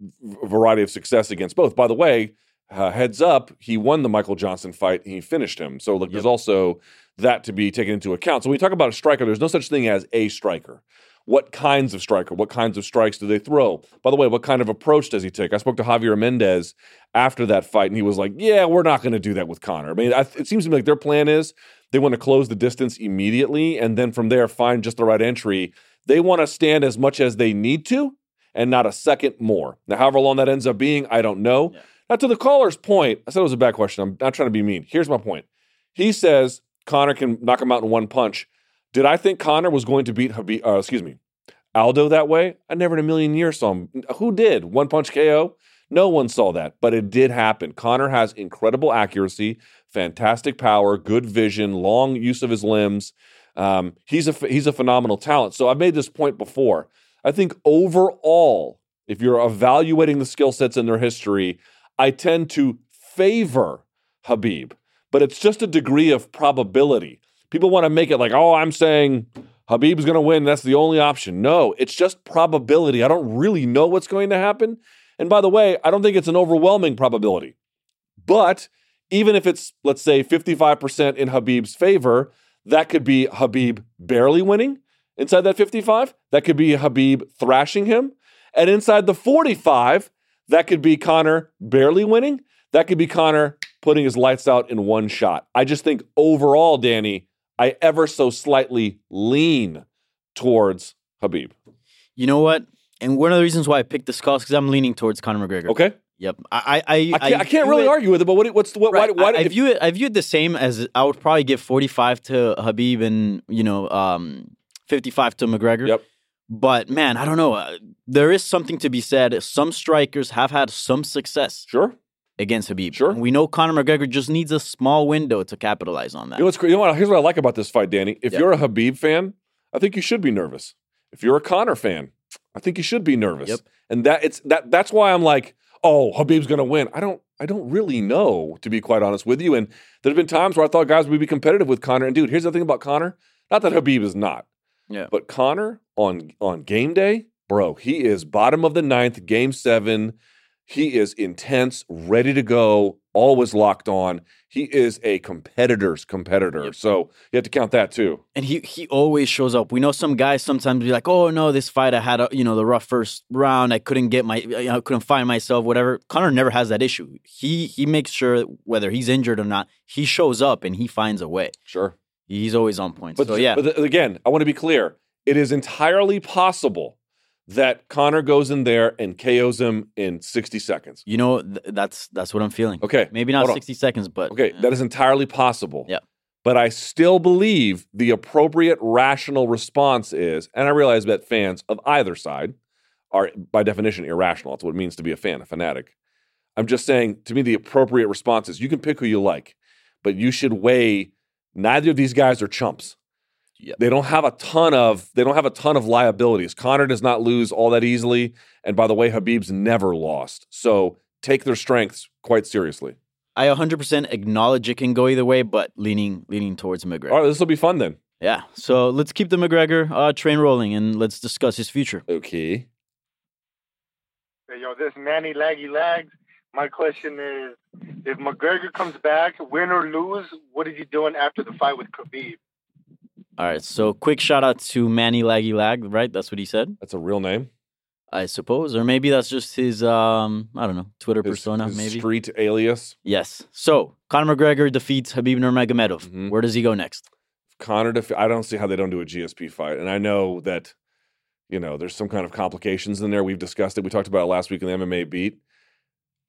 a variety of success against both. By the way, uh, heads up, he won the Michael Johnson fight. He finished him. So like, there's also that to be taken into account. So when we talk about a striker, there's no such thing as a striker. What kinds of striker? What kinds of strikes do they throw? By the way, what kind of approach does he take? I spoke to Javier Mendez after that fight, and he was like, "Yeah, we're not going to do that with Conor." I mean, I, it seems to me like their plan is they want to close the distance immediately, and then from there find just the right entry. They want to stand as much as they need to, and not a second more. Now, however long that ends up being, I don't know. Yeah. Now, to the caller's point, I said it was a bad question. I'm not trying to be mean. Here's my point. He says Conor can knock him out in one punch. Did I think Conor was going to beat Khabib? Uh, excuse me, Aldo that way? I never in a million years saw him. Who did? One punch KO? No one saw that, but it did happen. Conor has incredible accuracy, fantastic power, good vision, long use of his limbs. Um, he's a he's a phenomenal talent. So I've made this point before. I think overall, if you're evaluating the skill sets in their history, I tend to favor Khabib, but it's just a degree of probability. People want to make it like, oh, I'm saying Khabib's going to win. That's the only option. No, it's just probability. I don't really know what's going to happen. And by the way, I don't think it's an overwhelming probability. But even if it's, let's say, 55% in Khabib's favor, that could be Khabib barely winning inside that 55. That could be Khabib thrashing him. And inside the 45, that could be Conor barely winning. That could be Conor putting his lights out in one shot. I just think overall, Danny, I ever so slightly lean towards Khabib. You know what? And one of the reasons why I picked this call is because I'm leaning towards Conor McGregor. Okay. Yep. I I I, I can't, I can't really it- argue with it, but what, what's the, what, Right. why, why, I, I if- view it. I view it the same as I would probably give 45 to Khabib and you know um, 55 to McGregor. Yep. But man, I don't know. Uh, there is something to be said. Some strikers have had some success Sure. Against Khabib. Sure. We know Conor McGregor just needs a small window to capitalize on that. You know what's you know what? Here's what I like about this fight, Danny. If Yeah. you're a Khabib fan, I think you should be nervous. If you're a Conor fan, I think you should be nervous. Yep. And that it's that that's why I'm like, oh, Khabib's gonna win. I don't I don't really know, to be quite honest with you. And there's been times where I thought guys would be competitive with Conor. And dude, here's the thing about Conor. Not that Khabib is not. Yeah. But Conor on on game day, bro, he is bottom of the ninth, game seven. He is intense, ready to go, always locked on. He is a competitor's competitor. Yep. So you have to count that too. and he he always shows up. We know some guys sometimes be like, "Oh no, this fight I had a you know the rough first round. I couldn't get my you know, I couldn't find myself. Whatever." Conor never has that issue. He he makes sure whether he's injured or not, he shows up and he finds a way. Sure. He's always on point. But, so yeah, but again, I want to be clear. It is entirely possible that Conor goes in there and KOs him in 60 seconds. you know th- that's that's what I'm feeling. Okay. maybe not 60 seconds, but Okay, that is uh, entirely possible. Yeah. But I still believe the appropriate rational response is, and I realize that fans of either side are by definition irrational. That's what it means to be a fan, a fanatic. I'm just saying, to me, the appropriate response is you can pick who you like, but you should weigh neither of these guys are chumps. Yep. They don't have a ton of they don't have a ton of liabilities. Conor does not lose all that easily. And by the way, Khabib's never lost. So take their strengths quite seriously. I 100% acknowledge it can go either way, but leaning leaning towards McGregor. All right, this will be fun then. Yeah. So let's keep the McGregor uh, train rolling and let's discuss his future. Okay. Hey, yo, this Manny Laggy Lags. My question is, if McGregor comes back, win or lose, what is he doing after the fight with Khabib? All right. So quick shout out to Manny Laggy Lag, right? That's what he said, That's a real name. I suppose, or maybe that's just his um I don't know Twitter His- persona. his maybe. street alias. Yes. So Conor McGregor defeats Khabib Nurmagomedov. Mhm. Where does he go next? Conor, def- I don't see how they don't do a GSP fight, and I know that you know there's some kind of complications in there. We've discussed it. We talked about it last week in the MMA beat.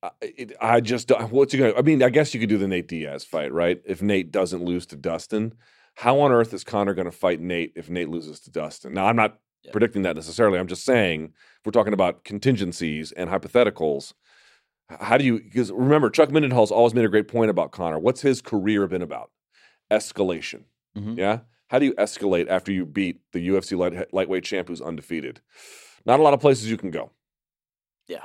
I, it, I just don't- what's you gonna? I mean, I guess you could do the Nate Diaz fight, right? If Nate doesn't lose to Dustin, how on earth is Conor going to fight Nate if Nate loses to Dustin? Now, I'm not Yeah. predicting that necessarily. I'm just saying if we're talking about contingencies and hypotheticals. How do you? Because remember, Chuck Mindenhall's always made a great point about Conor. What's his career been about? Escalation. Mhm. Yeah. How do you escalate after you beat the UFC light, lightweight champ who's undefeated? Not a lot of places you can go. Yeah.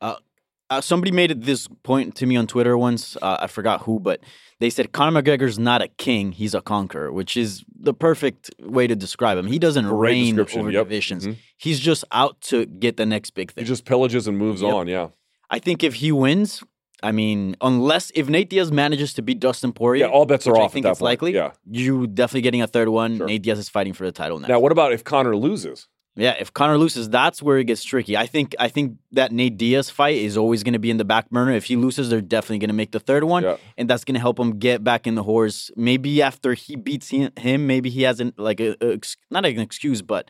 Uh, somebody made this point to me on Twitter once. Uh, I forgot who, but they said Conor McGregor's not a king; he's a conqueror, which is the perfect way to describe him. He doesn't Great reign over yep. divisions. Mhm. He's just out to get the next big thing. He just pillages and moves Yep. on. Yeah. I think if he wins, I mean, unless if Nate Diaz manages to beat Dustin Poirier, Yeah, all bets are off I think it's point. likely. Yeah. you definitely getting a third one. Sure. Nate Diaz is fighting for the title next. Now, what about if Conor loses? Yeah, if Conor loses, that's where it gets tricky. I think I think that Nate Diaz fight is always going to be in the back burner. If he loses, they're definitely going to make the third one, Yeah. and that's going to help him get back in the horse. Maybe after he beats him, maybe he hasn't like uh, uh, a, a not an excuse, but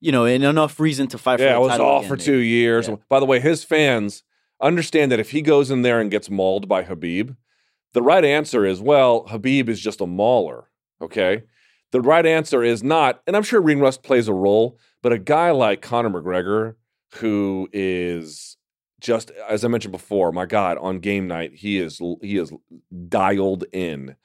you know, enough reason to fight. Yeah, for I was off again, for maybe. two years. Yeah. By the way, his fans understand that if he goes in there and gets mauled by Khabib, the right answer is, well, Khabib is just a mauler. Okay. The right answer is not, and I'm sure ring rust plays a role, but a guy like Conor McGregor, who is just, as I mentioned before, my God, on game night, he is he is dialed in.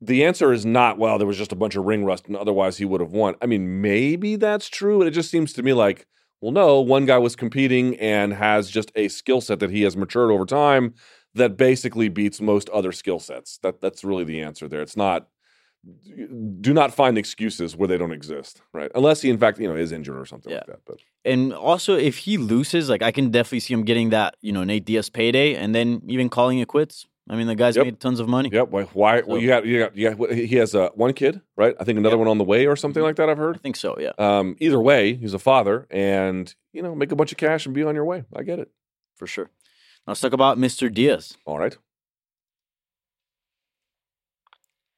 The answer is not, well, there was just a bunch of ring rust and otherwise he would have won. I mean, maybe that's true, but it just seems to me like, well, no, one guy was competing and has just a skill set that he has matured over time that basically beats most other skill sets. That that's really the answer there. It's not do not find excuses where they don't exist, right? Unless he in fact, you know, is injured or something like that. But And also, if he loses, like I can definitely see him getting that, you know, Nate Diaz payday, and then even calling it quits. I mean, the guy's Yep. made tons of money. Yep. Why? why well, you got you got got he has uh, one kid, right? I think another Yep. one on the way or something like that. I've heard. I think so. Yeah, Um, either way, he's a father, and you know, make a bunch of cash and be on your way. I get it. for sure. Now let's talk about Mr. Diaz. All right.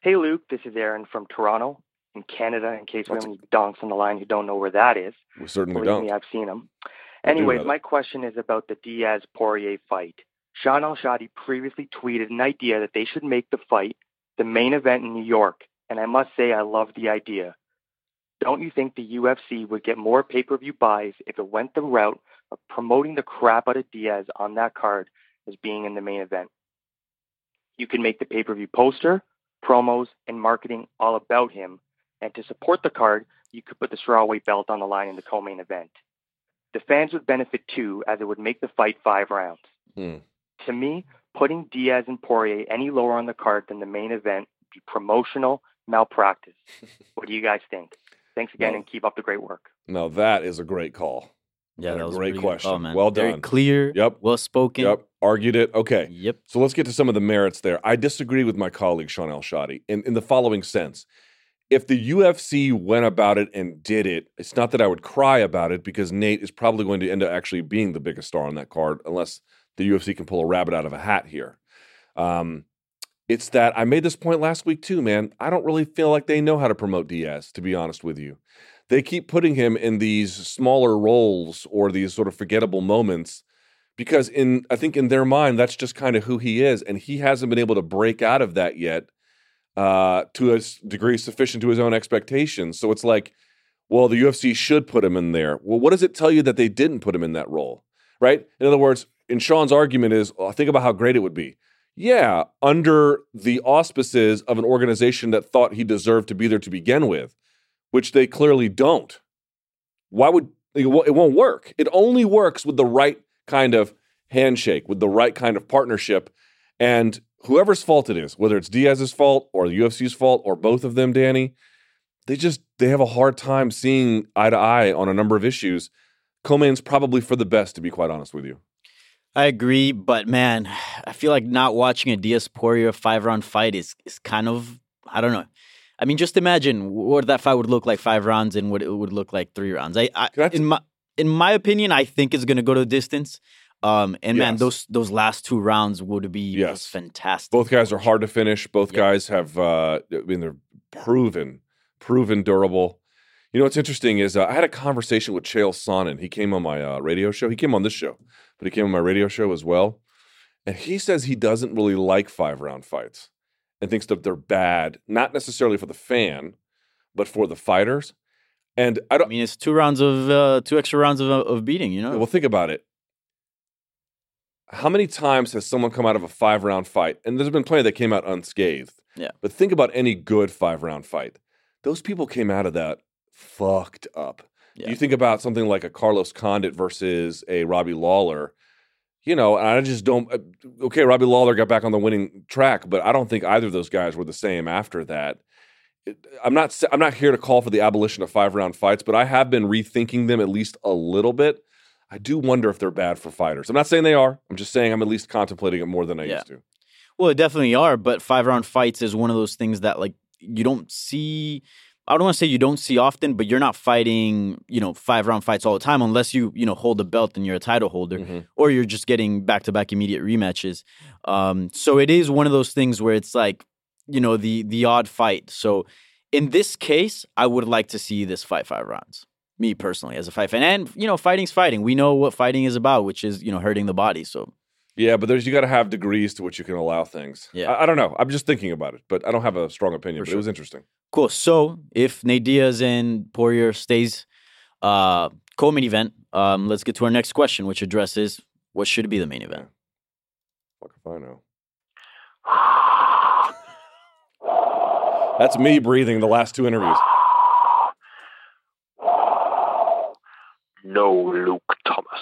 Hey, Luke, this is Aaron from Toronto in Canada, in case we have any donks on the line who don't know where that is. We certainly Believe don't. me, I've seen them. Do Anyways, my question is about the Diaz Poirier fight. Shaun Al-Shatti previously tweeted an idea that they should make the fight the main event in New York, and I must say I love the idea. Don't you think the UFC would get more pay per view buys if it went the route of promoting the crap out of Diaz on that card as being in the main event? You can make the pay per view poster, promos, and marketing all about him. And to support the card, you could put the strawweight belt on the line in the co main event. The fans would benefit too, as it would make the fight five rounds. Hmm. To me, putting Diaz and Poirier any lower on the card than the main event would be promotional malpractice. [laughs] what do you guys think? Thanks again No. and keep up the great work. Now that is a great call. Yeah, that was a great pretty good question. man. Well Very done. clear. Yep. Well spoken. Yep. Argued it. Okay. Yep. So let's get to some of the merits there. I disagree with my colleague Shaun Al-Shatti in, in the following sense. If the UFC went about it and did it, it's not that I would cry about it because Nate is probably going to end up actually being the biggest star on that card, unless the UFC can pull a rabbit out of a hat here. Um, it's that I made this point last week too, man. I don't really feel like they know how to promote Diaz, to be honest with you. They keep putting him in these smaller roles or these sort of forgettable moments because in I think in their mind that's just kind of who he is, and he hasn't been able to break out of that yet uh, to a degree sufficient to his own expectations. So it's like, well, the UFC should put him in there. Well, what does it tell you that they didn't put him in that role, right? In other words, in Shaun's argument is, well, think about how great it would be. Yeah, under the auspices of an organization that thought he deserved to be there to begin with, which they clearly don't. Why would it won't work? It only works with the right kind of handshake, with the right kind of partnership. And whoever's fault it is, whether it's Diaz's fault or the UFC's fault or both of them, Danny, they just they have a hard time seeing eye to eye on a number of issues. Co-main's probably for the best, to be quite honest with you. I agree, but man, [sighs] I feel like not watching a Diaz Poirier five round fight is is kind of I don't know. I mean, just imagine what that fight would look like five rounds and what it would look like three rounds. I, I in my in my opinion, I think it's gonna go to distance. Um, and man, those those last two rounds would be Yes. fantastic. Both guys are hard to finish. Both guys have, uh, I mean, they're proven, proven durable. You know what's interesting is uh, I had a conversation with Chael Sonnen. He came on my uh, radio show. He came on this show, but he came on my radio show as well. And he says he doesn't really like five round fights and thinks that they're bad, not necessarily for the fan, but for the fighters. And I don't. I mean, it's two rounds of uh, two extra rounds of of beating. You know, Well, think about it. How many times has someone come out of a five round fight? And there's been plenty that came out unscathed. Yeah. But think about any good five round fight. Those people came out of that fucked up. Yeah. You think about something like a Carlos Condit versus a Robbie Lawler. You know, and I just don't. uh, Okay, Robbie Lawler got back on the winning track, but I don't think either of those guys were the same after that. I'm not. I'm not here to call for the abolition of five round fights, but I have been rethinking them at least a little bit. I do wonder if they're bad for fighters. I'm not saying they are. I'm just saying I'm at least contemplating it more than I Yeah. used to. Well, it definitely are, but five round fights is one of those things that like you don't see. I don't want to say you don't see often, but you're not fighting, you know, five round fights all the time unless you, you know, hold the belt and you're a title holder, Mhm. or you're just getting back to back immediate rematches. Um, so it is one of those things where it's like, you know, the the odd fight. So in this case, I would like to see this fight five rounds. Me personally, as a fight fan, and you know, fighting's fighting. We know what fighting is about, which is you know hurting the body. So Yeah, but there's you got to have degrees to which you can allow things. Yeah. I, I don't know. I'm just thinking about it, but I don't have a strong opinion. For but sure. it was interesting. Cool. So if Nate Diaz and Poirier stays uh, co-main event, um, let's get to our next question, which addresses what should be the main event. Fuck if I know. That's me breathing the last two interviews. No, Luke Thomas.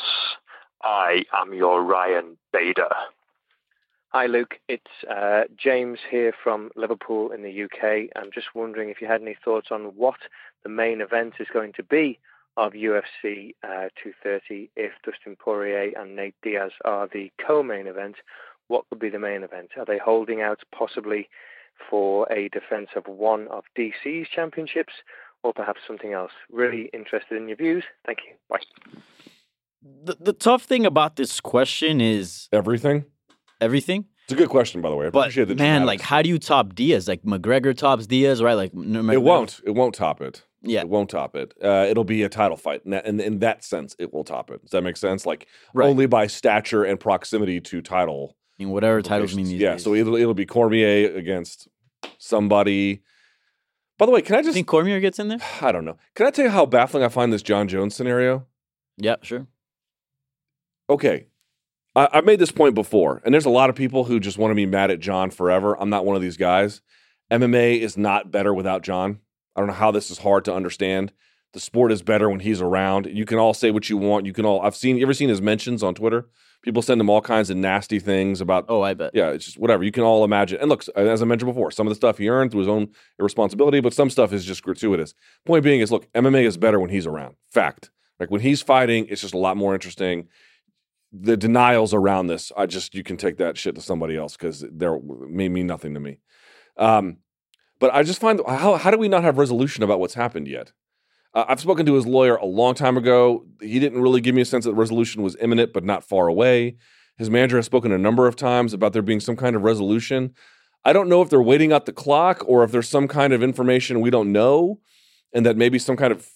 I am your Ryan Bader. Hi, Luke. It's uh, James here from Liverpool in the UK. I'm just wondering if you had any thoughts on what the main event is going to be of UFC uh, 230. If Dustin Poirier and Nate Diaz are the co-main event, what would be the main event? Are they holding out possibly for a defense of one of DC's championships, or perhaps something else? Really interested in your views. Thank you. Bye. The, the tough thing about this question is everything. Everything. It's a good question, by the way. I But appreciate the man, like, how do you top Diaz? Like McGregor tops Diaz, right? Like n- it won't. It won't top it. Yeah. it won't top it. Uh, it'll be a title fight, and, and in that sense, it will top it. Does that make sense? Like Right. only by stature and proximity to title. I mean, whatever titles mean these yeah, days. so it'll it'll be Cormier against somebody. By the way, can I just think Cormier gets in there? [sighs] I don't know. Can I tell you how baffling I find this Jon Jones scenario? Yeah, sure. okay, I, I've made this point before, and there's a lot of people who just want to be mad at Jon forever. I'm not one of these guys. MMA is not better without Jon. I don't know how this is hard to understand. The sport is better when he's around. You can all say what you want. You can all. I've seen. You ever seen his mentions on Twitter? People send him all kinds of nasty things about. Oh, I bet. Yeah, it's just whatever. You can all imagine. And look, uh, as I mentioned before, some of the stuff he earned through his own irresponsibility, but some stuff is just gratuitous. Point being is, look, MMA is better when he's around. Fact. Like when he's fighting, it's just a lot more interesting the denials around this, I just you can take that shit to somebody else because they're may mean nothing to me. Um, but I just find how how do we not have resolution about what's happened yet? Uh, I've spoken to his lawyer a long time ago. He didn't really give me a sense that resolution was imminent, but not far away. His manager has spoken a number of times about there being some kind of resolution. I don't know if they're waiting out the clock or if there's some kind of information we don't know, and that maybe some kind of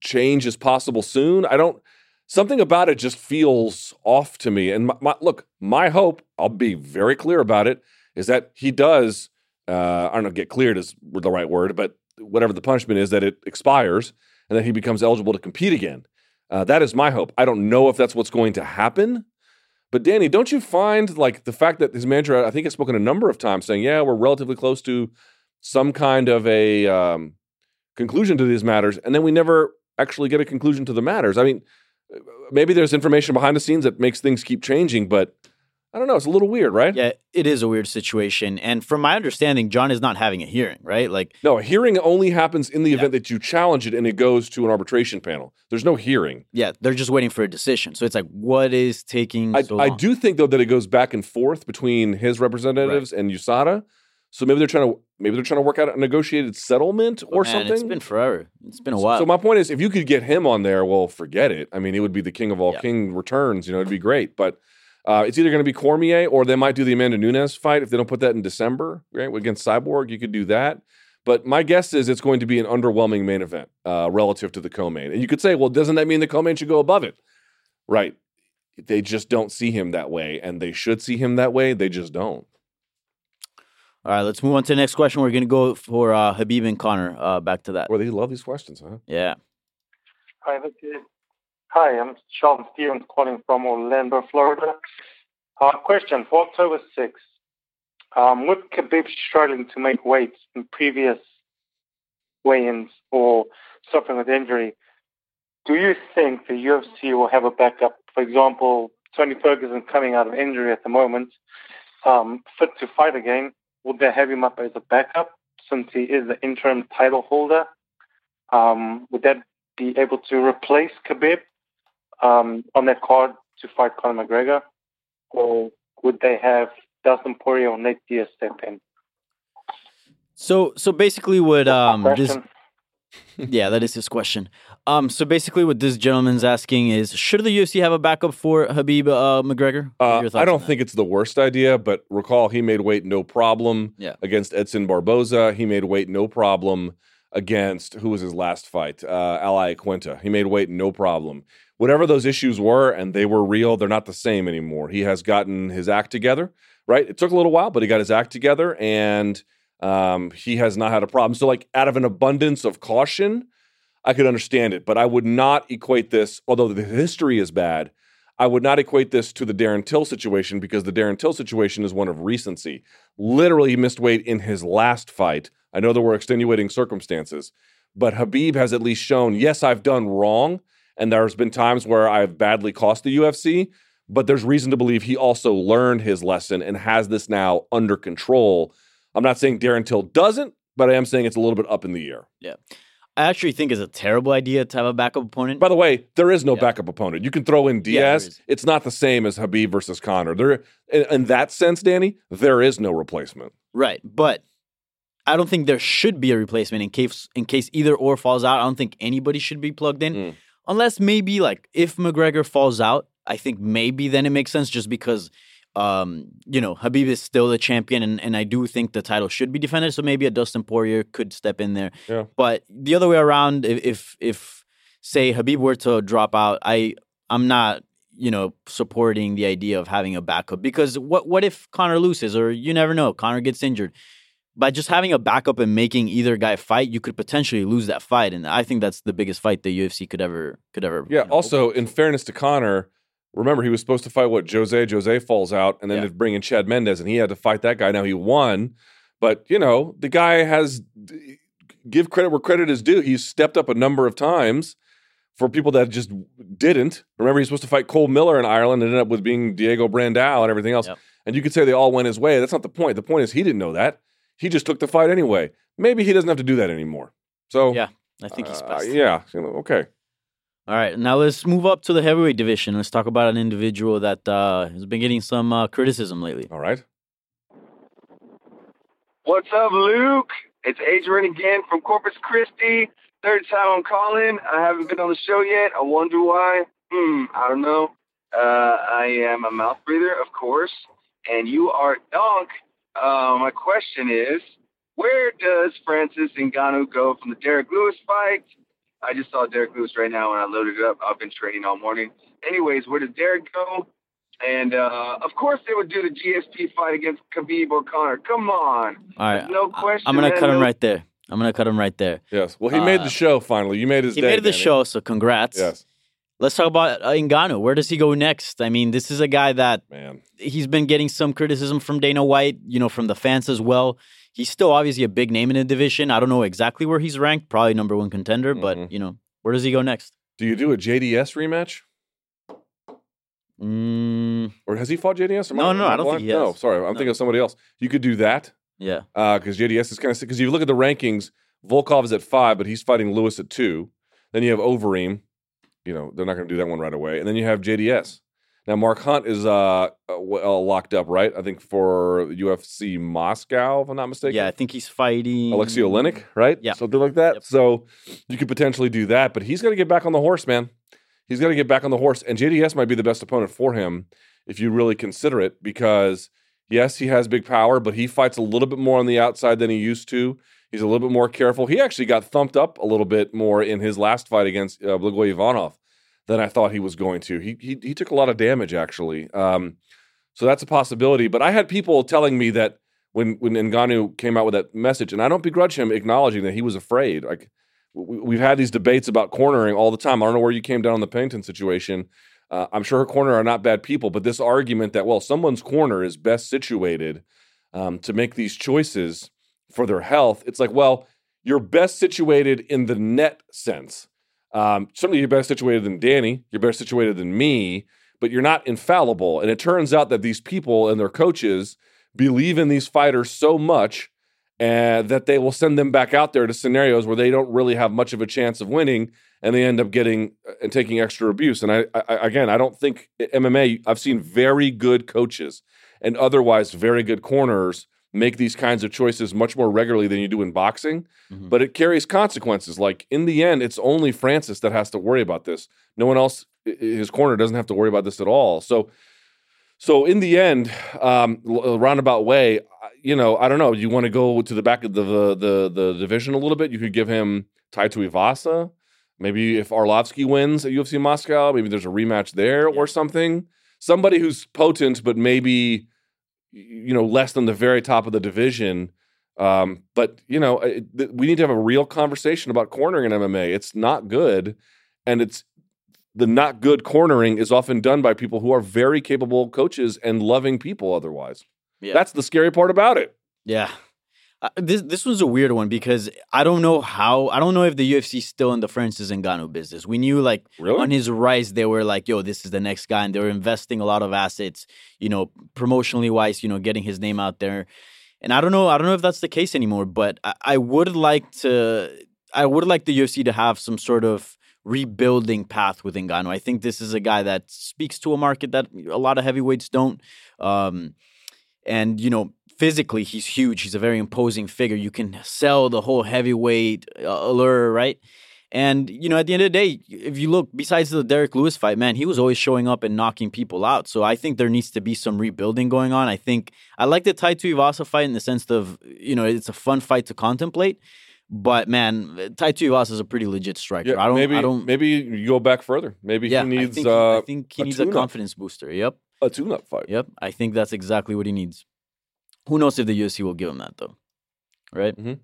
change is possible soon. I don't something about it just feels off to me. And my, my, look, my hope, I'll be very clear about it, is that he does, uh, I don't know, get cleared is the right word, but whatever the punishment is, that it expires and that he becomes eligible to compete again. Uh, that is my hope. I don't know if that's what's going to happen. But Danny, don't you find like the fact that his manager, I think, has spoken a number of times saying, yeah, we're relatively close to some kind of a um, conclusion to these matters, and then we never actually get a conclusion to the matters. I mean, maybe there's information behind the scenes that makes things keep changing, but I don't know. It's a little weird, right? Yeah, it is a weird situation. And from my understanding, Jon is not having a hearing, right? Like, No, a hearing only happens in the event that you challenge it and it goes to an arbitration panel. There's no hearing. yeah, they're just waiting for a decision. So it's like, what is taking I, so I do think though that it goes back and forth between his representatives and USADA. So maybe they're trying to maybe they're trying to work out a negotiated settlement or Man, something. It's been forever. It's been a while. So my point is, if you could get him on there, well, forget it. I mean, it would be the king of all king returns. You know, it'd be great. But uh, it's either going to be Cormier or they might do the Amanda Nunes fight if they don't put that in December, right? Against Cyborg, you could do that. But my guess is it's going to be an underwhelming main event uh, relative to the co-main. And you could say, well, doesn't that mean the co-main should go above it? Right. They just don't see him that way, and they should see him that way. They just don't. All right, let's move on to the next question. We're going to go for uh, Khabib and Conor. Uh, back to that. Well, they love these questions, huh? Yeah. Hi, this Hi, I'm Sean Stevens calling from Orlando, Florida. Uh, question for October 6th. Um, with Khabib struggling to make weight in previous weigh-ins or suffering with injury, do you think the UFC will have a backup? For example, Tony Ferguson coming out of injury at the moment, um, fit to fight again, would they have him up as a backup since he is the interim title holder? Um, would that be able to replace Khabib um, on that card to fight Conor McGregor, or would they have Dustin Poirier or Nate Diaz step in? So so basically, what um this [laughs] yeah that is his question. Um, so basically, what this gentleman's asking is, should the UFC have a backup for Khabib uh, McGregor? Uh, I don't think it's the worst idea, but recall he made weight no problem Yeah. against Edson Barboza. He made weight no problem against who was his last fight, uh, Al Iaquinta. He made weight no problem. Whatever those issues were, and they were real, they're not the same anymore. He has gotten his act together, right? It took a little while, but he got his act together, and um, he has not had a problem. So, like, out of an abundance of caution, I could understand it, but I would not equate this, although the history is bad, I would not equate this to the Darren Till situation because the Darren Till situation is one of recency. Literally, he missed weight in his last fight. I know there were extenuating circumstances, but Khabib has at least shown, yes, I've done wrong, and there's been times where I've badly cost the UFC, but there's reason to believe he also learned his lesson and has this now under control. I'm not saying Darren Till doesn't, but I am saying it's a little bit up in the air. Yeah. I actually think it's a terrible idea to have a backup opponent. By the way, there is no backup opponent. You can throw in Yeah, Diaz. is. it's not the same as Khabib versus Conor. There, in, in that sense, Danny, there is no replacement. Right, but I don't think there should be a replacement in case in case either or falls out. I don't think anybody should be plugged in, Mm. unless maybe like if McGregor falls out, I think maybe then it makes sense just because. Um, you know, Khabib is still the champion, and, and I do think the title should be defended. So maybe a Dustin Poirier could step in there. Yeah. But the other way around, if if, if say Khabib were to drop out, I I'm not you know supporting the idea of having a backup because what what if Conor loses or you never know Conor gets injured. By just having a backup and making either guy fight, you could potentially lose that fight, and I think that's the biggest fight the UFC could ever could ever. Yeah. also, in fairness to Conor, remember he was supposed to fight what Jose. Jose falls out, and then Yeah. to bring in Chad Mendes, and he had to fight that guy. Now he won, but you know the guy has give credit where credit is due. He's stepped up a number of times for people that just didn't. Remember, he's supposed to fight Cole Miller in Ireland, and ended up with being Diego Brandao and everything else. Yep. And you could say they all went his way. That's not the point. The point is he didn't know that. He just took the fight anyway. Maybe he doesn't have to do that anymore. So Yeah, I think he's uh, yeah. Okay. All right, now let's move up to the heavyweight division. Let's talk about an individual that uh, has been getting some uh, criticism lately. All right. What's up, Luke? It's Adrian again from Corpus Christi. Third time I'm calling. I haven't been on the show yet. I wonder why. Hmm, I don't know. Uh, I am a mouth breather, of course, and you are Donk. Uh, my question is, where does Francis Ngannou go from the Derrick Lewis fight? I just saw Derrick Lewis right now and I loaded it up. I've been training all morning. Anyways, where does Derrick go? And uh, of course, they would do the GSP fight against Khabib or Conor. Come on. All right, No question. I'm gonna cut him right there. I'm gonna cut him right there. Yes. Well, he made Uh, the show finally. You made his He day. made the Danny. show, so congrats. Yes. Let's talk about uh, Ngannou. Where does he go next? I mean, this is a guy that Man. he's been getting some criticism from Dana White, you know, from the fans as well. He's still obviously a big name in the division. I don't know exactly where he's ranked, probably number one contender, Mm-hmm. but you know, where does he go next? Do you do a JDS rematch? Mm, Or has he fought JDS? Am No, no, am I don't think he No, sorry. I'm thinking of somebody else. You could do that yeah. because JDS is kind of because you look at the rankings, Volkov is at five, but he's fighting Lewis at two. Then you have Overeem. You know they're not going to do that one right away, and then you have JDS. Now Mark Hunt is uh, uh, uh locked up, right? I think for UFC Moscow, if I'm not mistaken. Yeah, I think he's fighting Aleksei Oleinik, right? Yeah. Something like that. So you could potentially do that, but he's got to get back on the horse, man. He's got to get back on the horse. And JDS might be the best opponent for him if you really consider it, because yes, he has big power, but he fights a little bit more on the outside than he used to. He's a little bit more careful. He actually got thumped up a little bit more in his last fight against uh, Blagoy Ivanov than I thought he was going to. He he, he took a lot of damage actually. Um, so that's a possibility. But I had people telling me that when when Ngannou came out with that message, and I don't begrudge him acknowledging that he was afraid. Like we, we've had these debates about cornering all the time. I don't know where you came down on the Pennington situation. Uh, I'm sure her corner are not bad people, but this argument that well, someone's corner is best situated um, to make these choices for their health. It's like well, you're best situated in the net sense. Um, certainly, you're better situated than Danny. You're better situated than me. but you're not infallible. And it turns out that these people and their coaches believe in these fighters so much and that they will send them back out there to scenarios where they don't really have much of a chance of winning and they end up getting uh, and taking extra abuse and I, I again i don't think mma i've seen very good coaches and otherwise very good corners make these kinds of choices much more regularly than you do in boxing Mhm. but it carries consequences like in the end it's only francis that has to worry about this no one else his corner doesn't have to worry about this at all so so in the end, um, a roundabout way, you know, I don't know. You want to go to the back of the, the the the division a little bit? You could give him Tai Tuivasa. Maybe if Arlovsky wins at UFC Moscow, maybe there's a rematch there or something. Somebody who's potent, but maybe you know less than the very top of the division. Um, but you know, it, th- we need to have a real conversation about cornering in MMA. It's not good, and it's the not good cornering is often done by people who are very capable coaches and loving people otherwise. Yeah. That's the scary part about it. Yeah. Uh, this this was a weird one because I don't know how I don't know if the UFC is still in the Francis Ngannou business. We knew like Really? on his rise they were like, yo, this is the next guy, and they were investing a lot of assets, you know, promotionally wise, you know, getting his name out there. And I don't know, I don't know if that's the case anymore, but I, I would like to I would like the UFC to have some sort of rebuilding path with Ngannou. I think this is a guy that speaks to a market that a lot of heavyweights don't. Um, and you know physically he's huge. He's a very imposing figure. You can sell the whole heavyweight uh, allure right? And you know at the end of the day if you look besides the Derrick Lewis fight man he was always showing up and knocking people out. So I think there needs to be some rebuilding going on. I think I like the Tai Tuivasa fight in the sense of you know it's a fun fight to contemplate. But man Tai Tuivasa is a pretty legit striker. Yeah, I don't maybe I don't maybe you go back further. Maybe yeah, he needs I think, uh, I think he a needs a confidence booster. Yep. A tune-up fight. Yep, I think that's exactly what he needs. Who knows if the UFC will give him that though? Right. Mm-hmm.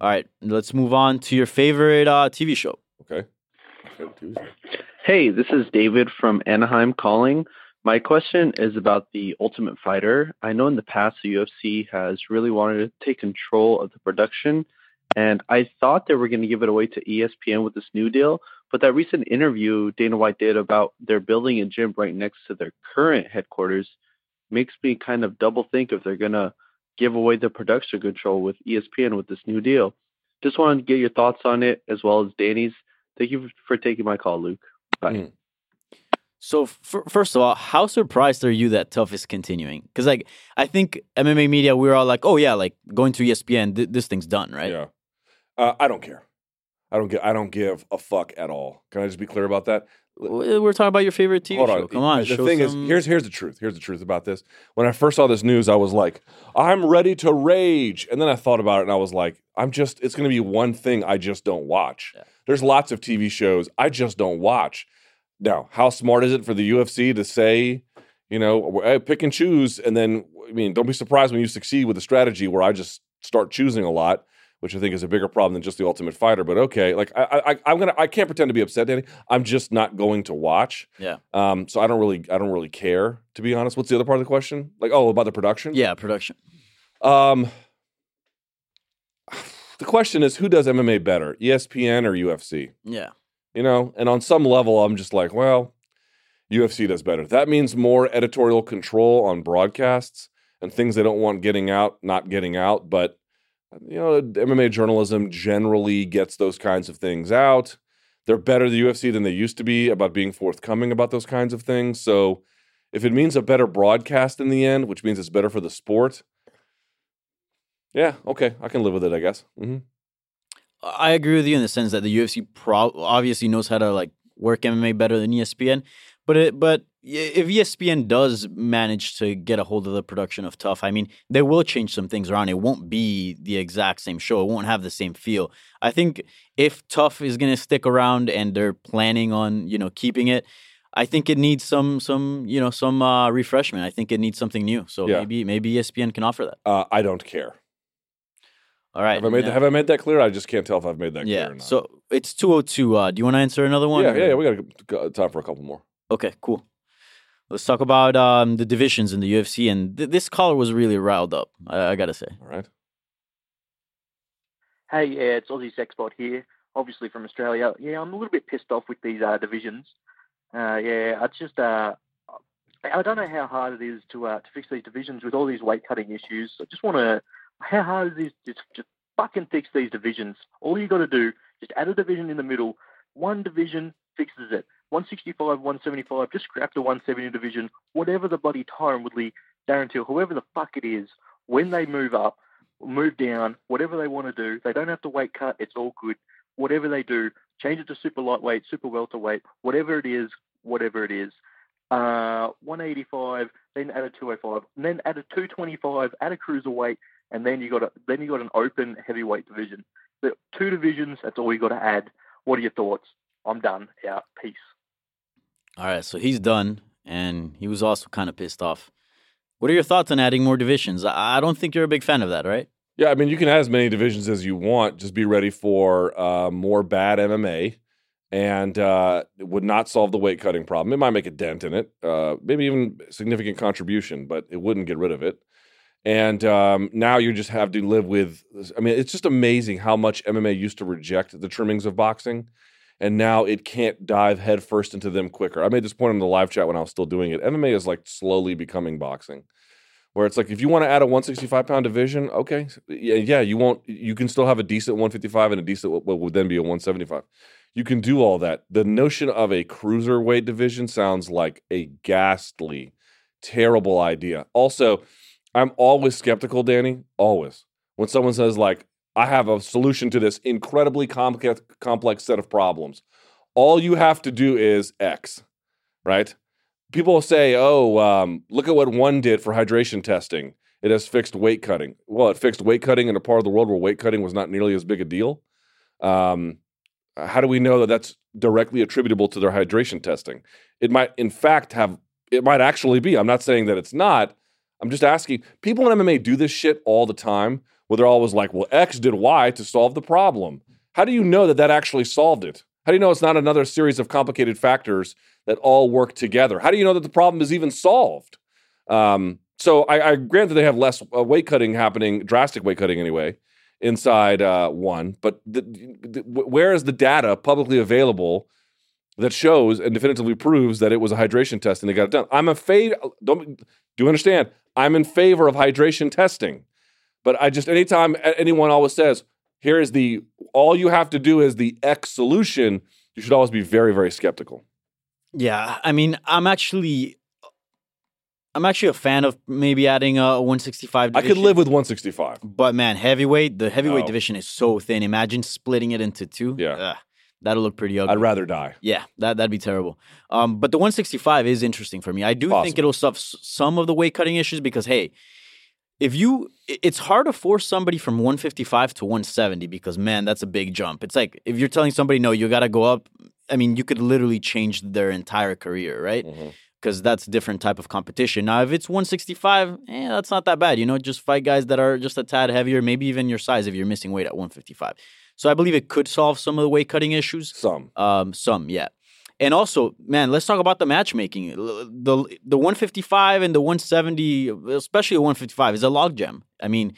All right, let's move on to your favorite uh, TV show. Okay. Hey, this is David from Anaheim calling. My question is about the Ultimate Fighter. I know in the past the UFC has really wanted to take control of the production, and I thought they were going to give it away to ESPN with this new deal. But that recent interview Dana White did about they're building a gym right next to their current headquarters makes me kind of double think if they're going to give away the production control with ESPN with this new deal. Just wanted to get your thoughts on it as well as Danny's. Thank you for taking my call, Luke. Bye. So f- first of all, how surprised are you that TUF is continuing? Because like I think MMA media, we are all like, oh yeah, like going to ESPN, th- this thing's done, right? Yeah. Uh, I don't care. I don't get. I don't give a fuck at all. Can I just be clear about that? We're talking about your favorite TV Hold show. on. Come on, The show thing some- is, here's here's the truth. Here's the truth about this. When I first saw this news, I was like, I'm ready to rage. And then I thought about it, and I was like, I'm just. It's going to be one thing I just don't watch. There's lots of TV shows I just don't watch. Now, how smart is it for the UFC to say, you know, hey, pick and choose, and then I mean, don't be surprised when you succeed with a strategy where I just start choosing a lot, which I think is a bigger problem than just the Ultimate Fighter. But okay, like I, I, I'm gonna, I can't pretend to be upset, Danny. I'm just not going to watch. Yeah. Um. So I don't really, I don't really care to be honest. What's the other part of the question? Like, oh, about the production? Yeah, production. Um. [sighs] The question is, who does MMA better, ESPN or UFC? Yeah. You know, and on some level, I'm just like, well, UFC does better. That means more editorial control on broadcasts and things they don't want getting out, not getting out. But, you know, MMA journalism generally gets those kinds of things out. They're better, the UFC, than they used to be about being forthcoming about those kinds of things. So if it means a better broadcast in the end, which means it's better for the sport, yeah, okay, I can live with it, I guess. hmm I agree with you in the sense that the UFC pro- obviously knows how to like work MMA better than ESPN, but it, but if ESPN does manage to get a hold of the production of TUF, I mean, they will change some things around. It won't be the exact same show. It won't have the same feel. I think if TUF is going to stick around and they're planning on you know keeping it, I think it needs some some you know some uh, refreshment. I think it needs something new. So Yeah. maybe maybe ESPN can offer that. Uh, I don't care. All right. Have I made now- have I made that clear? I just can't tell if I've made that clear. yeah. So it's two oh two. Uh, do you want to answer another one? yeah, or- yeah, yeah, we got time for a couple more. Okay, cool. Let's talk about um, the divisions in the UFC. And th- this caller was really riled up, I, I got to say. All right. Hey, yeah, it's Aussie Sexbot here, obviously from Australia. Yeah, I'm a little bit pissed off with these uh, divisions. Uh, yeah, I just uh, I don't know how hard it is to uh, to fix these divisions with all these weight cutting issues. I just want to how hard it is just just fucking fix these divisions. All you got to do just add a division in the middle. One division fixes it. 165, 175, just scrap the 170 division. Whatever the bloody Tyron Woodley, Darren Till, whoever the fuck it is, when they move up, move down, whatever they want to do, they don't have to weight cut. It's all good. Whatever they do, change it to super lightweight, super welterweight, whatever it is, whatever it is. Uh, 185, then add a 205, and then add a 225, add a cruiserweight, and then you got a then you got an open heavyweight division. The two divisions. That's all you got to add. What are your thoughts? I'm done. Out. Peace. All right, so he's done, and he was also kind of pissed off. What are your thoughts on adding more divisions? I don't think you're a big fan of that, right? Yeah, I mean, you can add as many divisions as you want. Just be ready for uh, more bad MMA, and uh, it would not solve the weight cutting problem. It might make a dent in it, uh, maybe even significant contribution, but it wouldn't get rid of it. And um, now you just have to live with. I mean, it's just amazing how much MMA used to reject the trimmings of boxing, and now it can't dive headfirst into them quicker. I made this point in the live chat when I was still doing it. MMA is like slowly becoming boxing where it's like if you want to add a 165 pound division, okay, yeah, you won't. You can still have a decent 155 and a decent what would then be a 175. You can do all that. The notion of a cruiserweight division sounds like a ghastly, terrible idea. Also, I'm always skeptical, Danny. Always when someone says like, "I have a solution to this incredibly complex complex set of problems." All you have to do is X, right? people say, "Oh, um, look at what one did for hydration testing. It has fixed weight cutting." Well, it fixed weight cutting in a part of the world where weight cutting was not nearly as big a deal. Um, how do we know that that's directly attributable to their hydration testing? It might, in fact, have. It might actually be. I'm not saying that it's not. I'm just asking. People in MMA do this shit all the time, where they're always like, "Well, X did Y to solve the problem." How do you know that that actually solved it? How do you know it's not another series of complicated factors that all work together? How do you know that the problem is even solved? Um, so I, I grant that they have less uh, weight cutting happening, drastic weight cutting anyway, inside uh, one. But the, the, where is the data publicly available that shows and definitively proves that it was a hydration test and they got it done? I'm a favor. Don't do you understand? I'm in favor of hydration testing, but I just anytime anyone always says here is the all you have to do is the X solution. You should always be very very skeptical. Yeah, I mean, I'm actually, I'm actually a fan of maybe adding a 165. I could live with 165, but man, heavyweight, the heavyweight No. division is so thin. Imagine splitting it into two. Yeah. Ugh, that'll look pretty ugly. I'd rather die. Yeah, that that'd be terrible. Um, but the 165 is interesting for me. I do Awesome. think it'll solve some of the weight cutting issues because hey, if you, it's hard to force somebody from 155 to 170 because man, that's a big jump. It's like if you're telling somebody no, you got to go up. I mean, you could literally change their entire career, right? Mm-hmm. Because that's a different type of competition. Now, if it's 165, eh, that's not that bad. You know, just fight guys that are just a tad heavier, maybe even your size if you're missing weight at 155. So I believe it could solve some of the weight cutting issues. Some. Um, some, yeah. And also, man, let's talk about the matchmaking. The the 155 and the 170, especially the 155, is a logjam. I mean,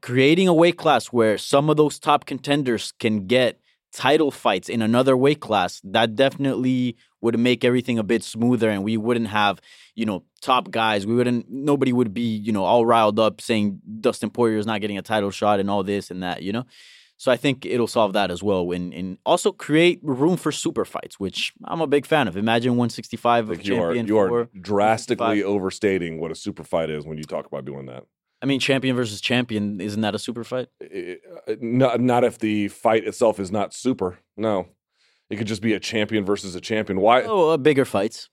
creating a weight class where some of those top contenders can get title fights in another weight class, that definitely would make everything a bit smoother and we wouldn't have, you know, top guys. We wouldn't nobody would be, you know, all riled up saying Dustin Poirier is not getting a title shot and all this and that, you know? So I think it'll solve that as well, and, and also create room for super fights, which I'm a big fan of. Imagine 165 of You are you are drastically overstating what a super fight is when you talk about doing that. I mean, champion versus champion, isn't that a super fight? Uh, Not not if the fight itself is not super. No, it could just be a champion versus a champion. Why? Oh, uh, bigger fights,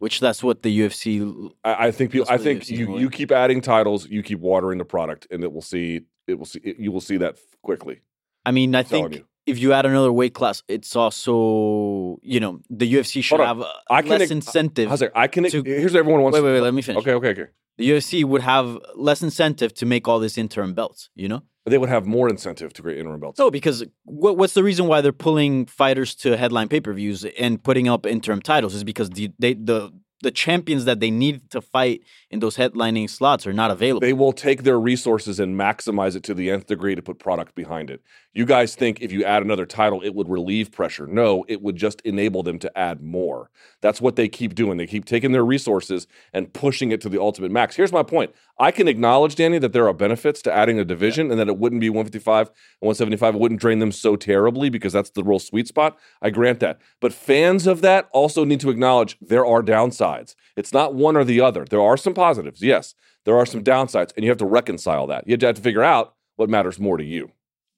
which that's what the UFC. I, I think people. I think UFC you you keep adding titles, you keep watering the product, and it will see it will see it, you will see that quickly. I mean, I think if you add another weight class, it's also you know the UFC should have uh, I can less incentive. I can. to- here's what everyone wants. Wait, wait, wait. Let me finish. Okay, okay, okay. The UFC would have less incentive to make all this interim belts. You know. They would have more incentive to create interim belts. No, because what, what's the reason why they're pulling fighters to headline pay per views and putting up interim titles is because the they, the the champions that they need to fight in those headlining slots are not available. They will take their resources and maximize it to the nth degree to put product behind it. You guys think if you add another title, it would relieve pressure. No, it would just enable them to add more. That's what they keep doing. They keep taking their resources and pushing it to the ultimate max. Here's my point I can acknowledge, Danny, that there are benefits to adding a division and that it wouldn't be 155 and 175. It wouldn't drain them so terribly because that's the real sweet spot. I grant that. But fans of that also need to acknowledge there are downsides. It's not one or the other. There are some positives, yes. There are some downsides, and you have to reconcile that. You have to figure out what matters more to you.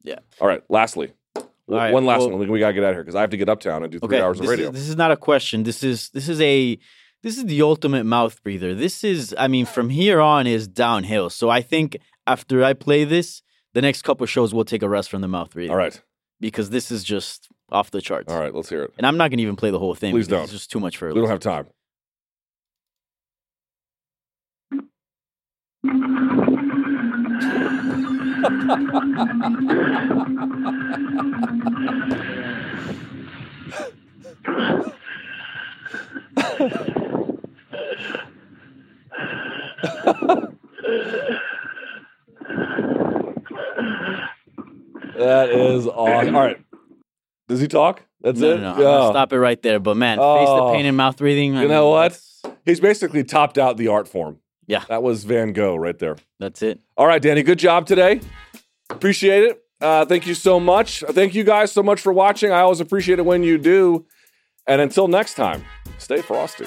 Yeah. All right. Lastly, right, one last well- one. We gotta get out of here because I have to get uptown and do three hours of this radio. Is, this is not a question. This is this is a this is the ultimate mouth breather. This is I mean from here on is downhill. So I think after I play this, the next couple shows will take a rest from the mouth breather. All right. Because this is just off the charts. All right, let's hear it. And I'm not going to even play the whole thing. Please don't. It's just too much for. We don't have time. That is awesome. All right. Does he talk? That's No, it? no, no. I'm Stop it right there. But man, face Oh. the pain oh. and mouth breathing. You know what? He's basically topped out the art form. Yeah. That was Van Gogh right there. That's it. All right, Danny, good job today. Appreciate it. Uh, thank you so much. Thank you guys so much for watching. I always appreciate it when you do. And until next time, stay frosty.